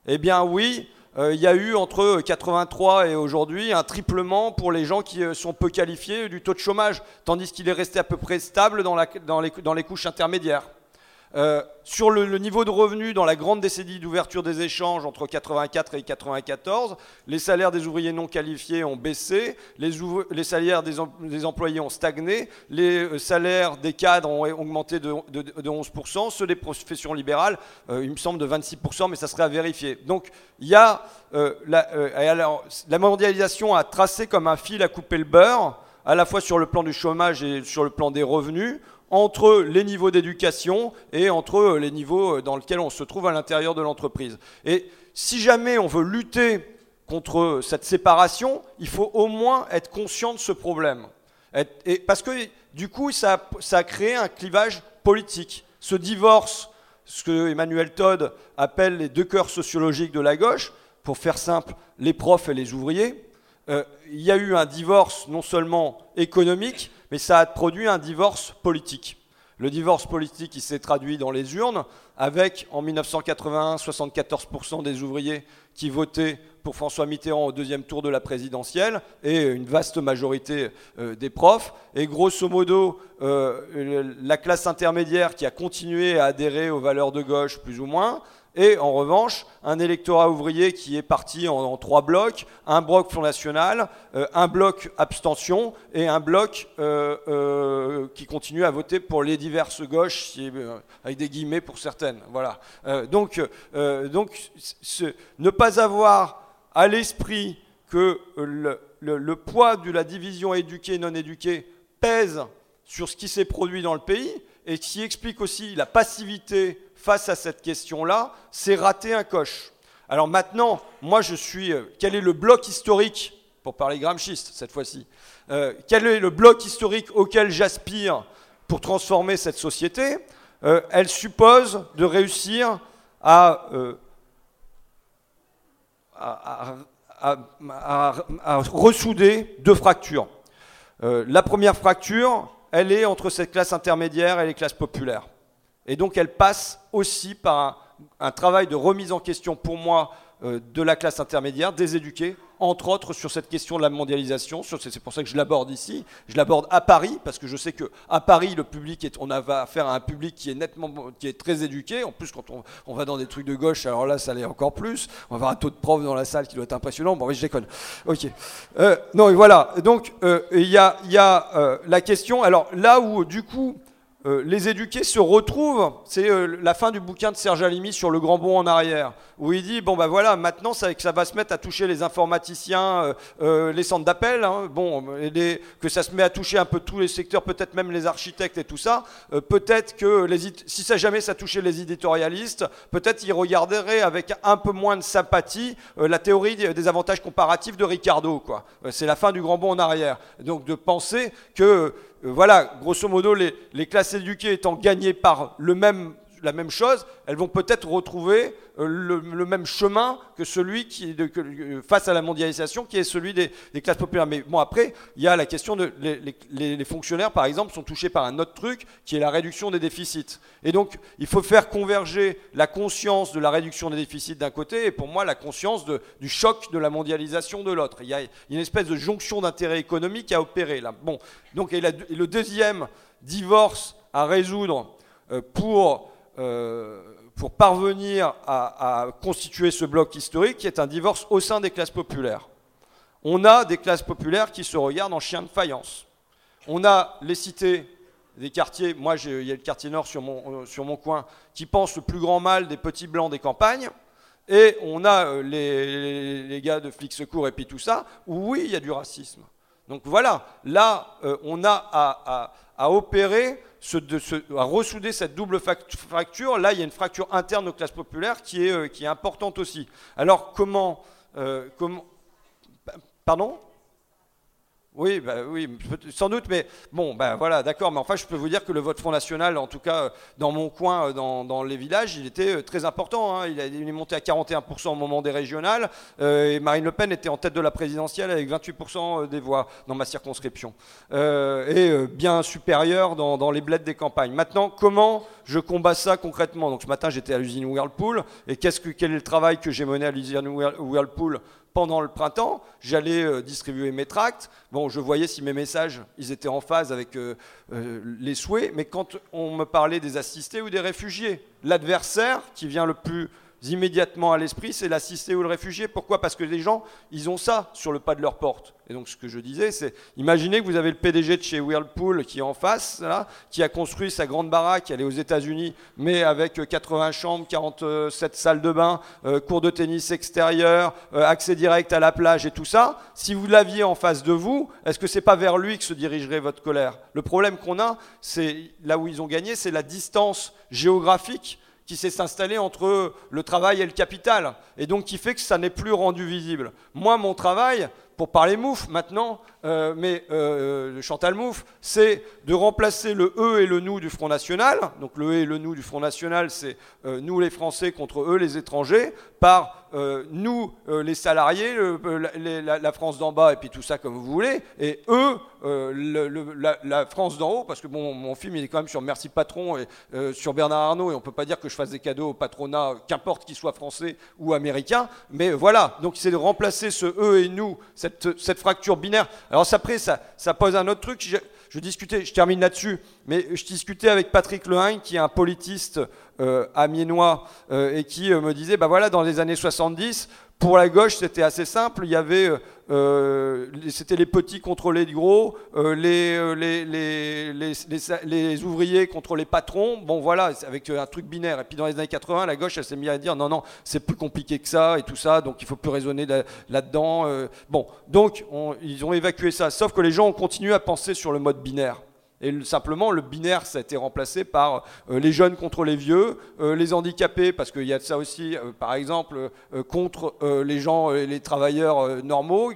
Eh bien oui, euh, il y a eu entre 83 et aujourd'hui un triplement pour les gens qui euh, sont peu qualifiés du taux de chômage, tandis qu'il est resté à peu près stable dans, dans les couches intermédiaires. Euh, sur le, niveau de revenu dans la grande décennie d'ouverture des échanges entre 84 et 94, les salaires des ouvriers non qualifiés ont baissé, les, salaires des, employés ont stagné, les euh, salaires des cadres ont augmenté de, 11%, ceux des professions libérales, euh, il me semble, de 26%, mais ça serait à vérifier. Donc il y a la mondialisation a tracé comme un fil à couper le beurre, à la fois sur le plan du chômage et sur le plan des revenus entre les niveaux d'éducation et entre les niveaux dans lesquels on se trouve à l'intérieur de l'entreprise. Et si jamais on veut lutter contre cette séparation, il faut au moins être conscient de ce problème. Parce que du coup, ça, a créé un clivage politique. Ce divorce, ce que Emmanuel Todd appelle les deux cœurs sociologiques de la gauche, pour faire simple, les profs et les ouvriers, euh, il y a eu un divorce non seulement économique, mais ça a produit un divorce politique. Le divorce politique, il s'est traduit dans les urnes, avec en 1981 74% des ouvriers qui votaient pour François Mitterrand au deuxième tour de la présidentielle, et une vaste majorité euh, des profs. Et grosso modo, euh, la classe intermédiaire qui a continué à adhérer aux valeurs de gauche, plus ou moins, et en revanche, un électorat ouvrier qui est parti en, trois blocs, un bloc Front National, euh, un bloc abstention et un bloc euh, euh, qui continue à voter pour les diverses gauches, avec des guillemets pour certaines. Donc, ne pas avoir à l'esprit que le, le, poids de la division éduquée-non éduquée pèse sur ce qui s'est produit dans le pays et qui explique aussi la passivité face à cette question-là, c'est rater un coche. Alors maintenant, moi je suis. Euh, quel est le bloc historique, pour parler gramschiste cette fois-ci, euh, quel est le bloc historique auquel j'aspire pour transformer cette société euh, Elle suppose de réussir à, à, à ressouder deux fractures. la première fracture, elle est entre cette classe intermédiaire et les classes populaires. Et donc elle passe aussi par un, travail de remise en question pour moi euh, de la classe intermédiaire, des éduqués, entre autres sur cette question de la mondialisation. C'est pour ça que je l'aborde ici. Je l'aborde à Paris parce que je sais que à Paris le public est, on a affaire à un public qui est nettement, qui est très éduqué. En plus quand on, va dans des trucs de gauche, alors là ça l'est encore plus. On va avoir un taux de profs dans la salle qui doit être impressionnant. Bon, oui, je déconne. Ok. Euh, non, et voilà. Donc euh, il y a, y a la question. Alors là où du coup euh, les éduqués se retrouvent, c'est euh, la fin du bouquin de Serge Alimi sur le grand bond en arrière, où il dit, bon ben voilà, maintenant ça, ça va se mettre à toucher les informaticiens, euh, les centres d'appel, hein, bon, que ça se met à toucher un peu tous les secteurs, peut-être même les architectes et tout ça, peut-être que si ça jamais ça touchait les éditorialistes, peut-être ils regarderaient avec un peu moins de sympathie la théorie des avantages comparatifs de Ricardo, quoi. C'est la fin du grand bond en arrière. Donc de penser que voilà, grosso modo, les, classes éduquées étant gagnées par le même, la même chose, elles vont peut-être retrouver euh, le, même chemin que celui qui, euh, face à la mondialisation, qui est celui des, classes populaires. Mais bon, après, il y a la question de les, fonctionnaires, par exemple, sont touchés par un autre truc, qui est la réduction des déficits. Et donc, il faut faire converger la conscience de la réduction des déficits d'un côté, et pour moi, la conscience du choc de la mondialisation de l'autre. Il y a une espèce de jonction d'intérêts économiques à opérer là. Bon, donc, le deuxième divorce à résoudre euh, pour parvenir à, constituer ce bloc historique qui est un divorce au sein des classes populaires. On a des classes populaires qui se regardent en chien de faïence. On a les cités des quartiers, moi il y a le quartier nord sur mon, euh, sur mon coin, qui pense le plus grand mal des petits blancs des campagnes, et on a euh, les, les, gars de Flics Secours et puis tout ça, où oui, il y a du racisme. Donc voilà, là, on a à, opérer, de, ce, à ressouder cette double fracture. Là, il y a une fracture interne aux classes populaires qui est, euh, qui est importante aussi. Alors comment... comment pardon? Oui, bah, sans doute, mais bon, ben voilà, d'accord, mais enfin, je peux vous dire que le vote Front National, en tout cas dans mon coin, euh, dans, les villages, il était euh, très important. Hein. Il, est monté à 41% au moment des régionales, euh, et Marine Le Pen était en tête de la présidentielle avec 28% des voix dans ma circonscription, et bien supérieur dans, les bleds des campagnes. Maintenant, comment je combats ça concrètement? Donc ce matin, j'étais à l'usine Whirlpool, et qu'est-ce que, quel est le travail que j'ai mené à l'usine Whirlpool? Pendant le printemps, j'allais euh, distribuer mes tracts. Bon, je voyais si mes messages, ils étaient en phase avec euh, euh, les souhaits, mais quand on me parlait des assistés ou des réfugiés, l'adversaire qui vient le plus immédiatement à l'esprit, c'est l'assisté ou le réfugié. Pourquoi? Parce que les gens, ils ont ça sur le pas de leur porte. Et donc ce que je disais, c'est, imaginez que vous avez le PDG de chez Whirlpool qui est en face, là, qui a construit sa grande baraque, elle est aux États-Unis, mais avec 80 chambres, 47 salles de bain, euh, cours de tennis extérieur, euh, accès direct à la plage et tout ça. Si vous l'aviez en face de vous, est-ce que c'est pas vers lui que se dirigerait votre colère? Le problème qu'on a, c'est là où ils ont gagné, c'est la distance géographique qui s'est installé entre le travail et le capital, et donc qui fait que ça n'est plus rendu visible. Moi, mon travail, pour parler mouf maintenant, euh, mais euh, Chantal Mouffe, c'est de remplacer le eux et le nous du Front National. Donc le eux et le nous du Front National, c'est euh, nous les Français contre eux les étrangers, par nous les salariés, la, France d'en bas et puis tout ça comme vous voulez, et eux la, France d'en haut, parce que bon, mon film il est quand même sur Merci Patron et sur Bernard Arnault, et on peut pas dire que je fasse des cadeaux au patronat, qu'importe qu'il soit français ou américain, mais voilà, donc c'est de remplacer ce eux et nous, cette, fracture binaire. Alors après, ça, ça pose un autre truc. Je, discutais, je termine là-dessus, mais je discutais avec Patrick Lehain, qui est un politiste euh, amiénois, euh, et qui euh, me disait, bah voilà, dans les années 70, pour la gauche, c'était assez simple. Il y avait, euh, euh, c'était les petits contre les gros, euh, les, les, les, les, ouvriers contre les patrons. Bon, voilà, avec un truc binaire. Et puis dans les années 80, la gauche, elle s'est mise à dire non, non, c'est plus compliqué que ça et tout ça, donc il faut plus raisonner là-dedans. bon, donc ils ont évacué ça. Sauf que les gens ont continué à penser sur le mode binaire. Et simplement, le binaire, ça a été remplacé par euh, les jeunes contre les vieux, euh, les handicapés, parce qu'il y a de ça aussi, euh, par exemple, contre les gens, les travailleurs normaux.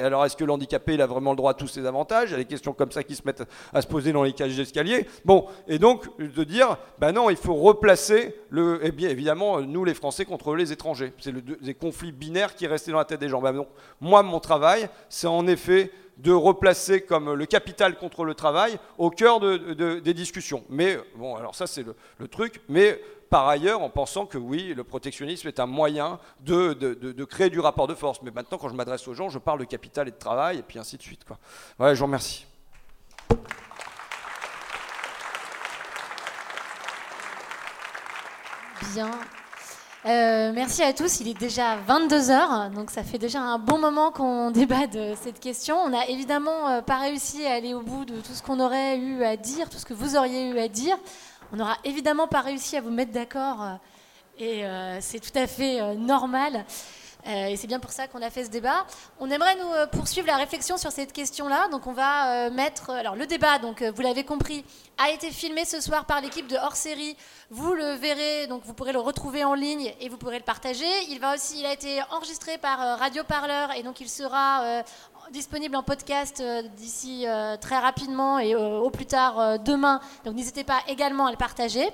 alors, est-ce que l'handicapé, il a vraiment le droit à tous ses avantages? Il y a des questions comme ça qui se mettent à se poser dans les cages d'escalier. Bon, et donc, de dire, ben non, il faut replacer, le, eh bien évidemment, nous, les Français, contre les étrangers. C'est le, des conflits binaires qui restaient dans la tête des gens. Ben donc, moi, mon travail, c'est en effet de replacer comme le capital contre le travail au cœur des discussions. Mais bon, alors ça c'est le, truc, mais par ailleurs en pensant que oui, le protectionnisme est un moyen de, créer du rapport de force. Mais maintenant, quand je m'adresse aux gens, je parle de capital et de travail, et puis ainsi de suite. Voilà, je vous remercie. Bien. Euh, merci à tous. Il est déjà 22h, donc ça fait déjà un bon moment qu'on débat de cette question. On n'a évidemment euh, pas réussi à aller au bout de tout ce qu'on aurait eu à dire, tout ce que vous auriez eu à dire. On n'aura évidemment pas réussi à vous mettre d'accord, euh, et c'est tout à fait normal. Euh, et c'est bien pour ça qu'on a fait ce débat. On aimerait nous euh, poursuivre la réflexion sur cette question-là. Donc on va euh, mettre. Alors le débat, donc vous l'avez compris, a été filmé ce soir par l'équipe de hors série. Vous le verrez, donc vous pourrez le retrouver en ligne et vous pourrez le partager. Il va aussi, il a été enregistré par Radio Parleur et donc il sera disponible en podcast d'ici très rapidement et au plus tard demain. Donc n'hésitez pas également à le partager.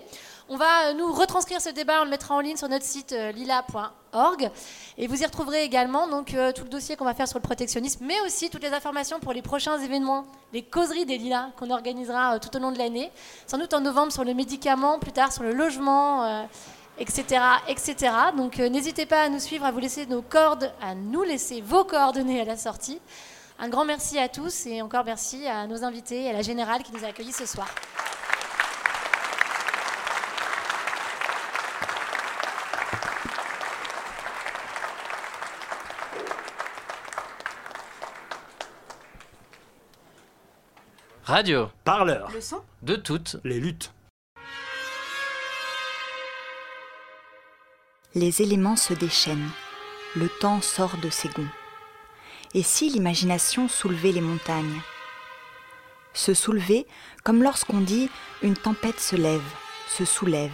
On va euh, nous retranscrire ce débat, on le mettra en ligne sur notre site euh, lila.org. Et vous y retrouverez également donc, euh, tout le dossier qu'on va faire sur le protectionnisme, mais aussi toutes les informations pour les prochains événements, les causeries des lilas qu'on organisera tout au long de l'année. Sans doute en novembre sur le médicament, plus tard sur le logement. etc., etc. Donc n'hésitez pas à nous suivre, à vous laisser nos cordes, à nous laisser vos coordonnées à la sortie. Un grand merci à tous et encore merci à nos invités et à la générale qui nous a accueillis ce soir. Radio. Parleur. Le son. De toutes les luttes. les éléments se déchaînent, le temps sort de ses gonds. Et si l'imagination soulevait les montagnes? Se soulever comme lorsqu'on dit une tempête se lève, se soulève,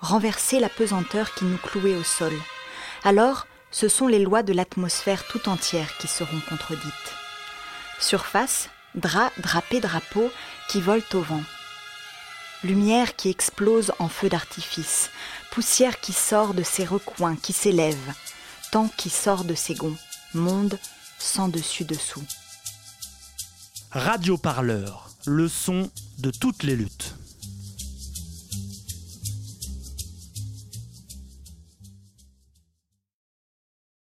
renverser la pesanteur qui nous clouait au sol. Alors, ce sont les lois de l'atmosphère tout entière qui seront contredites. Surface, drap, drapé, drapeau qui volent au vent. Lumière qui explose en feu d'artifice, poussière qui sort de ses recoins, qui s'élève, temps qui sort de ses gonds, monde sans dessus-dessous. Radio Parleur, le son de toutes les luttes.